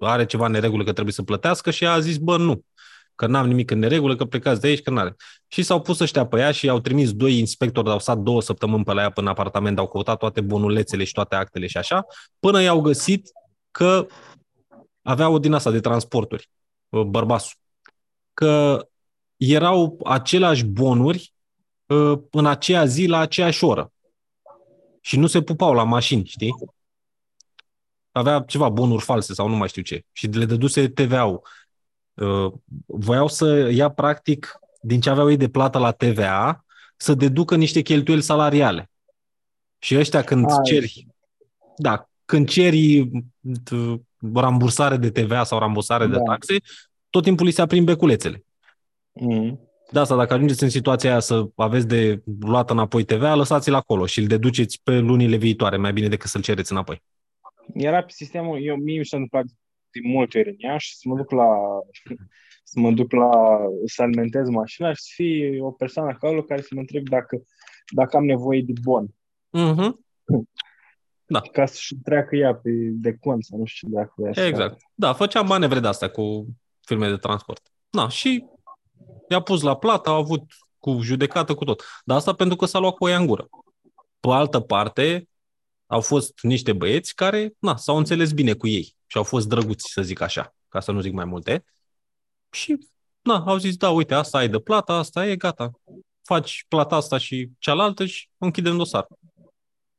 are ceva în neregulă că trebuie să plătească și ea a zis, bă, nu, că n-am nimic în neregulă, că plecați de aici, că n-are. Și s-au pus ăștia pe ea și au trimis doi inspectori, au stat două săptămâni pe la ea până în apartament, au căutat toate bonulețele și toate actele și așa, până i-au găsit că aveau din asta de transporturi, bă, bărbasul, că erau aceleași bonuri uh, în aceea zi la aceeași oră. Și nu se pupau la mașini, știi? Avea ceva bonuri false sau nu mai știu ce. Și le dăduse TVA-ul. Uh, Voiau să ia practic din ce aveau ei de plată la TVA să deducă niște cheltuieli salariale. Și ăștia când Ai. ceri, da, când ceri t- rambursare de TVA sau rambursare de Da. taxe, tot timpul li se aprind beculețele. Mm. De asta, dacă ajungeți în situația aia să aveți de luat înapoi TVA, lăsați-l acolo și îl deduceți pe lunile viitoare, mai bine decât să-l cereți înapoi. Era pe sistemul, eu mie mi s-a întâmplat de multe ori în Iași să mă duc la să mă duc la să alimentez mașina și să fie o persoană acolo care să mă întreb dacă, dacă am nevoie de bon. Mm-hmm. Da. Ca să-și treacă ea pe de cont sau nu știu dacă vrea să Exact. Da, făceam manevre de astea cu firme de transport. Da, și i-a pus la plată, au avut cu judecată, cu tot. Dar asta pentru că s-a luat cu o ea în gură. Pe altă parte, au fost niște băieți care na, s-au înțeles bine cu ei și au fost drăguți, să zic așa, ca să nu zic mai multe. Și na, au zis, da, uite, asta ai de plată, asta e, gata. Faci plata asta și cealaltă și închidem dosar.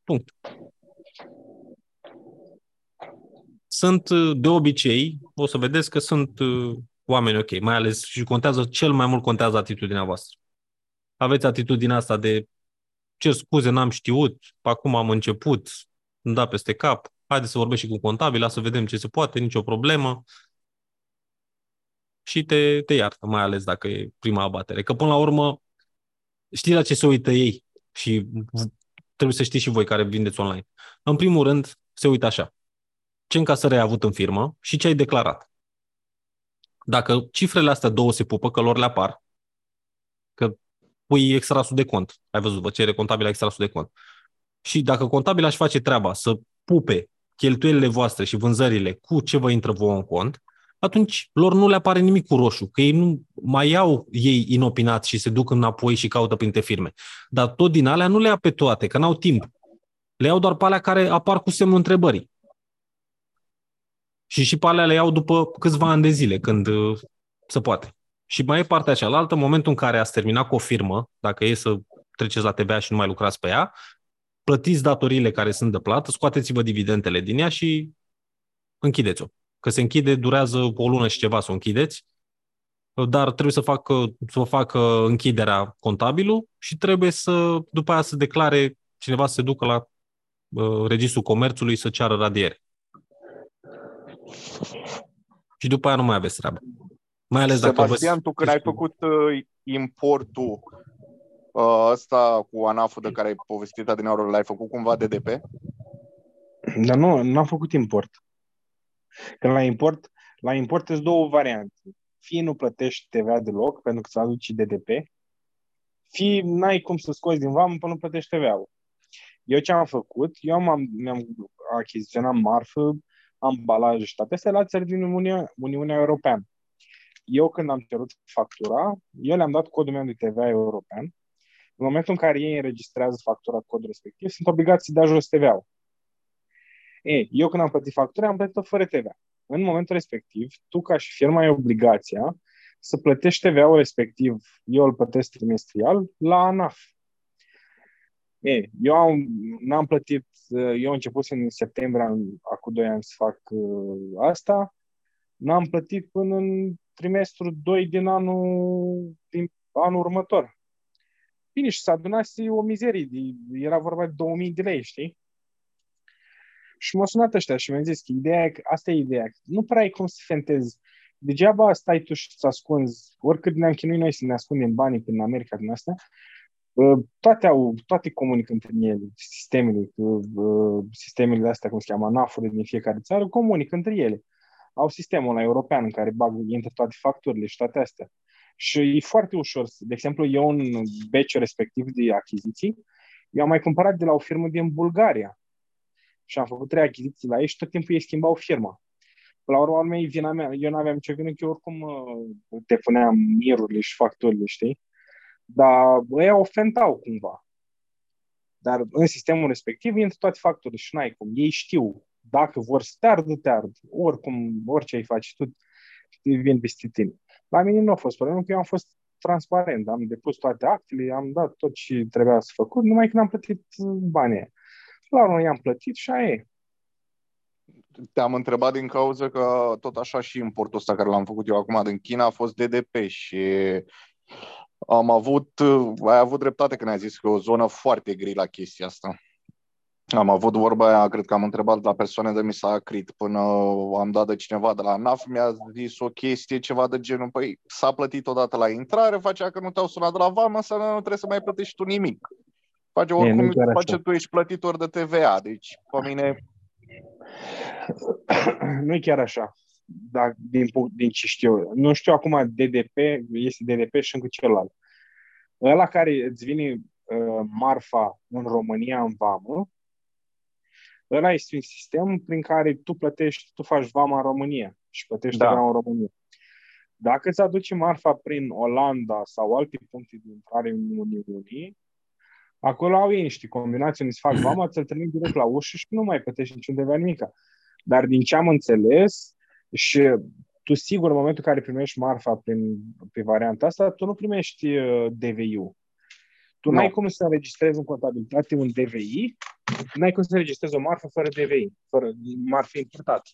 Punct. Sunt, uh, de obicei, o să vedeți că sunt uh, oameni ok, mai ales și contează, cel mai mult contează atitudinea voastră. Aveți atitudinea asta de cer scuze, n-am știut, acum am început, îmi da peste cap, haideți să vorbesc și cu contabila, să vedem ce se poate, nicio problemă. Și te, te iartă, mai ales dacă e prima abatere. Că până la urmă, știi la ce se uită ei și v- trebuie să știți și voi care vindeți online. În primul rând, se uită așa. Ce încasări ai avut în firmă și ce ai declarat. Dacă cifrele astea două se pupă, că lor le apar, că pui extrasul de cont, ai văzut, vă cere contabila extrasul de cont. Și dacă contabila își face treaba să pupe cheltuielile voastre și vânzările cu ce vă intră vouă în cont, atunci lor nu le apare nimic cu roșu, că ei nu mai iau ei inopinați și se duc înapoi și caută printre firme. Dar tot din alea nu le ia pe toate, că n-au timp. Le iau doar pe alea care apar cu semnul întrebării. Și și pe alea le iau după câțiva ani de zile, când uh, se poate. Și mai e partea cealaltă, în momentul în care ați terminat cu o firmă, dacă e să treceți la TVA și nu mai lucrați pe ea, plătiți datoriile care sunt de plată, scoateți-vă dividendele din ea și închideți-o. Că se închide, durează o lună și ceva să o închideți. dar trebuie să facă, să facă închiderea contabilul și trebuie să, după aia să declare cineva să se ducă la uh, Registrul Comerțului să ceară radiere. Și după aia nu mai aveți treabă. Mai ales dacă Sebastian, tu când ai făcut uh, importul uh, ăsta cu ANAF-ul de care ai povestit adineaură, l-ai făcut cumva DDP? Dar nu, nu am făcut import. Când la import, la import sunt două variante. Fie nu plătești TVA deloc, pentru că ți aduci DDP, fie n-ai cum să scoți din vamă până nu plătești TVA-ul. Eu ce am făcut? Eu am, mi-am achiziționat marfă, ambalaje și toate astea la țări din Uniunea, Uniunea Europeană. Eu când am cerut factura, eu le-am dat codul meu de TVA european. În momentul în care ei înregistrează factura codul respectiv, sunt obligați să dea jos TVA-ul. Ei, eu când am plătit factura, am plătit-o fără TVA. În momentul respectiv, tu ca și firma ai obligația să plătești TVA-ul respectiv, eu îl plătesc trimestrial, la ANAF. Ei, eu am, n-am plătit, eu am început în septembrie, acum 2 ani să fac uh, asta, n-am plătit până în trimestru 2 din anul, din anul următor. Bine, și s-a adunat o mizerie, era vorba de 2000 de lei, știi? Și m-au sunat ăștia și mi-au zis că ideea e, asta e ideea, nu prea ai cum să fentezi. Degeaba stai tu și să ascunzi, oricât ne-am chinuit noi să ne ascundem banii prin America din asta, toate au, toate comunică între ele, sistemele, sistemele de astea, cum se cheamă, NAF-urile din fiecare țară, comunică între ele. Au sistemul ăla european în care bag, intră toate facturile și toate astea. Și e foarte ușor. De exemplu, eu în batch respectiv de achiziții, eu am mai cumpărat de la o firmă din Bulgaria și am făcut trei achiziții la ei și tot timpul ei schimbau firma. La urma urmei, vina mea, eu nu aveam nicio vină că eu oricum uh, depuneam mirurile și facturile, știi? Dar ei ofentau cumva. Dar în sistemul respectiv intră toate facturile și n-ai cum. Ei știu. Dacă vor să te ardă, te ard. Oricum, orice ai face tu, vin peste tine. La mine nu a fost problemă, că eu am fost transparent. Am depus toate actele, am dat tot ce trebuia să făcut, numai când am plătit banii. La urmă i-am plătit și aia e. Te-am întrebat din cauza că tot așa și importul ăsta care l-am făcut eu acum din China a fost DDP și am avut, ai avut dreptate când ai zis că e o zonă foarte gri la chestia asta. Am avut vorba aia, cred că am întrebat la persoane de mi s-a acrit până am dat de cineva de la NAF, mi-a zis o chestie, ceva de genul, păi s-a plătit odată la intrare, facea că nu te-au sunat de la vamă, să nu trebuie să mai plătești tu nimic. Face oricum, e, face așa. tu ești plătitor de TVA, deci pe mine... Nu e chiar așa, dar din, din ce știu Nu știu acum DDP, este DDP și încă celălalt. Ăla care îți vine uh, marfa în România în vamă, ăla este un sistem prin care tu plătești, tu faci vama în România și plătești da. în România. Dacă îți aduce marfa prin Olanda sau alte puncte de intrare în Uniune, Acolo au ei niște combinații unde se fac vama, ți-l trimit direct la ușă și nu mai plătești niciun TVA nimic. Dar din ce am înțeles, și tu sigur în momentul în care primești marfa prin, pe varianta asta, tu nu primești uh, DVI-ul. Tu nu. n-ai cum să înregistrezi în contabilitate un DVI, n-ai cum să înregistrezi o marfă fără DVI, fără marfă importată.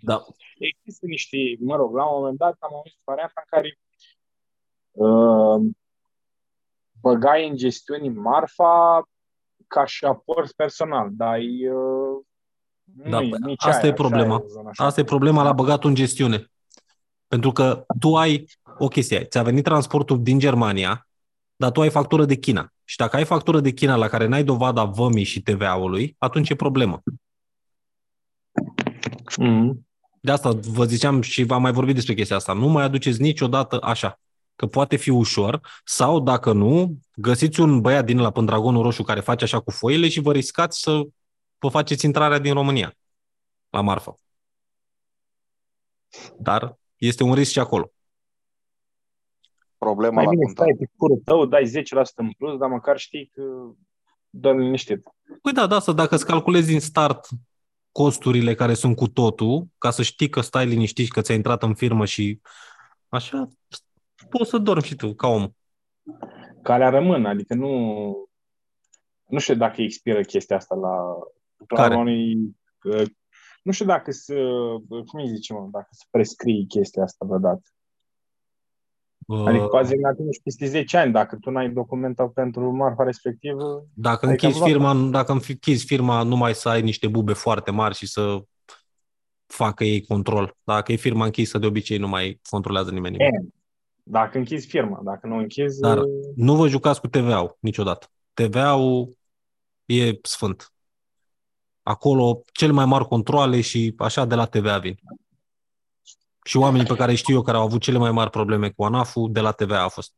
Da. Există niște, mă rog, la un moment dat am auzit varianta în care uh, băgai în gestiune marfa ca și aport personal, dar e, da, nu nici asta aia, e problema. E asta e problema la băgatul în gestiune. Pentru că tu ai o chestie, ți-a venit transportul din Germania, dar tu ai factură de China. Și dacă ai factură de China la care n-ai dovada vămii și TVA-ului, atunci e problemă. Mm. De asta vă ziceam și v-am mai vorbit despre chestia asta. Nu mai aduceți niciodată așa că poate fi ușor, sau dacă nu, găsiți un băiat din la Pândragonul Roșu care face așa cu foile și vă riscați să vă faceți intrarea din România la marfă. Dar este un risc și acolo. Problema Mai la bine contact. stai pe curul tău, dai 10% în plus, dar măcar știi că dă liniștit. Păi da, da, să dacă îți calculezi din start costurile care sunt cu totul, ca să știi că stai liniștit, că ți-ai intrat în firmă și așa, poți să dormi și tu, ca om. Calea rămân, adică nu... Nu știu dacă expiră chestia asta la... Care? La unui, uh, nu știu dacă să... Cum îi zice, mă, dacă să prescrii chestia asta vreodată. Adică cu azi atunci peste 10 ani, dacă tu n-ai documentat pentru marfa respectivă, Dacă Adică închizi am luat- firma, dacă închizi firma, numai să ai niște bube foarte mari și să facă ei control. Dacă e firma închisă, de obicei nu mai controlează nimeni nimic. e, dacă închizi firma, dacă nu închizi, Dar nu vă jucați cu TVA-ul niciodată. TVA-ul e sfânt. Acolo cel mai mari controle și așa de la TVA vin. Și oamenii pe care îi știu eu care au avut cele mai mari probleme cu ANAF-ul, de la TVA a fost.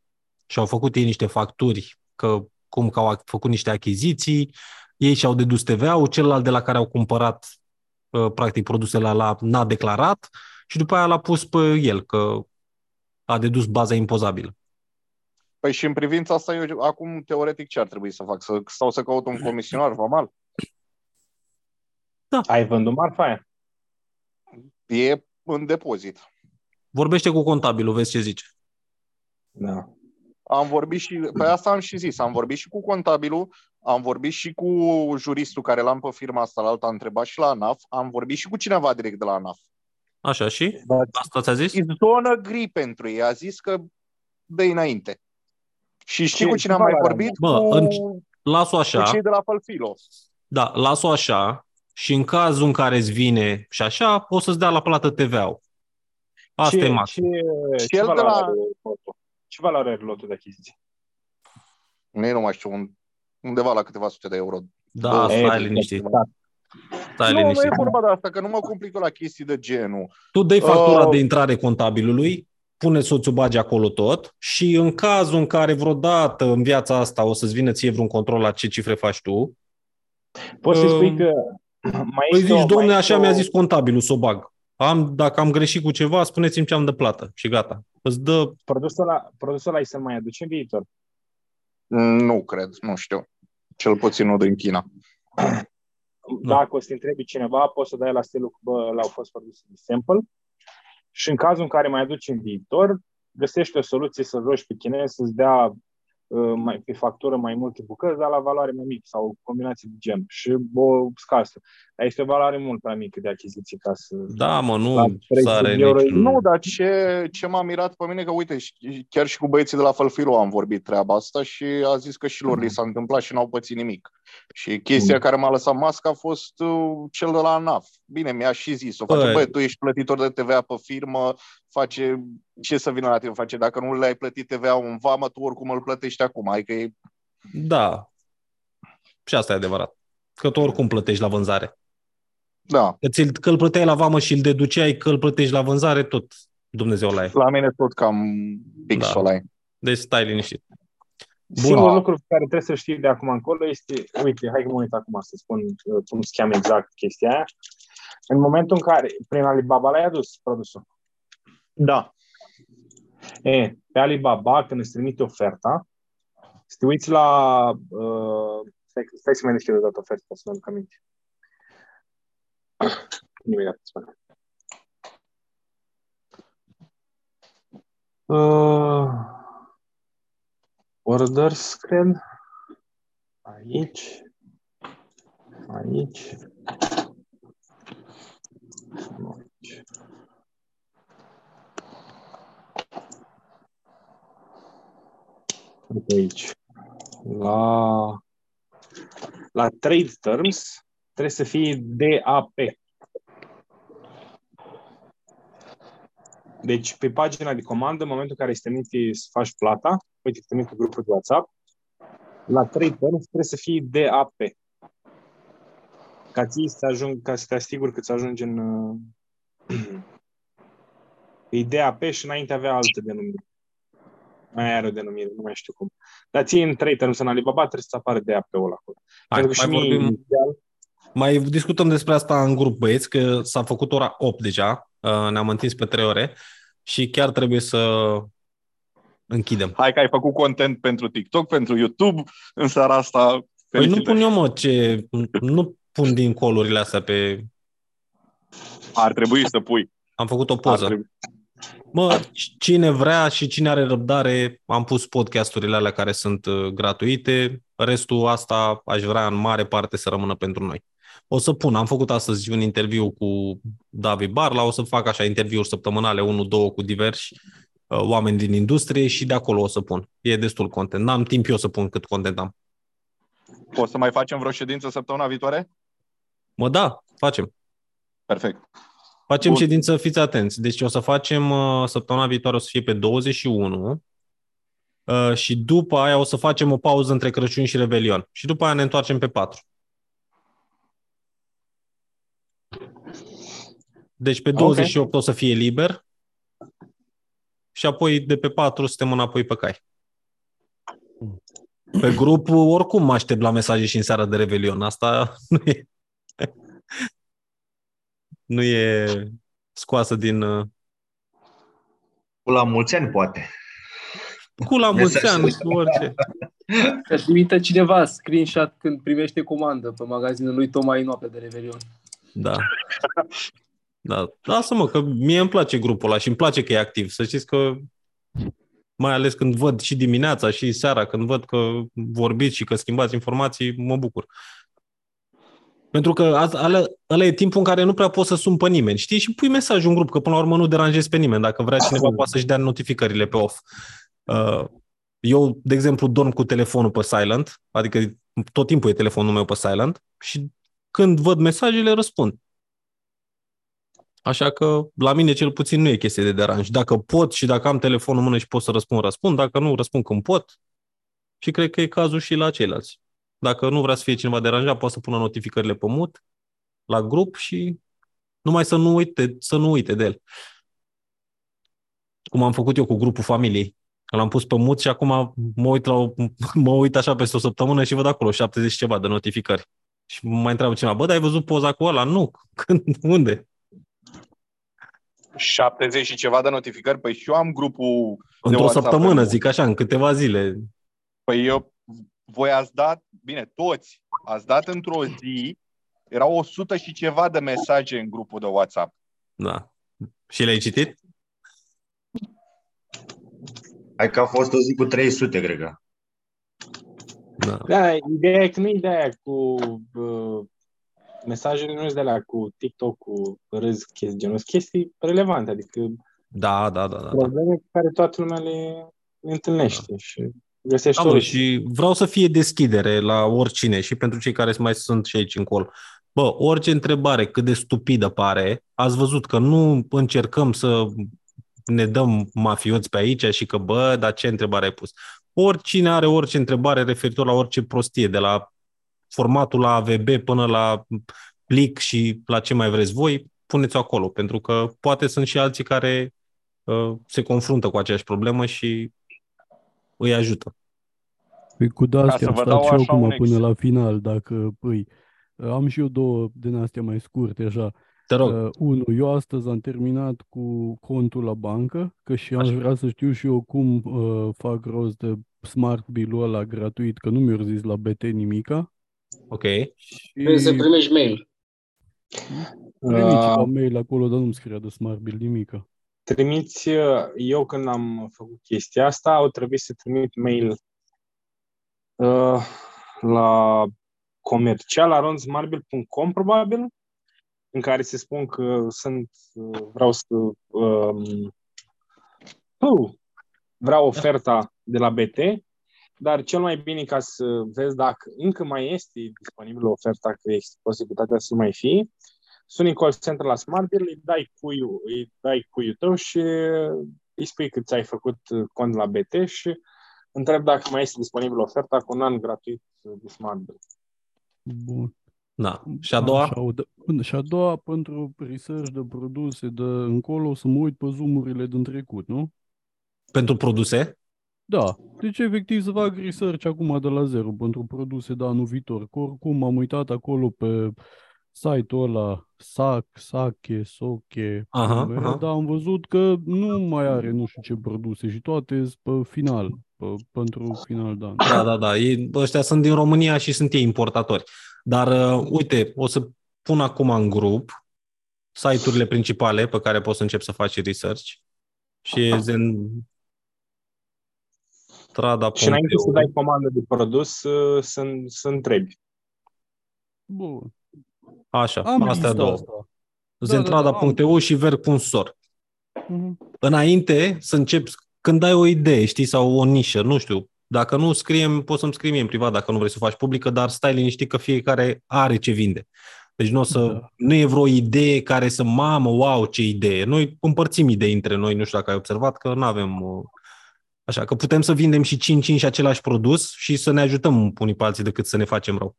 Și au făcut ei niște facturi, că cum că au făcut niște achiziții, ei și-au dedus TVA-ul, celălalt de la care au cumpărat uh, practic produsele la n-a declarat și după aia l-a pus pe el, că a dedus baza impozabilă. Păi și în privința asta, eu acum, teoretic, ce ar trebui să fac? Să stau să caut un comisionar vamal? Ai vândut marfa aia. E în depozit. Vorbește cu contabilul, vezi ce zice. Da. Am vorbit și, pe asta am și zis, am vorbit și cu contabilul, am vorbit și cu juristul care l-am pe firma asta, la alta, am întrebat și la ANAF, am vorbit și cu cineva direct de la ANAF. Așa și? Da. Asta ți-a zis? E zonă gri pentru ei, a zis că dă înainte. Și știi Ce- cu ce cine am mai valoare vorbit? Bă, cu, în- Las-o cu așa, cei de la Falfilo. da, las-o așa și în cazul în care îți vine și așa, o să-ți dea la plată TVA-ul. Asta ce, e maxim. ce, Și ce, el de valoare la- are lotul? Ce valoare are lotul de achiziție? Nu, nu mai știu, un, undeva la câteva sute de euro. Da, Două stai sute. liniștit. Da. Stai nu, nu liniștit. e vorba de asta, că nu mă complic eu la chestii de genul. Tu dai factura Uh, de intrare contabilului, pune soțul bagi acolo tot și în cazul în care vreodată în viața asta o să-ți vină ție vreun control la ce cifre faci tu, Poți să spui Um, că mai păi este o- zici, domne, mai așa este mi-a o- zis contabilul să o bag. Am, dacă am greșit cu ceva, spuneți-mi ce am de plată și gata. Îți dă Produsul ăla, produsul ăla îi se mai aduce în viitor. Nu cred, nu știu. Cel puțin nu din China. Dacă o să te întrebi cineva, poți să dai la stilul că bă, ăla au fost produse de sample și în cazul în care mai aduci în viitor, găsești o soluție să rogi pe chinez să-ți dea uh, mai, pe factură mai multe bucăți, dar la valoare mai mică sau combinații de gen și o scasă. Dar este o valoare mult prea mică de achiziție ca să... Da, mă, La nu 30 sare de euro e- niciun... Nu, dar ce, ce m-a mirat pe mine, că uite, și- chiar și cu băieții de la Fălfilo am vorbit treaba asta și a zis că și lor li s-a întâmplat și n-au pățit nimic. Și chestia Mm. care m-a lăsat masca a fost uh, cel de la ANAF. Bine, mi-a și zis, o face, Băi. băi, tu ești plătitor de TVA pe firmă, face ce să vină la tine, face, dacă nu le-ai plătit TVA-ul în vamă, tu oricum îl plătești acum, adică e Da. Și asta e adevărat. Că tu oricum plătești la vânzare. Da, Că, ți că îl plăteai la vamă și îl deduceai că îl plătești la vânzare, tot Dumnezeu la e. la mine tot cam pixul Da. ăla e. Deci stai liniștit. Singurul lucru pe care trebuie să știi de acum încolo este, uite, hai că mă uit acum să spun uh, cum se cheamă exact chestia aia. În momentul în care, prin Alibaba l-ai adus produsul. Da. E, pe Alibaba, când îți trimite oferta, să te uiți la... Uh, stai, stai să mai deschid o dată oferta, să mă aduc aminte. Imediat îți spun. Uh, orders, cred. Aici. Aici. Aici. Uite aici. La, la trade terms trebuie să fie DAP. Deci, pe pagina de comandă, în momentul în care îți trimite să faci plata, uite, îți trimite grupul de WhatsApp, la trade terms trebuie să fie DAP. Ca, ții să ajung, ca să te asiguri că îți ajunge în... uh, E DAP și înainte avea alte denumiri. Mai are o denumire, nu mai știu cum. Dar ție în trei terms în Alibaba trebuie să apară DAP-ul acolo. Hai, Pentru că mai și mie vorbim- inițial, Mai discutăm despre asta în grup, băieți, că s-a făcut ora 8 deja, uh, ne-am întins pe 3 ore și chiar trebuie să închidem. Hai că ai făcut content pentru TikTok, pentru YouTube, în seara asta. Păi nu felicitări. pun eu, mă, ce... Nu pun din colurile astea pe... Ar trebui să pui. Am făcut o Ar poză. trebui. Mă, cine vrea și cine are răbdare, am pus podcasturile alea care sunt uh, gratuite. Restul asta aș vrea în mare parte să rămână pentru noi. O să pun, am făcut astăzi un interviu cu David Barla, o să fac așa interviuri săptămânale, unul, două cu diversi uh, oameni din industrie și de acolo o să pun. E destul content. N-am timp eu să pun cât content am. O să mai facem vreo ședință săptămâna viitoare? Mă, da, facem. Perfect. Facem Bun. ședință, fiți atenți. Deci o să facem uh, săptămâna viitoare, o să fie pe 21 uh, și după aia o să facem o pauză între Crăciun și Revelion. Și după aia ne întoarcem pe 4. Deci pe 28 o să fie liber și apoi de pe 4 suntem înapoi pe cai. Pe grup, oricum mă aștept la mesaje și în seara de Revelion. Asta nu e, nu e scoasă din... uh, Cu la mulți ani, poate. Cu la mulți ani, Mesaj. cu orice. Să trimită cineva screenshot când primește comandă pe magazinul lui Toma în noapte de Revelion. Da. Da, lasă-mă, că mie îmi place grupul ăla și îmi place că e activ. Să știți că mai ales când văd și dimineața și seara, când văd că vorbiți și că schimbați informații, mă bucur. Pentru că azi- ăla, ăla e timpul în care nu prea poți să sun pe nimeni, știi? Și pui mesaj în grup, că până la urmă nu deranjezi pe nimeni. Dacă vrea cineva, poate să-și dea notificările pe off. Uh, Eu, de exemplu, dorm cu telefonul pe silent, adică tot timpul e telefonul meu pe silent și când văd mesajele, răspund. Așa că la mine cel puțin nu e chestie de deranj. Dacă pot și dacă am telefonul în mână și pot să răspund, răspund. Dacă nu, răspund când pot. Și cred că e cazul și la ceilalți. Dacă nu vrea să fie cineva deranjat, poate să pună notificările pe mut la grup și numai să nu uite, să nu uite de el. Cum am făcut eu cu grupul familiei. L-am pus pe mut și acum mă uit, la o, mă uit așa peste o săptămână și văd acolo 70 și ceva de notificări. Și mă mai întreabă cineva, bă, dar ai văzut poza cu ăla? Nu. Când? Unde? 70 și ceva de notificări. Păi și eu am grupul de Într-o WhatsApp săptămână, în- zic așa, în câteva zile. Păi eu, voi ați dat, bine, toți, ați dat într-o zi, erau 100 și ceva de mesaje în grupul de WhatsApp. Da. Și le-ai citit? Hai că a fost o zi cu 300, cred că. Da. Da, ideea e că nu e de aia cu uh, mesajele nu sunt de alea cu TikTok, cu râs, chestii genul, sunt chestii relevante, adică Da, da, da. da. probleme pe care toată lumea le, le întâlnește și găsești Da, mă, soluții. și vreau să fie deschidere la oricine și pentru cei care mai sunt și aici încolo. Bă, orice întrebare, cât de stupidă pare, ați văzut că nu încercăm să ne dăm mafioți pe aici și că, bă, dar ce întrebare ai pus? Oricine are orice întrebare referitor la orice prostie, de la formatul la AVB până la plic și la ce mai vreți voi, puneți-o acolo, pentru că poate sunt și alții care uh, se confruntă cu aceeași problemă și îi ajută. Păi cu Ca de-astea să am vă stat dau și eu așa acum un până ex- la final, dacă păi, am și eu două din astea mai scurte, așa. Te rog. Uh, unu, eu astăzi am terminat cu contul la bancă, că și aș vrea să știu și eu cum uh, fac rost de smart bill-ul ăla gratuit, că nu mi-au zis la BT nimica. Ok. Trebuie să primești mail. Primi Uh, ceva mail acolo, dar nu-mi scria de smart bill nimica. trimiți, uh, eu când am făcut chestia asta, au trebuit să trimit mail uh, la comercial aronsmarbil.com probabil, în care se spun că sunt, uh, vreau să um, uh, vreau oferta de la BT, dar cel mai bine ca să vezi dacă încă mai este disponibilă oferta, că există posibilitatea să mai fie, suni în call center la Smartbill, îi dai cuiul, îi dai cuiul tău și îi spui că ți-ai făcut cont la BT și întreb dacă mai este disponibilă oferta cu un an gratuit de Smartbill. Bun. Da. Și a doua? Așa, o dă- și a doua, pentru research de produse de încolo, să mă uit pe zoom-urile din trecut, nu? Pentru produse? Da. Deci, efectiv, să fac research acum de la zero pentru produse de anul viitor. Că oricum m-am uitat acolo pe site-ul ăla, SAC, SACE, SOCE, Aha, cum era, aha. dar am văzut că nu mai are nu știu ce produse și toate sunt pe final, pe, pentru final de an. Da, da, da. Ei, ăștia sunt din România și sunt ei importatori. Dar, uh, uite, o să pun acum în grup site-urile principale pe care poți să începi să faci research și e zen strada Și înainte să dai comandă de produs, uh, să, să întrebi. Bun. Așa, Am astea lista două. asta. Da, da, da, Zentrada.eu și ver.sor. Mhm. Înainte să începi, când ai o idee, știi, sau o nișă, nu știu, dacă nu scriem, poți să-mi scrii mie în privat dacă nu vrei să o faci publică, dar stai liniștit că fiecare are ce vinde. Deci nu, o să, Da. nu e vreo idee care să, mamă, wow, ce idee. Noi împărțim idei între noi, nu știu dacă ai observat că nu avem... uh, Așa, că putem să vindem și 5 și același produs și să ne ajutăm unii pe alții decât să ne facem rău.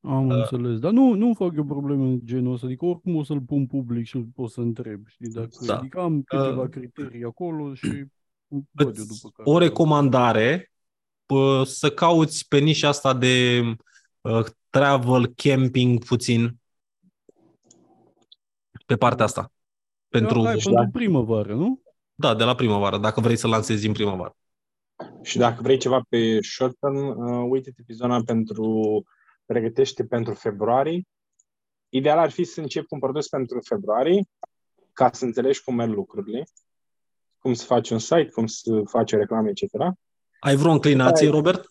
Am înțeles, dar nu, nu fac eu probleme în genul ăsta, adică oricum o să-l pun public și îl pot să întreb, știi, dacă, Da. adică am câteva Uh, criterii acolo și văd eu după care. O recomandare, pă, să cauți pe nișa asta de uh, travel, camping puțin, pe partea asta. Pentru, Da, hai, pentru primăvară, nu? Da, de la primăvară, dacă vrei să lansezi în primăvară. Și dacă vrei ceva pe short term, uh, uite-te pe zona pentru pregătește pentru februarie. Ideal ar fi să începi cu un produs pentru februarie, ca să înțelegi cum merg lucrurile, cum să faci un site, cum să faci o reclamă, etc. Ai vreo înclinație, Hai. Robert?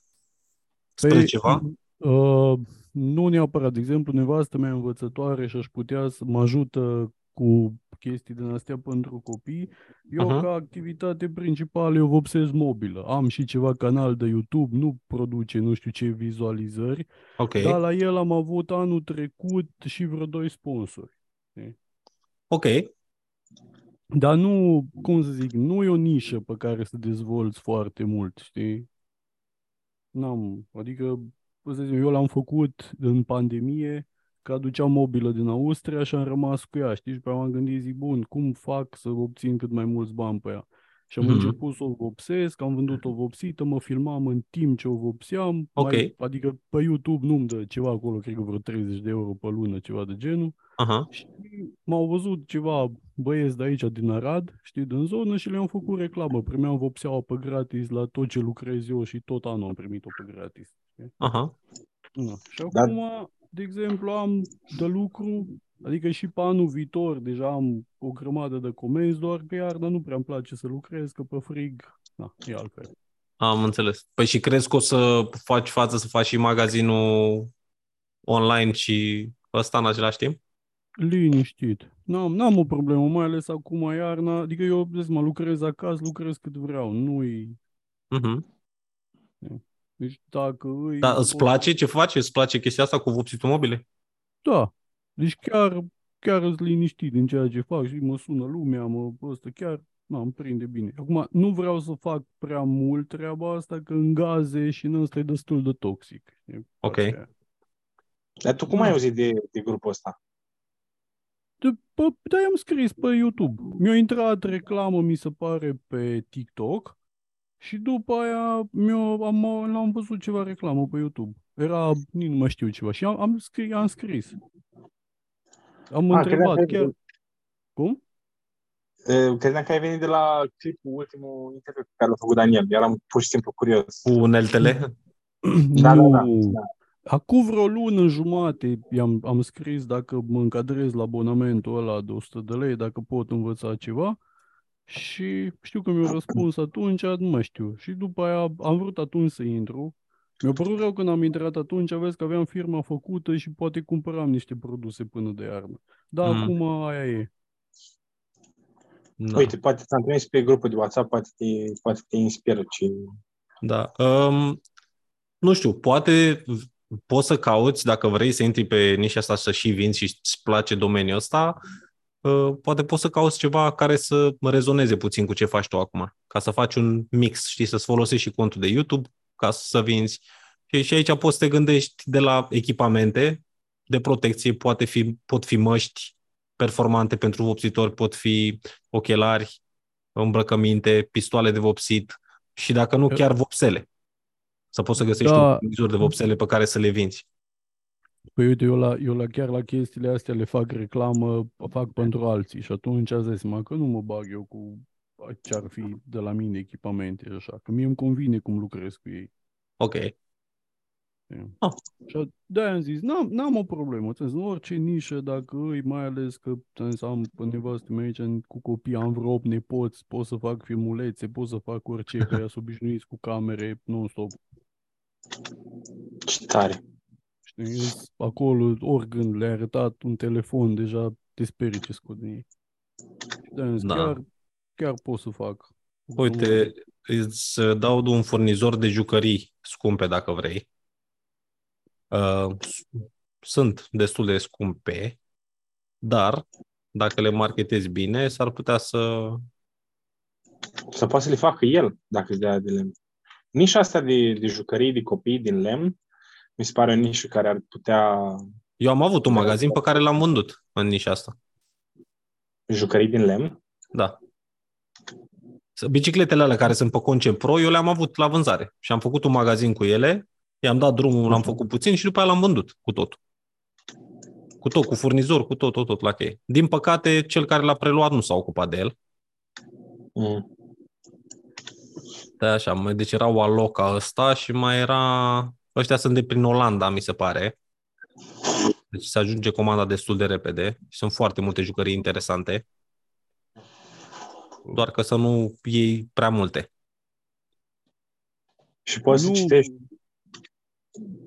Spre Păi, ceva? Uh, nu neapărat. De exemplu, nevastă mea e învățătoare și aș putea să mă ajută cu chestii din astea pentru copii. Eu, Aha. ca activitate principală, eu vopsesc mobilă. Am și ceva canal de YouTube, nu produce nu știu ce vizualizări, Ok. dar la el am avut anul trecut și vreo doi sponsori. știi? Ok. Dar nu, cum să zic, nu e o nișă pe care să dezvolți foarte mult, știi? N-am, adică, cum să zic, eu l-am făcut în pandemie, că aduceam mobilă din Austria și am rămas cu ea, știi? Și pe aia m-am gândit, zic, bun, cum fac să obțin cât mai mulți bani pe ea? Și am Mhm. început să o vopsesc, am vândut o vopsită, mă filmam în timp ce o vopseam, Ok. mai, adică pe YouTube nu-mi dă ceva acolo, cred că vreo 30 de euro pe lună, ceva de genul. Aha. Și m-au văzut ceva băieți de aici, din Arad, știi, din zonă și le-am făcut reclamă. Primeam vopseaua pe gratis la tot ce lucrez eu și tot anul am primit-o pe gratis. știi? Aha. Na. Și Dar- acum, de exemplu, am de lucru, adică și pe anul viitor deja am o grămadă de comenzi, doar că iarna nu prea îmi place să lucrez, că pe frig, na, e altfel. Am înțeles. Păi și crezi că o să faci față să faci și magazinul online și ăsta în același timp? Liniștit. N-am, n-am o problemă, mai ales acum iarna, adică eu, vezi, mă lucrez acasă, lucrez cât vreau, nu-i Mhm. Deci dacă îi... Dar îți pot- place ce faci? Îți place chestia asta cu vopsitul mobile? Da. Deci chiar, chiar îți liniștit din ceea ce fac și mă sună lumea, mă, ăsta chiar, na, îmi prinde bine. Acum, nu vreau să fac prea mult treaba asta, că în gaze și în ăsta e destul de toxic. știi, Ok. partea aia. Dar tu cum ai auzit de, de grupul ăsta? De, bă, da, am scris pe YouTube. Mi-a intrat reclamă, mi se pare, pe TikTok și după aia mi-o, am, am văzut ceva reclamă pe YouTube. Era, nici nu mai știu ceva și am, am, scris, am scris. Am Ah, credeam întrebat că ai- chiar... Cum? Uh, Credeam că ai venit de la clipul, ultimul interviu pe care l-a făcut Daniel. Eram pur și simplu curios. Cu uneltele? Da, nu. da, da, da. Acum vreo lună jumate i-am, am scris dacă mă încadrez la abonamentul ăla de 100 de lei, dacă pot învăța ceva. Și știu că mi-au răspuns atunci, nu mai știu. Și după aia am vrut atunci să intru. Mi-a părut rău când am intrat atunci, vezi că aveam firma făcută și poate cumpăram niște produse până de iarnă. Dar Mm. acum aia e. Da. Uite, poate ți-am trimis pe grupul de WhatsApp, poate te, poate te inspiră ce... Da. Um, nu știu, poate poți să cauți, dacă vrei să intri pe nișa asta să și vinzi și îți place domeniul ăsta, uh, poate poți să cauți ceva care să rezoneze puțin cu ce faci tu acum, ca să faci un mix, știi, să-ți folosești și contul de YouTube ca să vinzi. Și, și aici poți să te gândești de la echipamente de protecție, poate fi, pot fi măști performante pentru vopsitori, pot fi ochelari, îmbrăcăminte, pistoale de vopsit și dacă nu, chiar vopsele. Să poți să găsești Da. un furnizor de vopsele pe care să le vinzi. Păi uite, eu, la, eu la, chiar la chestiile astea le fac reclamă, fac pentru alții și atunci ați zis seama că nu mă bag eu cu ce ar fi de la mine echipamente și așa, că mie îmi convine cum lucrez cu ei. Ok. Ah. Și de-aia am zis, n-am, n-am o problemă, ți-am zis, în orice nișă, dacă îi, mai ales că ți-am zis, am pe nevastă mea aici cu copii, am vreo 8 nepoți, pot să fac filmulețe, pot să fac orice, că ea sunt obișnuiți cu camere non-stop. Ce tare! Știi, Îs acolo, oricând le-ai arătat un telefon, deja te sperii ce scot din ei. Și de-aia am zis, Da. chiar, chiar pot să fac. Uite, îți dau un furnizor de jucării scumpe dacă vrei. Uh, sunt destul de scumpe, dar dacă le marketezi bine, s-ar putea să... Să poată să le facă el, dacă îți dea de lemn. Nișa asta de, de jucării de copii din lemn, mi se pare o nișă care ar putea... Eu am avut un magazin pe care l-am vândut în nișa asta. Jucării din lemn? Da. Bicicletele alea care sunt pe Concept Pro, eu le-am avut la vânzare și am făcut un magazin cu ele, i-am dat drumul, l-am făcut puțin și după aia l-am vândut cu totul. Cu tot, cu furnizor, cu tot, tot, tot la cheie. Din păcate, cel care l-a preluat nu s-a ocupat de el. Mm. Da, așa, mai- deci era Waloca ăsta și mai era... Ăștia sunt de prin Olanda, mi se pare. Deci se ajunge comanda destul de repede. Sunt foarte multe jucării interesante. Doar că să nu iei prea multe. Și poți să Nu- citești,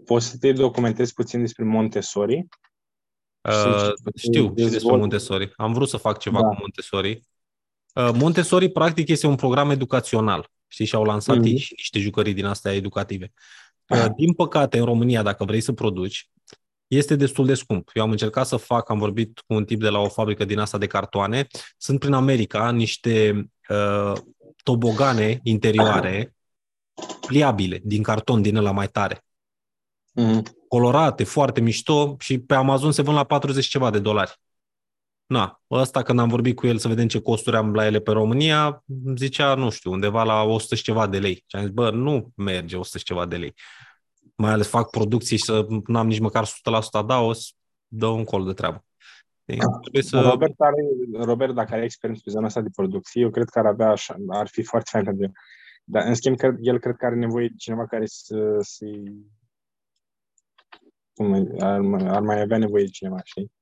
poți să te documentezi puțin despre Montessori. Uh, să știu și despre dezvolt- Montessori. Am vrut să fac ceva Da. cu Montessori. Uh, Montessori, practic, este un program educațional. Știi, și au lansat Mhm. ei și niște jucării din astea educative. Uh, din păcate, în România, dacă vrei să produci, este destul de scump. Eu am încercat să fac, am vorbit cu un tip de la o fabrică din asta de cartoane. Sunt prin America niște uh, tobogane interioare pliabile, din carton, din ăla mai tare. Mm. colorate, foarte mișto și pe Amazon se vând la 40 ceva de dolari. Na, ăsta când am vorbit cu el să vedem ce costuri am la ele pe România, îmi zicea, nu știu, undeva la 100 și ceva de lei. Și am zis, bă, nu merge 100 și ceva de lei. Mai ales fac producții și să nu am nici măcar 100% adaos, dă un col de treabă. Deci, Trebuie să... Robert, are, Robert, dacă are experiență pe zona asta de producție, eu cred că ar avea așa, ar fi foarte fain pentru el. Dar, în schimb, cred, el cred că are nevoie de cineva care să, să-i... Cum, e, ar, mai- ar mai avea nevoie de cineva, știi?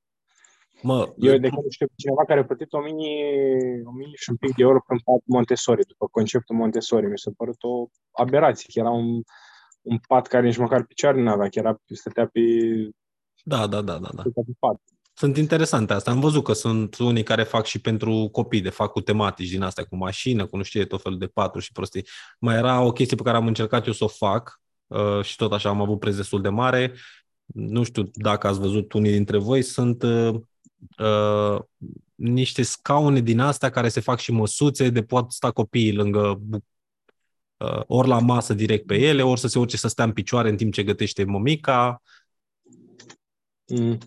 Mă, Eu, de exemplu, știu pe cineva care a plătit 1000, 1000 și un pic de euro pe un pat Montessori, după conceptul Montessori. Mi s-a părut o aberație, că era un, un pat care nici măcar picioare nu avea, că era, stătea pe, Da, da, da, da, da. stătea pe pat. Sunt interesante astea. Am văzut că sunt unii care fac și pentru copii, de fac cu tematici din astea, cu mașină, cu nu știu, tot felul de patru și prostii. Mai era o chestie pe care am încercat eu să o fac uh, și tot așa am avut preț destul de mare. Nu știu dacă ați văzut unii dintre voi, sunt uh, uh, niște scaune din astea care se fac și măsuțe de pot sta copiii lângă bu- uh, ori la masă direct pe ele, ori să se urce să stea în picioare în timp ce gătește mămica. Mm.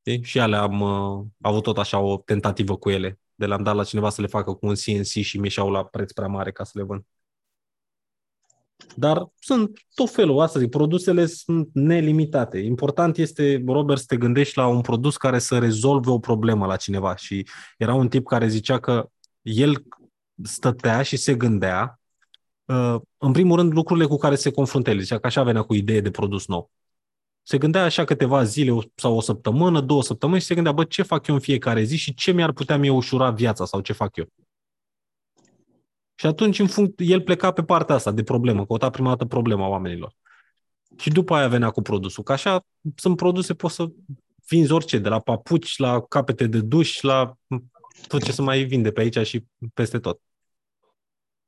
Știi? Și alea am uh, avut tot așa o tentativă cu ele. De le-am dat la cineva să le facă cu un CNC și mi ieșeau la preț prea mare ca să le vând. Dar sunt tot felul, asta zic, produsele sunt nelimitate. Important este, Robert, să te gândești la un produs care să rezolve o problemă la cineva. Și era un tip care zicea că el stătea și se gândea, uh, în primul rând, lucrurile cu care se confruntă el. Zicea că așa venea cu idee de produs nou se gândea așa câteva zile o- sau o săptămână, două săptămâni și se gândea, bă, ce fac eu în fiecare zi și ce mi-ar putea mie ușura viața sau ce fac eu. Și atunci în func- el pleca pe partea asta de problemă, căuta prima dată problema oamenilor. Și după aia venea cu produsul. Că așa sunt produse, poți să vinzi orice, de la papuci, la capete de duș, la tot ce se mai vinde pe aici și peste tot.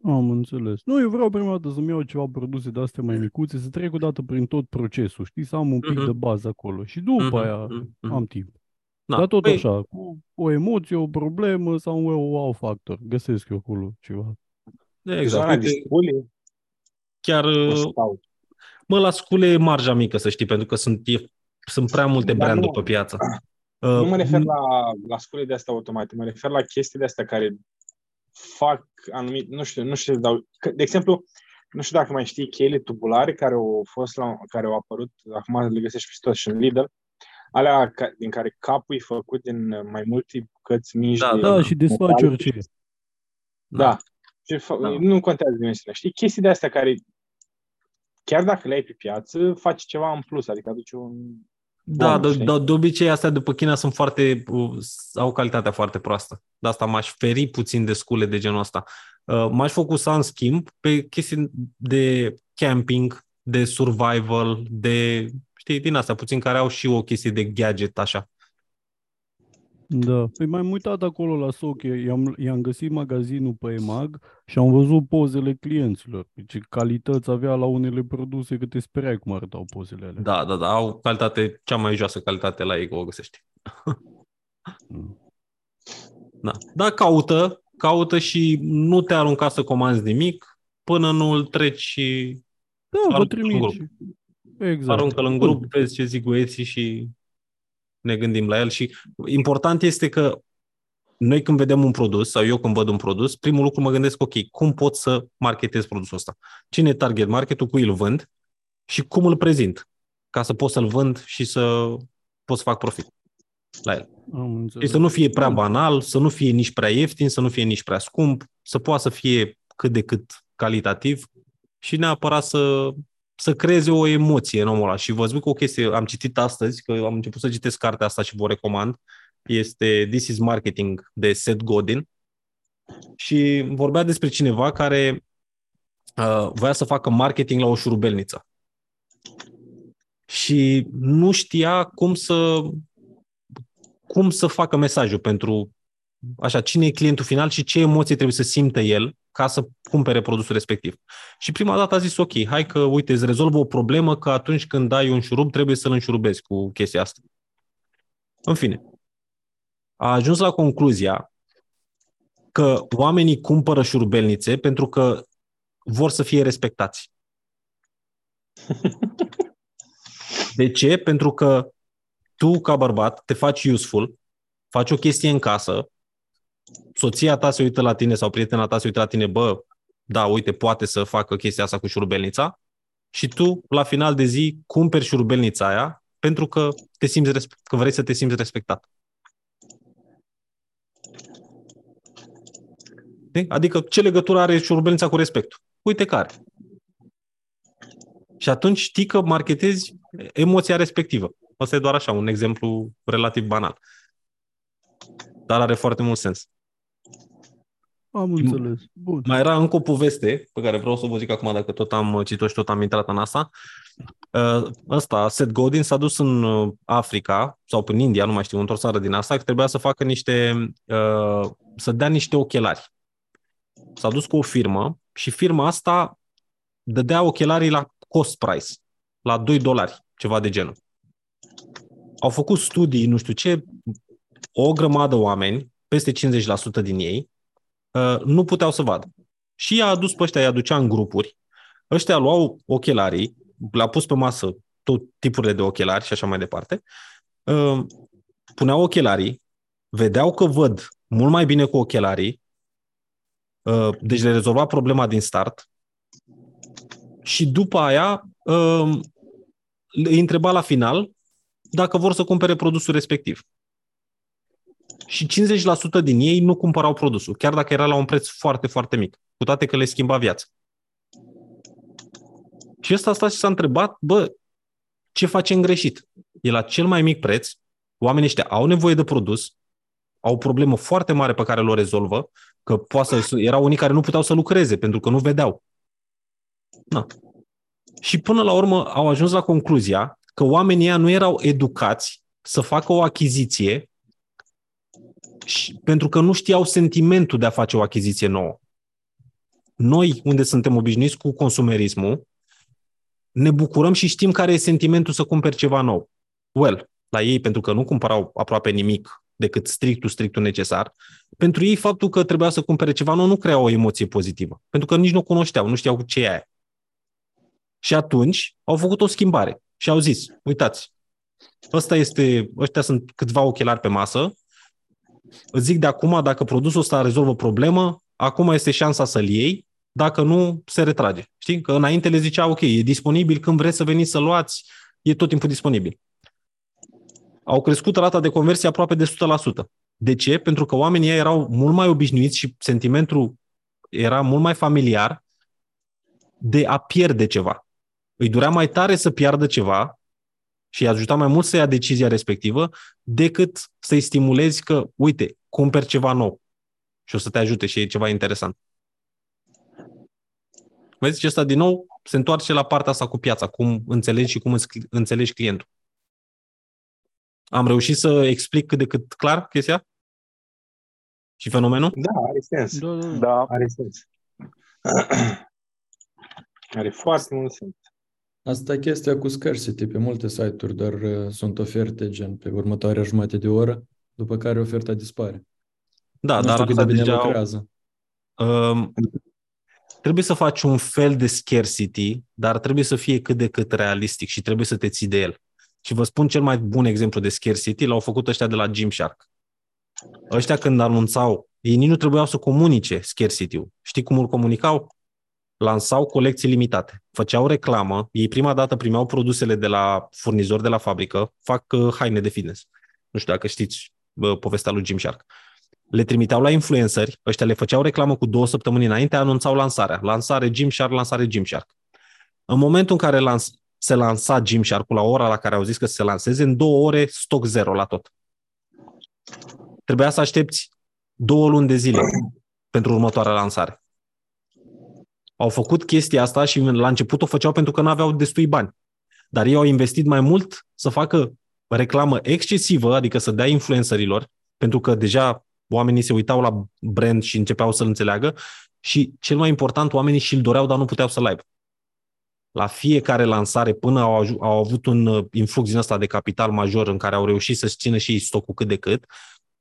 Am înțeles. Nu, eu vreau prima dată să-mi iau ceva produse de astea mai micuțe, să trec o dată prin tot procesul, știi, să am un pic Mhm. de bază acolo și după Mhm, aia mhm. am timp. Da. Dar tot Păi- așa, cu o emoție, o problemă sau un wow factor. Găsesc eu acolo ceva. Exact. Zona de Uite, scule, chiar o să uh, caut. Mă, la scule e marja mică, să știi, pentru că sunt, e, sunt prea multe Dar branduri nu- pe piață. Nu Uh, mă refer la, la scule de astea automate, mă refer la chestii de astea care fac anumit, nu știu, nu știu, dau, că, de exemplu, nu știu dacă mai știi cheile tubulare care au fost la, care au apărut, acum le găsești peste tot și în Lidl, alea ca, din care capul e făcut din mai multe bucăți mici Da, de Da, și desfaci metal. orice. Da. Și fa- Da. nu contează dimensiunea. Știi, chestii de astea care chiar dacă le ai pe piață, faci ceva în plus, adică aduci un Da, bonus, de, știi? de, de obicei astea după China sunt foarte, uh, au calitatea foarte proastă. De asta m-aș feri puțin de scule de genul ăsta. Uh, M-aș focusa în schimb pe chestii de camping, de survival, de, știi, din astea puțin care au și o chestie de gadget așa. Da. Păi m-am uitat acolo la Soche, i-am, i-am găsit magazinul pe EMAG și am văzut pozele clienților. Ce calități avea la unele produse, că te speriai cum arătau pozele alea. Da, da, da, au calitate, cea mai joasă calitate la ei, că o găsești. da. da, caută, caută și nu te arunca să comanzi nimic până nu îl treci și Da, vă aruncă-l în trimit grup. și... Exact. Aruncă-l în grup, vezi ce zic băieții și ne gândim la el. Și important este că noi când vedem un produs, sau eu când văd un produs, primul lucru mă gândesc, ok, cum pot să marketez produsul ăsta? Cine e target marketul, cui îl vând și cum îl prezint? Ca să pot să-l vând și să pot să fac profit la el. Am Și înțeles. să nu fie prea banal, să nu fie nici prea ieftin, să nu fie nici prea scump, să poată să fie cât de cât calitativ și neapărat să, să creeze o emoție în omul ăla. Și vă zic o chestie, am citit astăzi, că am început să citesc cartea asta și vă o recomand, este This is Marketing de Seth Godin. Și vorbea despre cineva care uh, voia să facă marketing la o șurubelniță. Și nu știa cum să cum să facă mesajul pentru așa, cine e clientul final și ce emoție trebuie să simtă el ca să cumpere produsul respectiv. Și prima dată a zis, ok, hai că, uite, îți rezolvă o problemă că atunci când dai un șurub trebuie să-l înșurubezi cu chestia asta. În fine, a ajuns la concluzia că oamenii cumpără șurubelnițe pentru că vor să fie respectați. De ce? Pentru că tu, ca bărbat, te faci useful, faci o chestie în casă, soția ta se uită la tine sau prietena ta se uită la tine, bă, da, uite, poate să facă chestia asta cu șurubelnița și tu, la final de zi, cumperi șurubelnița aia pentru că, te simți, resp- că vrei să te simți respectat. Știi? Adică ce legătură are șurubelnița cu respectul? Uite care. Și atunci știi că marketezi emoția respectivă. Asta e doar așa, un exemplu relativ banal. Dar are foarte mult sens. Am înțeles. Bun. Mai era încă o poveste pe care vreau să vă zic acum, dacă tot am citit și tot am intrat în asta. Uh, Ăsta, Seth Godin, s-a dus în uh, Africa sau în India, nu mai știu, într-o țară din asta, că trebuia să facă niște, uh, să dea niște ochelari. S-a dus cu o firmă și firma asta dădea ochelarii la cost price, la 2 dolari, ceva de genul. Au făcut studii, nu știu ce, o grămadă oameni, peste 50% din ei, uh, nu puteau să vadă. Și i-a adus pe ăștia, i-a ducea în grupuri. Ăștia luau ochelarii, le-a pus pe masă tot tipurile de ochelari și așa mai departe. Uh, Puneau ochelarii, vedeau că văd mult mai bine cu ochelarii, uh, deci le rezolva problema din start și după aia uh, îi întreba la final dacă vor să cumpere produsul respectiv. Și 50% din ei nu cumpărau produsul, chiar dacă era la un preț foarte, foarte mic, cu toate că le schimba viața. Și ăsta a stat și s-a întrebat, bă, ce facem greșit? E la cel mai mic preț, oamenii ăștia au nevoie de produs, au o problemă foarte mare pe care o rezolvă, că poate să, erau unii care nu puteau să lucreze pentru că nu vedeau. Na. Și până la urmă au ajuns la concluzia că oamenii ăia nu erau educați să facă o achiziție și, pentru că nu știau sentimentul de a face o achiziție nouă. Noi, unde suntem obișnuiți cu consumerismul, ne bucurăm și știm care e sentimentul să cumperi ceva nou. Well, la ei, pentru că nu cumpărau aproape nimic decât strictul, strictul necesar, pentru ei faptul că trebuia să cumpere ceva nou nu crea o emoție pozitivă, pentru că nici nu cunoșteau, nu știau ce e aia. Și atunci au făcut o schimbare și au zis, uitați, ăsta este, ăștia sunt câțiva ochelari pe masă, îți zic de acum, dacă produsul ăsta rezolvă problemă, acum este șansa să-l iei, dacă nu, se retrage. Știi? Că înainte le zicea, ok, e disponibil când vreți să veniți să luați, e tot timpul disponibil. Au crescut rata de conversie aproape de 100%. De ce? Pentru că oamenii erau mult mai obișnuiți și sentimentul era mult mai familiar de a pierde ceva. Îi durea mai tare să piardă ceva și îi ajuta mai mult să ia decizia respectivă decât să-i stimulezi că, uite, cumperi ceva nou și o să te ajute și e ceva interesant. Vezi, și asta din nou se întoarce la partea asta cu piața, cum înțelegi și cum înțelegi clientul. Am reușit să explic cât de cât clar chestia? Și fenomenul? Da, are sens. Da, da. Da. Are sens. Are foarte mult sens. Asta e chestia cu scarcity pe multe site-uri, dar uh, sunt oferte gen pe următoarea jumătate de oră, după care oferta dispare. Da, nu dar știu cât de asta bine deja... lucrează. Um, trebuie să faci un fel de scarcity, dar trebuie să fie cât de cât realistic și trebuie să te ții de el. Și vă spun cel mai bun exemplu de scarcity, l-au făcut ăștia de la Gymshark. Ăștia când anunțau, ei nici nu trebuiau să comunice scarcity-ul. Știi cum îl comunicau? Lansau colecții limitate. Făceau reclamă, ei prima dată primeau produsele de la furnizori de la fabrică, fac uh, haine de fitness. Nu știu dacă știți uh, povestea lui Gymshark. Le trimiteau la influenceri, ăștia le făceau reclamă cu două săptămâni înainte, anunțau lansarea. Lansare Gymshark, lansare Gymshark. În momentul în care lans- se lansa Gymshark-ul la ora la care au zis că se lanseze, în două ore stoc zero la tot. Trebuia să aștepți două luni de zile pentru următoarea lansare. Au făcut chestia asta și la început o făceau pentru că nu aveau destui bani. Dar ei au investit mai mult să facă reclamă excesivă, adică să dea influencerilor, pentru că deja oamenii se uitau la brand și începeau să-l înțeleagă și, cel mai important, oamenii și-l doreau, dar nu puteau să-l aibă. La fiecare lansare, până au, aju- au avut un uh, influx din ăsta de capital major în care au reușit să-și țină și ei stocul cât de cât,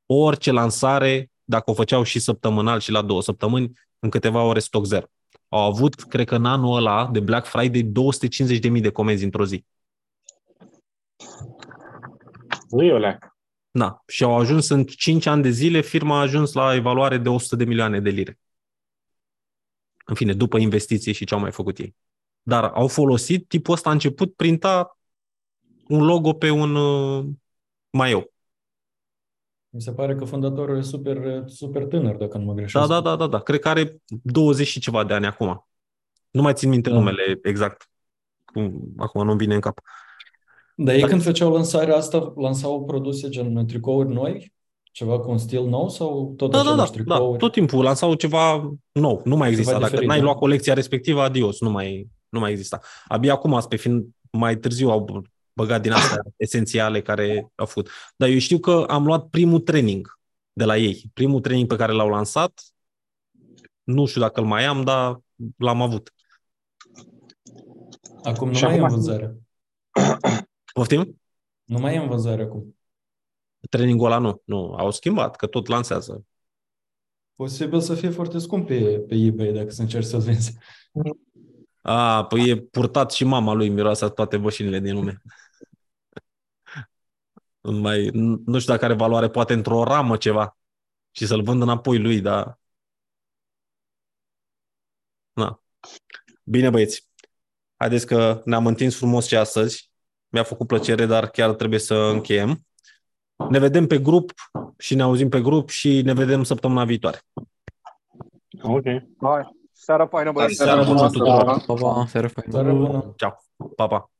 orice lansare, dacă o făceau și săptămânal și la două săptămâni, în câteva ore stoc zero. Au avut, cred că în anul ăla de Black Friday, 250.000 de comenzi într-o zi. Nu e o leacă. Da. Și au ajuns în 5 ani de zile, firma a ajuns la evaluare de 100 de milioane de lire. În fine, după investiții și ce au mai făcut ei. Dar au folosit, tipul ăsta a început printa un logo pe un uh, maiou. Mi se pare că fondatorul e super, super tânăr, dacă nu mă Da, greșesc. da, da, da, da. Cred că are 20 și ceva de ani acum. Nu mai țin minte Da. numele exact. Cum, acum nu-mi vine în cap. Dar ei Dar- când făceau lansarea asta, lansau produse gen tricouri noi? Ceva cu un stil nou sau tot Da, da, da, același da. tricouri? Tot timpul lansau ceva nou. Nu mai exista. Dacă diferit, n-ai da? luat colecția respectivă, adios. Nu mai, nu mai exista. Abia acum, pe fiind mai târziu, au băgat din astea esențiale care au făcut. Dar eu știu că am luat primul training de la ei. Primul training pe care l-au lansat, nu știu dacă îl mai am, dar l-am avut. Acum nu Și mai e acum- în vânzare. Poftim? Nu mai e în vânzare acum. Trainingul ăla nu. Nu, au schimbat, că tot lansează. Posibil să fie foarte scump pe, pe eBay dacă să încerci să-l vinzi. A, păi e purtat și mama lui miroasa toate bășinile din lume. Nu mai, nu știu dacă are valoare, poate într-o ramă ceva și să-l vând înapoi lui, dar... Na. Bine, băieți. Haideți că ne-am întins frumos și astăzi. Mi-a făcut plăcere, dar chiar trebuie să încheiem. Ne vedem pe grup și ne auzim pe grup și ne vedem săptămâna viitoare. Ok. Hai, seara faină, băieți. Seara bună tuturor. Pa, pa, seară faină. Seară bună! Ciao. Pa, pa.